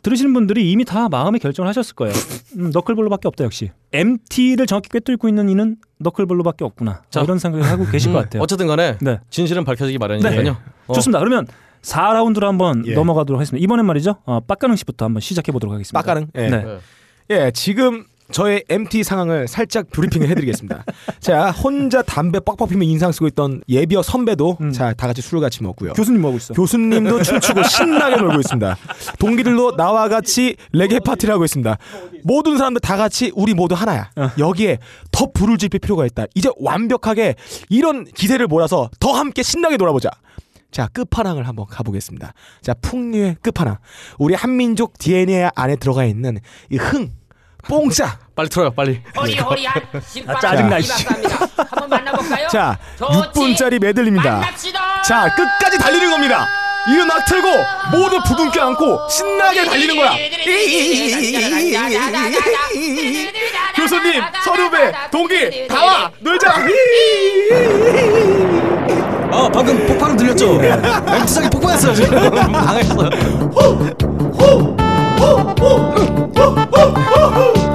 들으시는 분들이 이미 다 마음의 결정을 하셨을 거예요. 음, 너클볼로밖에 없다 역시. MT를 정확히 꿰뚫고 있는 이는 너클볼로밖에 없구나. 자. 뭐 이런 생각을 하고 계실 것 음, 같아요. 어쨌든 간에 네. 진실은 밝혀지기 마련이니까요. 네. 어. 좋습니다. 그러면 4라운드로 한번 예. 넘어가도록 하겠습니다. 이번엔 말이죠. 어, 빡가능 씨부터 한번 시작해 보도록 하겠습니다. 빡가능. 예. 네. 네. 예, 지금 저의 MT 상황을 살짝 브리핑을 해드리겠습니다. 자, 혼자 담배 뻑뻑 피며 인상 쓰고 있던 예비역 선배도 음. 자, 다 같이 술을 같이 먹고요. 교수님 뭐 하고 있어? 교수님도 춤추고 신나게 놀고 있습니다. 동기들도 나와 같이 레게 파티를 하고 있습니다. 모든 사람들 다 같이 우리 모두 하나야. 어. 여기에 더 불을 지필 필요가 있다. 이제 완벽하게 이런 기세를 몰아서 더 함께 신나게 놀아보자. 자, 끝판왕을 한번 가보겠습니다. 자, 풍류의 끝판왕. 우리 한민족 DNA 안에 들어가 있는 이 흥, 뽕짜. 빨리 틀어요, 빨리. 호리호리한 아, 신바람 짜증나. 한번 만나볼까요? 자, 좋지. 6분짜리 메들리입니다. 만납시다. 자, 끝까지 달리는 겁니다. 이 음악 틀고 모두 부둥 껴안고 신나게 달리는 거야. 교수님, 선후배, 동기, 다와 놀자. 아, 방금 폭발음 들렸죠? MT상이 폭발했어요, 지금. 당했어요.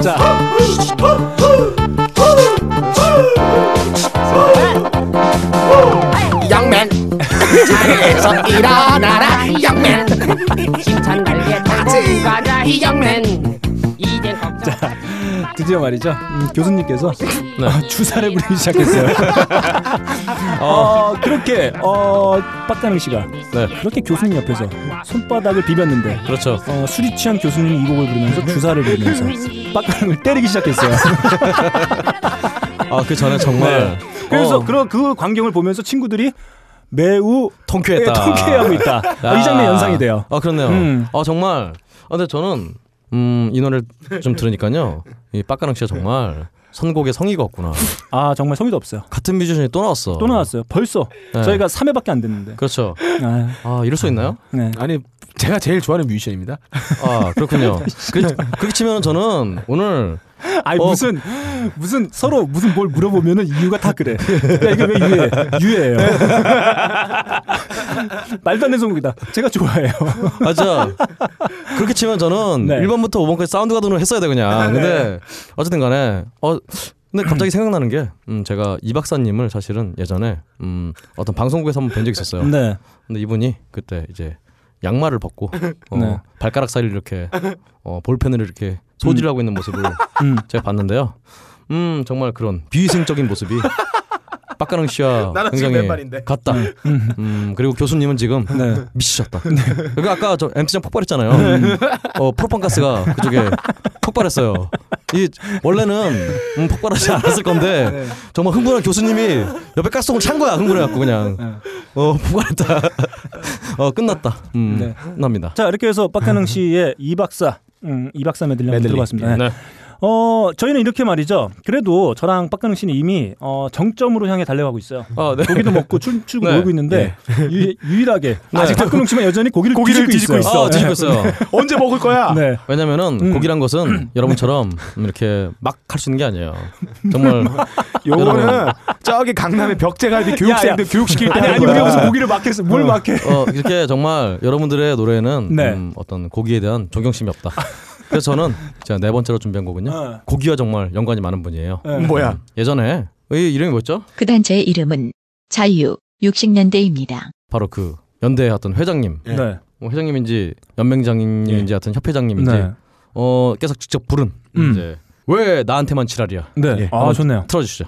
자, 영맨. 자리에서 일어나라 영맨. 힘찬 날개 타고 가자 이 영맨 걱정 드디어 말이죠. 음, 교수님께서 네. 어, 주사를 부리기 시작했어요. 어, 그렇게 어, 빡가능 씨가 네, 그렇게 교수님 옆에서 손바닥을 비볐는데 그렇죠. 어, 술이 취한 교수님이 이 곡을 부르면서 주사를 부리면서 빡가능을 때리기 시작했어요. 아, 그 전에 정말. 그래서 어, 그, 그 광경을 보면서 친구들이 매우 통쾌했다. 예, 통쾌해하고 있다. 어, 이 장면 연상이 돼요. 아, 그렇네요. 음. 아, 정말. 아, 근데 저는, 음, 이 노래를 좀 들으니까요. 이 빡가능 씨가 정말 선곡에 성의가 없구나. 아 정말 성의도 없어요. 같은 뮤지션이 또 나왔어. 또 나왔어요. 벌써 네. 저희가 3회밖에 안 됐는데. 그렇죠. 아, 아, 이럴 수 있나요? 네. 아니, 제가 제일 좋아하는 뮤지션입니다. 아, 그렇군요. 그, 그렇게 치면 저는 오늘 아니 어. 무슨 무슨 서로 무슨 뭘 물어보면은 이유가 다 그래. 야 이게 왜 유해? 유해예요. 말도 안 되는 선곡이다. 제가 좋아해요. 아, 진짜 그렇게 치면 저는 네. 1번부터 5번까지 사운드 가든으로 했어야 돼 그냥. 근데 어쨌든 간에 어 근데 갑자기 생각나는 게 음, 제가 이 박사님을 사실은 예전에 음, 어떤 방송국에서 한번 뵌 적이 있었어요. 네. 근데 이분이 그때 이제 양말을 벗고 어, 네. 발가락 사이를 이렇게 어, 볼펜을 이렇게 소질하고 있는 모습을 음. 제가 봤는데요. 음 정말 그런 비위생적인 모습이 빡가능 씨와 굉장히. 같다. 음 그리고 교수님은 지금 네. 미치셨다. 그리고 아까 저 MT장 폭발했잖아요. 어 프로판 가스가 그쪽에 폭발했어요. 이 원래는 음, 폭발하지 않았을 건데 정말 흥분한 교수님이 옆에 가스통을 찬 거야 흥분해갖고 그냥 어 폭발했다. 어 끝났다. 음 네. 끝납니다. 자 이렇게 해서 박가능 씨의 이 박사, 음, 이 박사 메들리 한번. 들어봤습니다. 네. 네. 어 저희는 이렇게 말이죠. 그래도 저랑 박가능 씨는 이미 어, 정점으로 향해 달려가고 있어요. 아 네. 고기도 먹고 출, 출구 네. 놀고 있는데 유, 유일하게 아직 박근홍 씨만 여전히 고기를, 고기를 뒤집고, 뒤집고 있어요. 있어. 아 뒤집고 있어요. 언제 먹을 거야? 네. 왜냐면은 음. 고기란 것은 여러분처럼 이렇게 막 할 수 있는 게 아니에요. 정말 요거는 저기 강남의 벽제갈비 교육생들 교육시킬 때 아니 아니. 우리 여기서 고기를 막했어. 뭘 막해? 어, 이렇게 정말 여러분들의 노래는 네. 음, 어떤 고기에 대한 존경심이 없다. 그래서 저는 제가 네 번째로 준비한 곡은요. 어. 고기와 정말 연관이 많은 분이에요. 네. 뭐야? 예전에 이 이름이 뭐였죠? 그 단체의 이름은 자유 60년대입니다. 바로 그 연대의 어떤 회장님, 예. 네. 뭐 회장님인지 연맹장님인지 하여튼 협회장님인지 네. 어 계속 직접 부른 음. 이제 왜 나한테만 지랄이야? 네. 예. 아 좋네요. 틀어주시죠.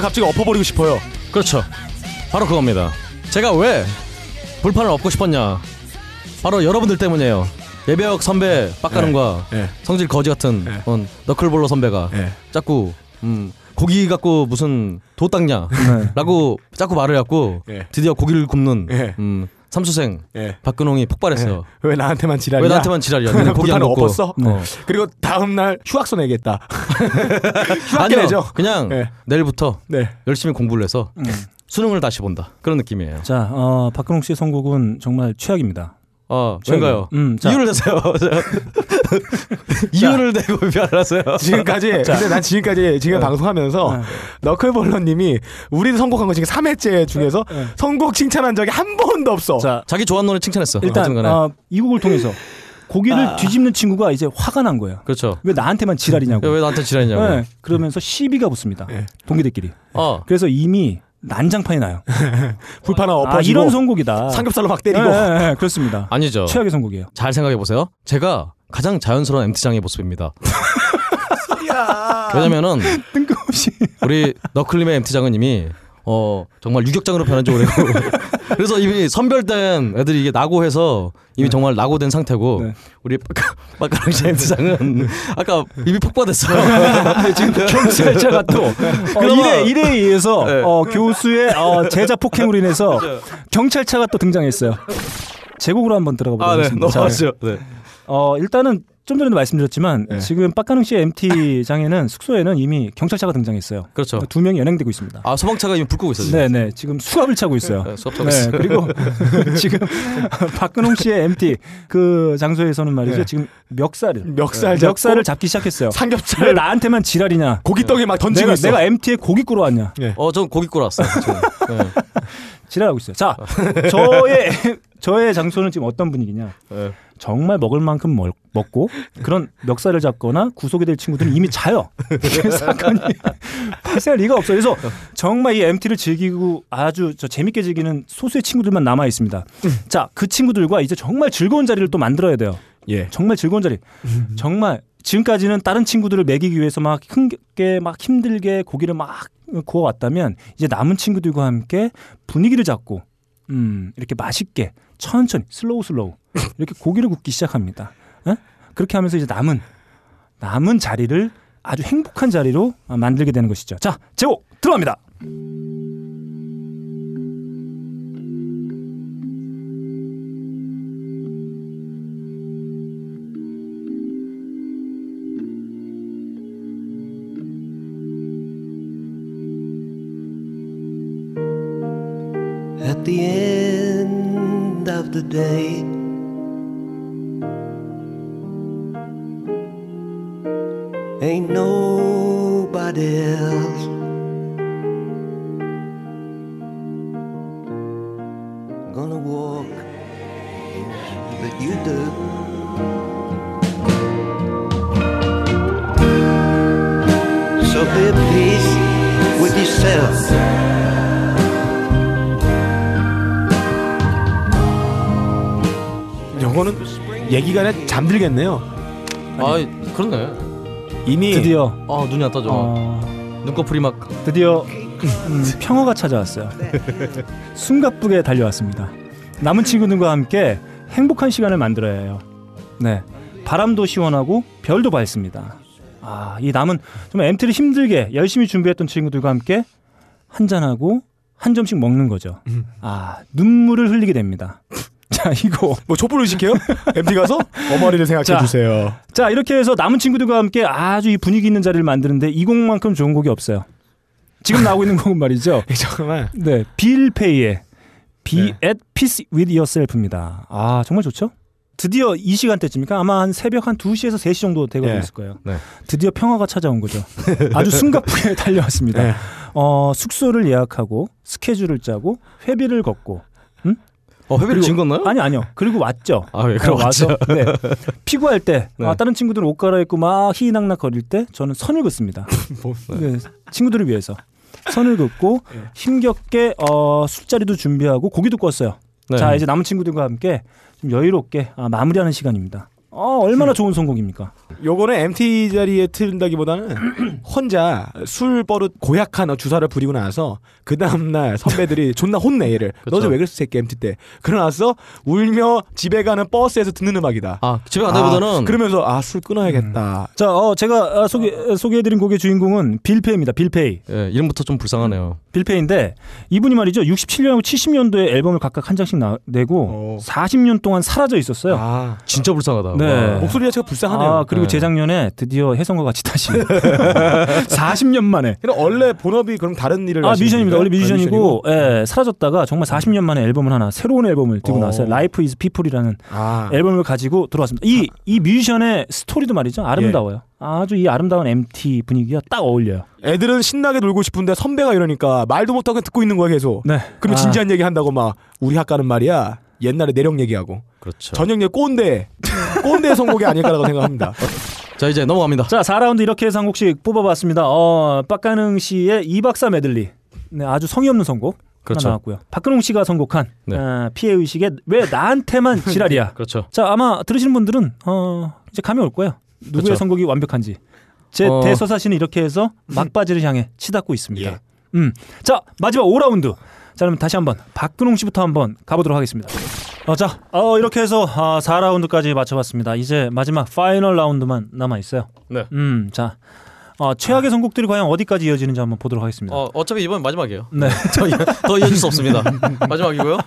불판을 갑자기 엎어버리고 싶어요. 그렇죠. 바로 그겁니다. 제가 왜 불판을 엎고 싶었냐? 바로 여러분들 때문이에요. 예배역 선배 빡가는과 예. 성질 거지 같은 예. 어, 너클볼러 선배가 예. 자꾸 음, 고기 갖고 무슨 도 닦냐라고 자꾸 말을 해갖고 예. 드디어 고기를 굽는 예. 음, 삼수생 예. 박근홍이 폭발했어요. 왜 나한테만 지랄이야? 왜 나한테만 지랄이야? 너네 고기 안 먹고. 엎었어? 어. 그리고 다음 날 휴학서 내겠다. 휴학. 내죠. 그냥 예. 내일부터 네. 열심히 공부를 해서 음. 수능을 다시 본다. 그런 느낌이에요. 자, 어, 박근홍 씨의 선곡은 정말 최악입니다. 아, 왜인가요? 음, 자, 이유를 대세요. 이유를 대고 비판하세요. 지금까지 근데 난 지금까지 지금 방송하면서 네. 너클볼러님이 우리 선곡한 거 지금 3회째 중에서 네. 선곡 칭찬한 적이 한 번도 없어. 자 자기 좋아하는 노래 칭찬했어. 일단. 어, 이 곡을 통해서 고기를 뒤집는 친구가 이제 화가 난 거예요. 그렇죠. 왜 나한테만 지랄이냐고. 야, 왜 나한테 지랄이냐고. 네, 그러면서 시비가 붙습니다. 네. 동기들끼리. 어. 그래서 이미 난장판이 나요. 불판을 아, 엎어지고 이런 선곡이다. 삼겹살로 막 때리고 네, 네, 네, 그렇습니다. 아니죠. 최악의 선곡이에요. 잘 생각해 보세요. 제가 가장 자연스러운 MT장의 모습입니다. 왜냐면은 뜬금없이. 우리 너클림의 MT장은 이미 어 정말 유격장으로 변한 지 오래고 그래서 이미 선별된 애들이 이게 낙오해서 이미 정말 낙오된 상태고 네. 우리 빠까랑 씨 MT장은 아까 이미 폭파됐어요. 지금 경찰차가 또 어, 일에 일에 의해서 네. 어, 교수의 어, 제자 폭행으로 인해서 경찰차가 또 등장했어요. 제곡으로 한번 들어가 보도록 아, 네. 넘어가시죠. 네. 어, 일단은 좀 전에도 말씀드렸지만 네. 지금 빡가능 씨의 MT장에는 숙소에는 이미 경찰차가 등장했어요. 그렇죠. 두 명이 연행되고 있습니다. 아, 소방차가 이미 불 끄고 있어요. 지금. 네, 네. 지금 수갑을 차고 있어요. 네, 수갑 차고 네, 있어요. 그리고 지금 박근홍 씨의 MT 그 장소에서는 말이죠. 네. 지금 멱살을 멱살 네, 잡고 멱살을 잡기 시작했어요. 왜 삼겹살 나한테만 지랄이냐? 고깃덩이 막 던지고 내가 있어. 내가 MT에 고기 꾸러 왔냐? 어, 전 고기 꾸러 왔어요. 네. 지랄하고 있어요. 자, 저의 저의 장소는 지금 어떤 분위기냐? 네. 정말 먹을 만큼 먹, 먹고 그런 멱살을 잡거나 구속이 될 친구들은 이미 자요. 사건이 발생할 리가 없어요. 그래서 정말 이 MT를 즐기고 아주 저 재밌게 즐기는 소수의 친구들만 남아 있습니다. 자, 그 친구들과 이제 정말 즐거운 자리를 또 만들어야 돼요. 예. 정말 즐거운 자리. 정말 지금까지는 다른 친구들을 먹이기 위해서 막 흥게 막 힘들게 고기를 막 구워왔다면 이제 남은 친구들과 함께 분위기를 잡고 음 이렇게 맛있게 천천히 slow slow 이렇게 고기를 굽기 시작합니다. 에? 그렇게 하면서 이제 남은 남은 자리를 아주 행복한 자리로 만들게 되는 것이죠. 자 제목 들어갑니다. The end of the day, ain't nobody else 얘기가 그냥 잠들겠네요. 아, 그렇네. 이미 드디어 아, 눈이 안 떠져. 어, 눈꺼풀이 막 드디어 음, 평화가 찾아왔어요. 숨가쁘게 달려왔습니다. 남은 친구들과 함께 행복한 시간을 만들어야 해요. 네, 바람도 시원하고 별도 밝습니다. 아, 이 남은 정말 MT를 힘들게 열심히 준비했던 친구들과 함께 한 잔하고 한 점씩 먹는 거죠. 아, 눈물을 흘리게 됩니다. 자, 이거 뭐 촛불 의식해요? MT 가서 어머니를 생각해 자. 주세요. 자 이렇게 해서 남은 친구들과 함께 아주 이 분위기 있는 자리를 만드는데 이 곡만큼 좋은 곡이 없어요. 지금 나오고 있는 곡은 말이죠. 정말 네, 빌 페이의 Be 네. at Peace with Yourself입니다. 아 정말 좋죠? 드디어 이 시간대쯤이니까 아마 한 새벽 한 2시에서 3시 정도 되고 네. 있을 거예요. 네. 드디어 평화가 찾아온 거죠. 아주 숨가쁘게 달려왔습니다. 네. 어, 숙소를 예약하고 스케줄을 짜고 회비를 걷고 어, 회비를 진 건가요? 아니 아니요. 그리고 왔죠. 아, 예, 어, 그럼 와서 왔죠. 네. 피구할 때 네. 아, 다른 친구들은 옷 갈아입고 막 희희낙낙 거릴 때 저는 선을 긋습니다. 뭐, 네, 친구들을 위해서 선을 긋고 예. 힘겹게 어, 술자리도 준비하고 고기도 껐어요. 네. 자 이제 남은 친구들과 함께 좀 여유롭게 아, 마무리하는 시간입니다. 어, 얼마나 좋은 선곡입니까? 요거는 MT 자리에 틀린다기보다는 혼자 술 버릇 고약한 주사를 부리고 나서 그 다음날 선배들이 존나 혼내 얘를 그쵸. 너저 왜 그랬어 새끼 MT 때 그러나서 울며 집에 가는 버스에서 듣는 음악이다 아, 집에 간다기보다는 아, 그러면서 아 술 끊어야겠다 자, 어, 제가 아, 소개 소개해드린 곡의 주인공은 빌페이입니다. 빌페이. 예, 이름부터 좀 불쌍하네요. 빌페이인데 이분이 말이죠. 67년하고 70년도에 앨범을 각각 한 장씩 나, 내고 오. 40년 동안 사라져 있었어요. 아 진짜 불쌍하다. 네. 와. 목소리 자체가 불쌍하네요 아, 그리고 네. 재작년에 드디어 혜성과 같이 다시 40년 만에 원래 본업이 그럼 다른 일을 아 뮤지션입니다. 분인가요? 원래 뮤지션이고 아, 예, 사라졌다가 정말 40년 만에 앨범을 하나 새로운 앨범을 들고 어. 나왔어요. Life is People이라는 아, 앨범을 가지고 들어왔습니다. 이이 뮤지션의 스토리도 말이죠. 아름다워요. 아주 이 아름다운 MT 분위기가 딱 어울려요. 애들은 신나게 놀고 싶은데 선배가 이러니까 말도 못하고 듣고 있는 거야 계속 네. 그러면 아, 진지한 얘기 한다고 막 우리 학과는 말이야 옛날에 내력 얘기하고 그렇죠. 저녁에 꼰대 꼰대 선곡이 아닐까라고 생각합니다 자, 이제 넘어갑니다. 자, 4라운드 이렇게 해서 한 곡씩 뽑아봤습니다. 어, 빡가능 씨의 이박사 메들리. 네, 아주 성의 없는 선곡. 그렇죠. 하나 나왔고요. 박근홍 씨가 선곡한 네. 어, 피해 의식의 왜 나한테만 지랄이야. 그렇죠. 자, 아마 들으시는 분들은 어, 이제 감이 올 거예요. 누구의 그렇죠. 선곡이 완벽한지. 제 어. 대서사시는 이렇게 해서 막바지를 향해 치닫고 있습니다. 예. 음. 자, 마지막 5라운드. 자, 그럼 다시 한번 박근홍 씨부터 한번 가보도록 하겠습니다. 어, 자, 어, 이렇게 해서 아, 4라운드까지 마쳐봤습니다. 이제 마지막 final 라운드만 남아 있어요. 네. 음, 자, 어, 최악의 선곡들이 과연 어디까지 이어지는지 한번 보도록 하겠습니다. 어, 어차피 이번 마지막이에요. 네. 더, 이- 더 이어질 수 없습니다. 마지막이고요.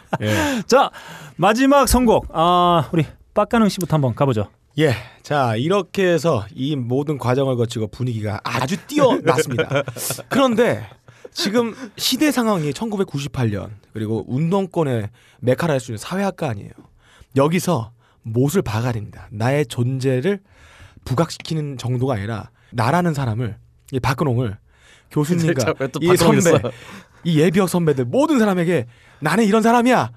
자, 마지막 선곡. 아, 우리 빡가능 씨부터 한번 가보죠. 예. 자, 이렇게 해서 이 모든 과정을 거치고 분위기가 아주 뛰어났습니다. 그런데 지금 시대 상황이 1998년 그리고 운동권의 메카라 할수 있는 사회학과 아니에요. 여기서 못을 박아야 됩니다. 나의 존재를 부각시키는 정도가 아니라 나라는 사람을 이 박근홍을 교수님과 이 선배? 이 예비역 선배들 모든 사람에게 나는 이런 사람이야.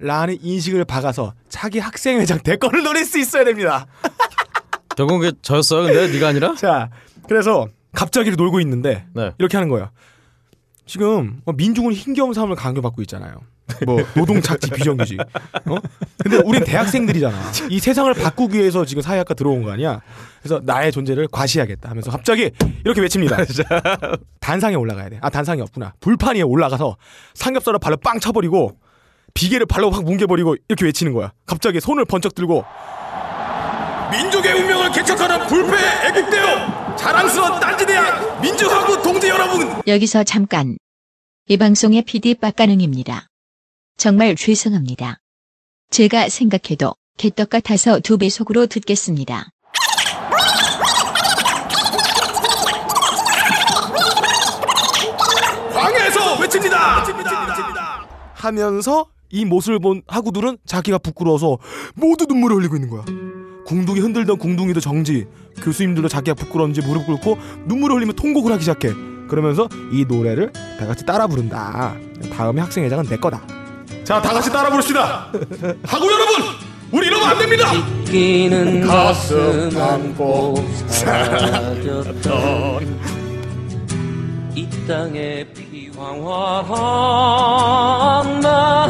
라는 인식을 박아서 자기 학생회장 대권을 노릴 수 있어야 됩니다. 결국에 저였어요. 근데 네가 아니라? 자, 그래서 갑자기 놀고 있는데 네. 이렇게 하는 거예요. 지금 뭐 민중은 힘겨운 삶을 강요받고 있잖아요. 뭐 노동 착취 비정규직. 어? 근데 우린 대학생들이잖아. 이 세상을 바꾸기 위해서 지금 사회학과 들어온 거 아니야. 그래서 나의 존재를 과시하겠다 하면서 갑자기 이렇게 외칩니다. 단상에 올라가야 돼. 아 단상이 없구나. 불판 위에 올라가서 삼겹살을 발로 빵 쳐버리고 비계를 발로 확 뭉개버리고 이렇게 외치는 거야. 갑자기 손을 번쩍 들고 민족의 운명을 개척하는 불패 애국대요 자랑스러운 딴지대학 민주하고 동지 여러분 여기서 잠깐. 이 방송의 PD 빡가능입니다. 정말 죄송합니다. 제가 생각해도 개떡 같아서 두 배속으로 듣겠습니다. 광야에서 외칩니다. 하면서 이 모습을 본 하구들은 자기가 부끄러워서 모두 눈물을 흘리고 있는 거야. 궁둥이 흔들던 궁둥이도 정지. 교수님들도 자기가 부끄러운지 무릎 꿇고 눈물을 흘리며 통곡을 하기 시작해. 그러면서 이 노래를 다 같이 따라 부른다. 다음에 학생회장은 내 거다. 자, 다 같이 따라 부릅시다. 하구 여러분, 우리 이러면 안 됩니다. 끼는 가슴 안고 사라졌던 이 땅의 피황화한 만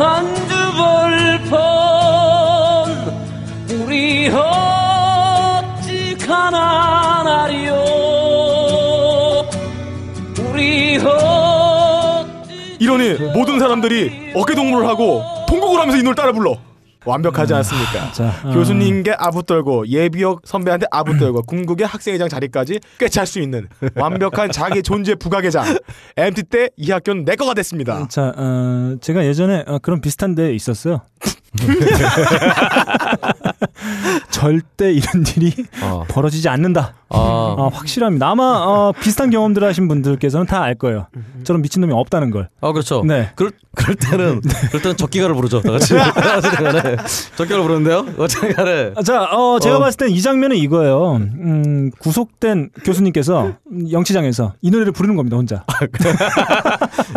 모든 사람들이 어깨 동무를 하고 통곡을 하면서 이 노래 따라 불러. 완벽하지 않습니까? 자, 어. 교수님께 아부 떨고 예비역 선배한테 아부 떨고 궁극의 학생회장 자리까지 꿰찰 수 있는 완벽한 자기 존재 부각회장. MT 때 이 학교는 내 거가 됐습니다. 자, 어, 제가 예전에 어, 그런 비슷한 데 있었어요. 절대 이런 일이 어. 벌어지지 않는다. 아. 어, 확실합니다. 아마 어, 비슷한 경험들 하신 분들께서는 다 알 거예요. 저런 미친 놈이 없다는 걸. 아 그렇죠. 네. 그럴, 그럴 때는 그럴 때는 적기가를 부르죠. 다 같이. 간에 적기가를 부르는데요. 어쨌든 간에 자, 어, 제가 어. 봤을 땐 이 장면은 이거예요. 음, 구속된 교수님께서 영치장에서 이 노래를 부르는 겁니다, 혼자.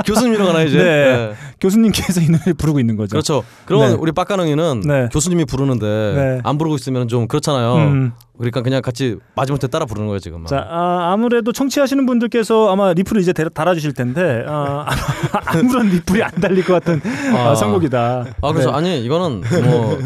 교수님이라고 하나 이제. 네. 네. 교수님께서 이 노래를 부르고 있는 거죠. 그렇죠. 그러면 네. 우리 빡가능이는 네. 교수님이 부르는데 네. 안 부르고 있으면 좀 그렇잖아요. 음. 그러니까 그냥 같이 마지못해 따라 부르는 거예요 지금. 자, 아, 아무래도 청취하시는 분들께서 아마 리플을 이제 대- 달아주실 텐데 아, 아무런 리플이 안 달릴 것 같은 아, 아. 선곡이다. 아 그래서 네. 아니 이거는 뭐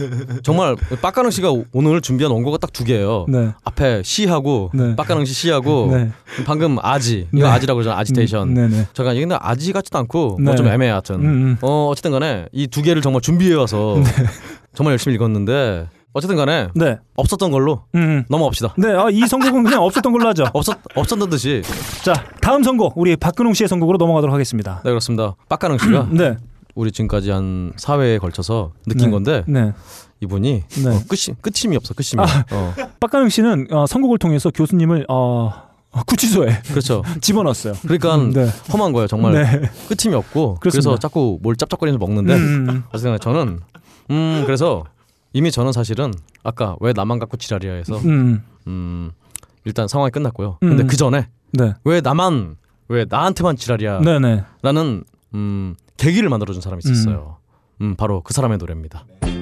정말 빡가능 씨가 오늘 준비한 원고가 딱 두 개예요. 네. 앞에 시하고 네. 빡가능 씨 시하고 네. 방금 아지 이거 네. 아지라고 그러잖아 아지테이션. 음, 네네. 잠깐 이게 근데 아지 같지도 않고 네. 뭐좀 애매해 하여튼. 음, 음. 어 어쨌든 간에 이 두 개를 정말 준비해 와서 정말 열심히 읽었는데 어쨌든 간에 네. 없었던 걸로 음. 넘어갑시다. 네, 아, 이 선곡은 그냥 없었던 걸로 하죠. 없었 없었던 듯이. 자, 다음 선곡 우리 박근홍 씨의 선곡으로 넘어가도록 하겠습니다. 네 그렇습니다. 빡가능 씨가 네, 우리 지금까지 한 4회에 걸쳐서 느낀 네. 건데 네. 이분이 네. 어, 끝이 끝임이 없어 끝임이. 아. 어, 박가능 씨는 어, 선곡을 통해서 교수님을 어, 구치소에 그렇죠. 집어넣었어요. 그러니까 네. 험한 거예요 정말 네. 끝임이 없고 그래서 그렇습니다. 자꾸 뭘 짭짭거리면서 먹는데 음. 어쨌든 저는 음 그래서 이미 저는 사실은 아까 왜 나만 갖고 지랄이야 해서 음. 음 일단 상황이 끝났고요. 근데 음. 그 전에 네. 왜 나만 왜 나한테만 지랄이야 네, 네. 라는 음 계기를 만들어준 사람이 있었어요. 음 바로 그 사람의 노래입니다. I'm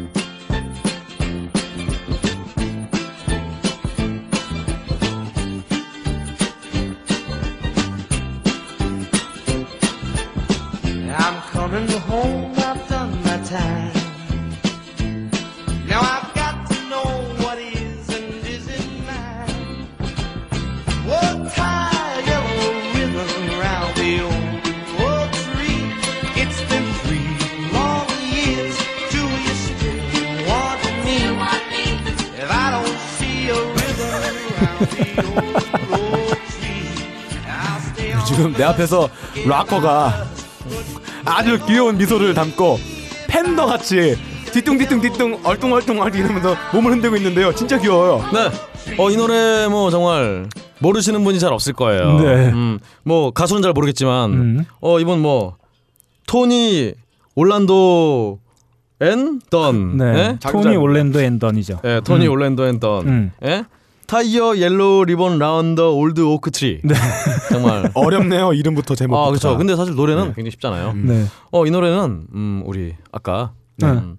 지금 내 앞에서 락커가 아주 귀여운 미소를 담고 팬더 같이 뒤뚱뒤뚱뒤뚱 얼뚱얼뚱 얼뚱 이러면서 몸을 흔들고 있는데요. 진짜 귀여워요. 네. 어, 이 노래 뭐 정말 모르시는 분이 잘 없을 거예요. 네. 음, 뭐 가수는 잘 모르겠지만 음. 어, 이분 뭐 토니 올란도 앤던 네. 예? 토니 올랜도 앤던이죠. 예, 토니 음. 올랜도 앤던. 음. 예? Tie a Yellow Ribbon Round Old Oak Tree. 네. 정말 어렵네요. 이름부터 제목부터. 아, 그렇죠. 근데 사실 노래는 굉장히 쉽잖아요. 네. 어, 이 노래는 음, 우리 아까 네. 음,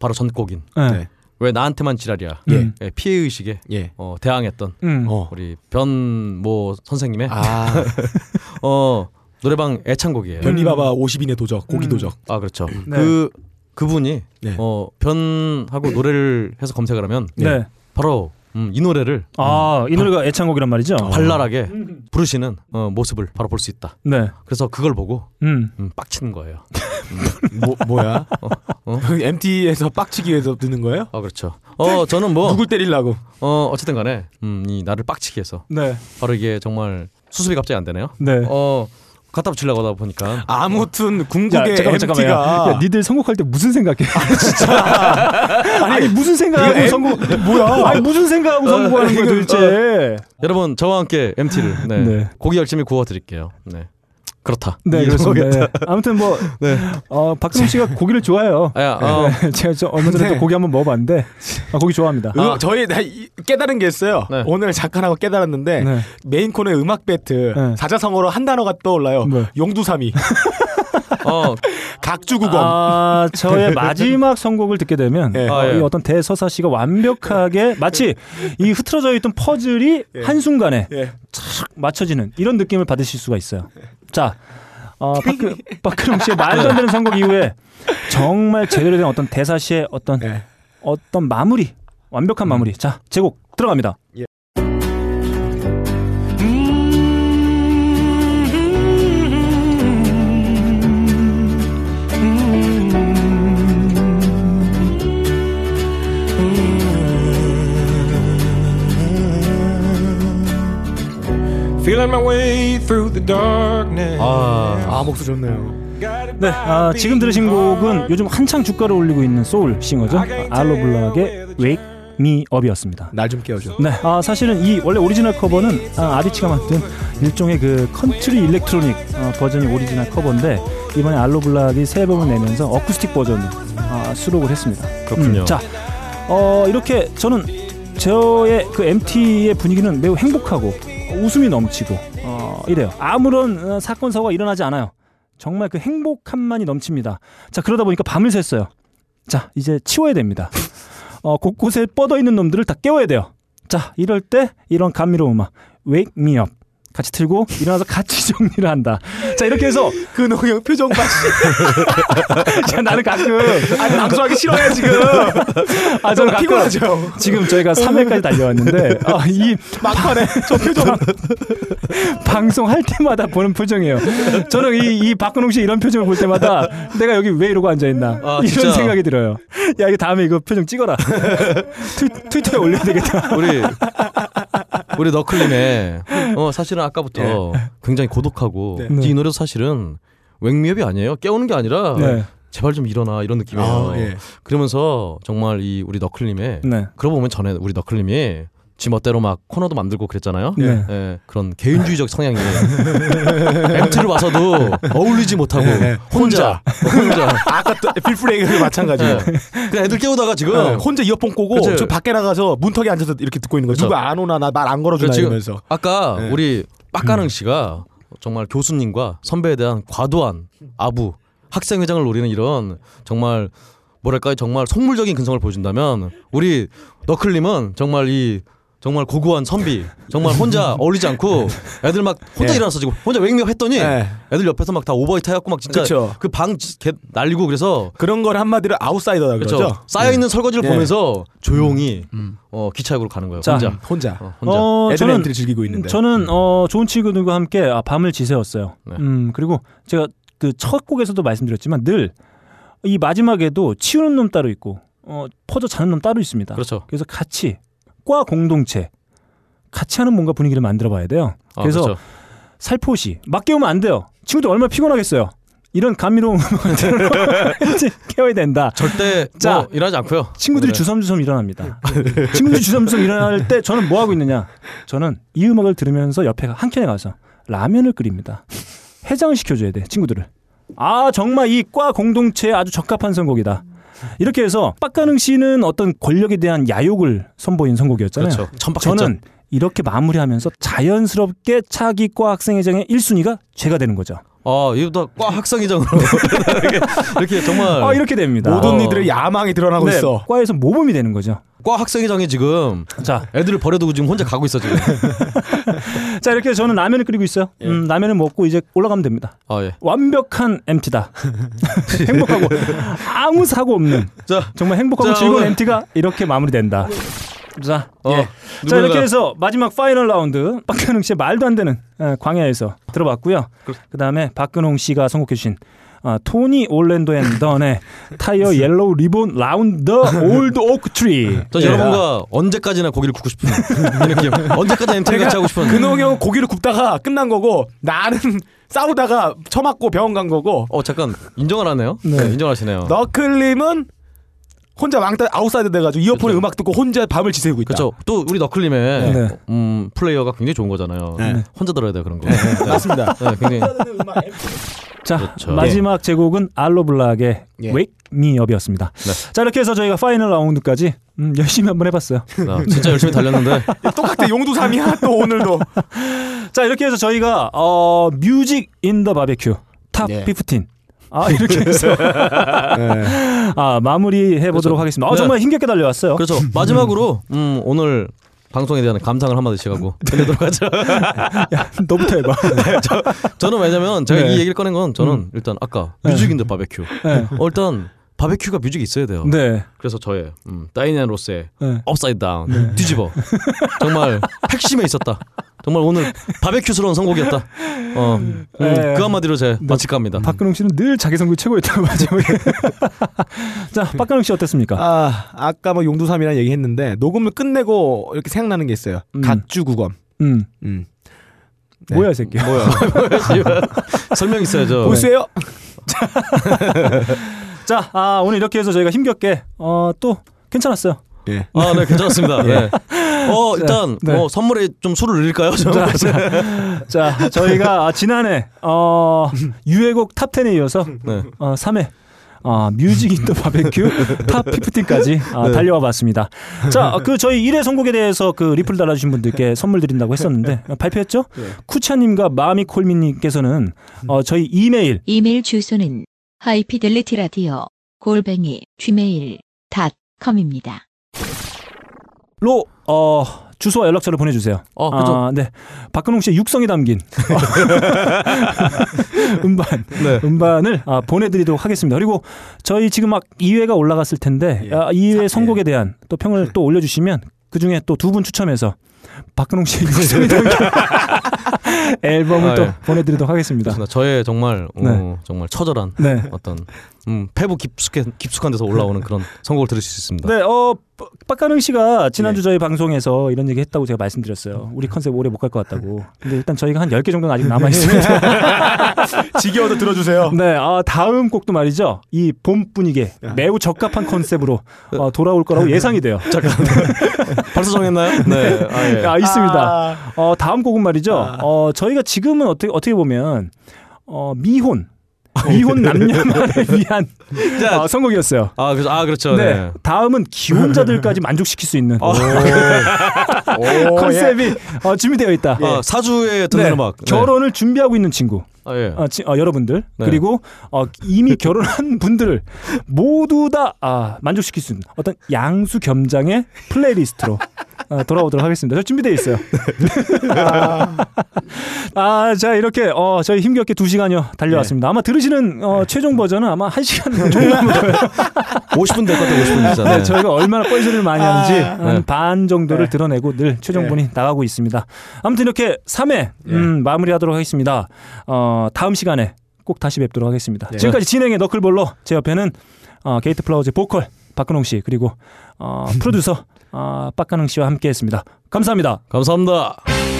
바로 전곡인 네. 왜 나한테만 지랄이야 예. 예, 피해 의식에 예. 어, 대항했던 음. 어. 우리 변모 선생님의 아, 어 노래방 애창곡이에요. 변리바바 50인의 도적, 고기 음. 도적. 아 그렇죠. 네. 그 그분이 네. 어 변하고 노래를 해서 검색을 하면 네. 바로 음, 이 노래를 아, 이 노래가 애창곡이란 말이죠. 발랄하게 부르시는 어, 모습을 바로 볼 수 있다. 네. 그래서 그걸 보고 음. 음, 빡치는 거예요. 뭐, 뭐야? 어? MT에서 빡치기 위해서 듣는 거예요? 아 그렇죠. 어 저는 뭐 누굴 때리려고? 어 어쨌든 간에 음, 이 나를 빡치게 해서 네. 바로 이게 정말 수습이 갑자기 안 되네요. 네. 어 갖다 붙이려고 하다 보니까 아무튼 야, 궁극의 잠깐만, 잠깐만. 야, MT가 야, 니들 선곡할 때 무슨 생각해? 아니, 무슨 생각하고 선곡, 뭐야? 아니, 무슨 생각하고 선곡하는 거야, 도대체? 여러분 저와 함께 MT를 네. 네. 고기 열심히 구워 드릴게요. 네. 그렇다. 네, 이 그렇습니다. 네. 아무튼 뭐, 네. 어, 박근홍 씨가 고기를 좋아해요. 아, 야, 어, 네, 제가 저 얼마 전에 근데- 또 고기 한번 먹어봤는데, 아, 고기 좋아합니다. 음, 저희 나 이- 깨달은 게 있어요. 네. 오늘 잠깐하고 깨달았는데 네. 메인 코너의 음악 배틀 네. 사자성어로 한 단어가 떠올라요. 뭐? 용두삼이 어, 각주국어. 아, 저의 마지막 선곡을 듣게 되면 예. 어, 아, 예. 이 어떤 대서사 씨가 완벽하게 마치 이 흐트러져 있던 퍼즐이 한순간에 예. 착 맞춰지는 이런 느낌을 받으실 수가 있어요. 자, 어, 박근, 박근홍 씨의 말도 안 되는 선곡 이후에 정말 제대로 된 어떤 대사 씨의 어떤 예. 어떤 마무리 완벽한 마무리. 자, 제곡 들어갑니다. Feeling my way through the darkness. 아, 아 목소리 좋네요. 네, 아, 지금 들으신 곡은 요즘 한창 주가를 올리고 있는 soul singer죠. 알로 블락의 Wake Me Up이었습니다. 날 좀 깨워줘. 네, 아, 사실은 이 원래 오리지널 커버는 아, 아비치가 만든 일종의 그 country electronic 어, 버전이 오리지널 커버인데 이번에 알로 블락이 새 앨범을 내면서 어쿠스틱 버전을 아, 수록을 했습니다. 그렇군요. 음, 자, 어, 이렇게 저는 저의 그 MT의 분위기는 매우 행복하고 웃음이 넘치고 어, 이래요. 아무런 어, 사건 사고가 일어나지 않아요. 정말 그 행복함만이 넘칩니다. 자, 그러다 보니까 밤을 샜어요. 자, 이제 치워야 됩니다. 어, 곳곳에 뻗어 있는 놈들을 다 깨워야 돼요. 자, 이럴 때 이런 감미로운 음악 Wake Me 같이 틀고 일어나서 같이 정리를 한다. 자, 이렇게 해서 근홍형 표정 봐. 자, 나는 가끔 아니 방송하기 싫어요 지금. 아, 저는 가끔 피곤하죠. 지금 저희가 3회까지 달려왔는데 아, 이 막판에 저 표정. 방송할 때마다 보는 표정이에요. 저는 이, 이 박근홍 씨 이런 표정을 볼 때마다 내가 여기 왜 이러고 앉아 있나 아, 이런 진짜. 생각이 들어요. 야 이거 다음에 이거 표정 찍어라. 트, 트위터에 올려야 되겠다. 우리 우리 너클님의 어 사실은 아까부터 굉장히 고독하고 네. 이 노래도 사실은 웽미업이 아니에요. 깨우는 게 아니라 네, 제발 좀 일어나 이런 느낌이에요. 아, 예. 그러면서 정말 이 우리 너클님의 네, 그러고 보면 전에 우리 너클님이 지 멋대로 막 코너도 만들고 그랬잖아요. 네. 예, 그런 개인주의적 성향이 MT를 와서도 어울리지 못하고 네, 혼자 혼자 아까 또 필프레이그 마찬가지예요. 예. 그냥 애들 깨우다가 지금 네, 혼자 이어폰 꼬고 그치. 저 밖에 나가서 문턱에 앉아서 이렇게 듣고 있는 거예요. 그쵸. 누가 안 오나 나 말 안 걸어주나 그렇지. 이러면서. 아까 네. 우리 빡가능 씨가 정말 교수님과 선배에 대한 과도한 아부, 학생회장을 노리는 이런 정말 뭐랄까 정말 속물적인 근성을 보여준다면 우리 너클님은 정말 이 정말 고고한 선비 정말 혼자 어울리지 않고 애들 막 혼자 예. 일어나서 지금 혼자 웽명 했더니 네. 애들 옆에서 막 다 오버히트 해갖고 막 진짜 그쵸. 그방 날리고 그래서 그런 걸 한마디로 아웃사이더라 그렇죠 그러죠. 쌓여 있는 설거지를 예. 보면서 조용히 음. 어, 기차역으로 가는 거예요 자, 혼자 혼자. 어, 혼자 어, 애들 저는 즐기고 있는데. 저는 어, 좋은 친구들과 함께 아, 밤을 지새웠어요. 네. 음 그리고 제가 그 첫 곡에서도 말씀드렸지만 늘 이 마지막에도 치우는 놈 따로 있고 어, 퍼져 자는 놈 따로 있습니다. 그렇죠 그래서 같이 과 공동체 같이 하는 뭔가 분위기를 만들어 봐야 돼요. 아, 그래서 그렇죠. 살포시 막 깨우면 안 돼요. 친구들 얼마나 피곤하겠어요. 이런 감미로운 음악들로 깨워야 된다. 절대 자, 뭐 일하지 않고요. 친구들이 네. 주섬주섬 일어납니다. 친구들이 주섬주섬 일어날 때 저는 뭐 하고 있느냐? 저는 이 음악을 들으면서 옆에 한 켠에 가서 라면을 끓입니다. 해장을 시켜줘야 돼 친구들을. 아 정말 이 과 공동체에 아주 적합한 선곡이다. 이렇게 해서 빡가능 씨는 어떤 권력에 대한 야욕을 선보인 선곡이었잖아요. 그렇죠. 천박했죠. 저는 이렇게 마무리하면서 자연스럽게 차기 과 학생회장의 1순위가 제가 되는 거죠. 아, 이거 다과 학생회장으로 이렇게, 이렇게 정말 아, 이렇게 됩니다. 모든 어. 이들의 야망이 드러나고 네, 있어. 과에서 모범이 되는 거죠. 과 학생회장이 지금 자, 애들을 버려두고 지금 혼자 가고 있어 지금. 자 이렇게 저는 라면을 끓이고 있어요. 음, 라면을 먹고 이제 올라가면 됩니다. 아 예. 완벽한 MT다. 행복하고 아무 사고 없는 자, 정말 행복하고 자, 즐거운 오늘- MT가 이렇게 마무리된다. 자, 어, 예. 자 이렇게 해서 마지막 final 라운드 박근홍 씨의 말도 안 되는 어, 광야에서 들어봤고요. 그 다음에 박근홍 씨가 선곡해 주신 어, 토니 올랜도 앤 던의 Tie a Yellow Ribbon Round Old Oak Tree. 저 여러분과 언제까지나 고기를 굽고 싶은 이 느낌. 언제까지 MT 같이 하고 싶은. 근홍이 형은 고기를 굽다가 끝난 거고 나는 싸우다가 처맞고 병원 간 거고 어 잠깐 인정을 하네요. 네. 네, 인정하시네요. 너클님은 혼자 왕따 outside 돼가지고 이어폰에 음악 듣고 혼자 밤을 지새우고 있다. 그렇죠. 또 우리 너클님의 네. 음, 플레이어가 굉장히 좋은 거잖아요. 네. 혼자 들어야 돼요 그런 거. 맞습니다. 네, 굉장히 자 그렇죠. 마지막 제곡은 알로블락의 예. Wake Me Up이었습니다. 네. 자 이렇게 해서 저희가 final 라운드까지 음, 열심히 한번 해봤어요. 아, 진짜 열심히 달렸는데 똑같아 용두사미야 또 오늘도. 자 이렇게 해서 저희가 어, Music in the Barbecue Top 예. 15. 아 이렇게 해서 아 마무리 해보도록 그렇죠. 하겠습니다. 아, 네. 정말 힘겹게 달려왔어요. 그렇죠. 마지막으로 음, 오늘 방송에 대한 감상을 한마디씩 하고 끝내도록 하죠. 너부터 해봐. 저, 저는 왜냐면 제가 네. 이 얘기를 꺼낸 건 저는 일단 아까 Music in the Barbecue. 네. 어, 일단 바베큐가 music이 있어야 돼요. 네. 그래서 저의 음, 다이아나 로스의 네. Upside Down 뒤집어 정말 핵심에 있었다. 정말 오늘 바베큐스러운 선곡이었다. 어, 음, 네. 그 한마디로 제 마칠까 합니다. 박근홍 씨는 늘 자기 선곡 최고였다고 하죠. 자, 박근홍 씨 어땠습니까? 아 아까 뭐 용두삼이라는 얘기했는데 녹음을 끝내고 이렇게 생각나는 게 있어요. 음. 갓주 구검. 음. 음. 네. 뭐야, 이 새끼야. 뭐야? 설명 있어야죠. 보세요. 자, 아, 오늘 이렇게 해서 저희가 힘겹게 어, 또 괜찮았어요. 예. 아, 네, 괜찮았습니다. 네. 어, 일단 네. 어, 선물에 좀 술을 늘릴까요? 좀? 자, 자, 자, 저희가 아, 지난해 어, 유해곡 Top 10에 이어서 네. 어, 3회 아, Music in the 바베큐 Top 15까지 아, 달려와 봤습니다. 자, 그 저희 1회 선곡에 대해서 그 리플 달아주신 분들께 선물 드린다고 했었는데 어, 발표했죠? 쿠차님과 마미 콜미님께서는 어, 저희 이메일 이메일 주소는 High Fidelity 라디오 골뱅이 gmail.com입니다. 로 어, 주소와 연락처를 보내주세요. 어, 그죠. 아, 네. 박근홍 씨의 육성이 담긴 음반, 네. 음반을 아, 보내드리도록 하겠습니다. 그리고 저희 지금 막 2회가 올라갔을 텐데 예. 아, 2회 선곡에 대한 또 평을 또 올려주시면 그 중에 또 두 분 추첨해서 박근홍 씨의 육성이 담긴 앨범을 아, 또 예. 보내드리도록 하겠습니다. 그렇습니다. 저의 정말 어, 네. 정말 처절한 네. 어떤 음, 패부 깊숙한 깊숙한 데서 올라오는 그런 선곡을 들으실 수 있습니다. 네, 어, 빡가능 씨가 지난주 예. 저희 방송에서 이런 얘기 했다고 제가 말씀드렸어요. 우리 컨셉 오래 못 갈 것 같다고. 근데 일단 저희가 한 10개 정도는 아직 남아있습니다. 지겨워도 들어주세요. 네, 아, 다음 곡도 말이죠. 이 봄 분위기에 매우 적합한 컨셉으로 어, 돌아올 거라고 예상이 돼요. 잠깐 벌써 정했나요? 네. 아, 예. 아, 있습니다. 아, 어, 다음 곡은 말이죠. 어, 저희가 지금은 어떻게, 어떻게 보면, 어, 미혼. 미혼 남녀만을 위한 어, 선곡이었어요. 아, 그렇죠. 아, 그렇죠. 네. 네. 다음은 기혼자들까지 만족시킬 수 있는 오, 컨셉이 어, 준비되어 있다. 아, 사주에 듣는 네, 음악. 네. 결혼을 준비하고 있는 친구, 아, 예. 어, 치- 어, 여러분들 네. 그리고 어, 이미 결혼한 분들을 모두 다 아, 만족시킬 수 있는 어떤 양수 겸장의 플레이리스트로 어, 돌아오도록 하겠습니다. 저 준비되어 있어요. 아, 자 이렇게 어, 저희 힘겹게 두 시간여 달려왔습니다. 아마 들으시는 어, 최종 버전은 아마 한 시간 정도 남을 거예요. 50분 될 것 같아요. 50분 진짜. 네, 네. 저희가 얼마나 뻘소리를 많이 하는지 한 네. 반 정도를 들어내고 늘 최종본이 나가고 있습니다. 아무튼 이렇게 3회 음, 마무리하도록 하겠습니다. 어, 다음 시간에 꼭 다시 뵙도록 하겠습니다. 지금까지 진행의 너클볼러 제 옆에는 어, 게이트 플라워즈의 보컬 박근홍 씨 그리고 어, 프로듀서 어, 빡가능 씨와 함께했습니다. 감사합니다. 감사합니다.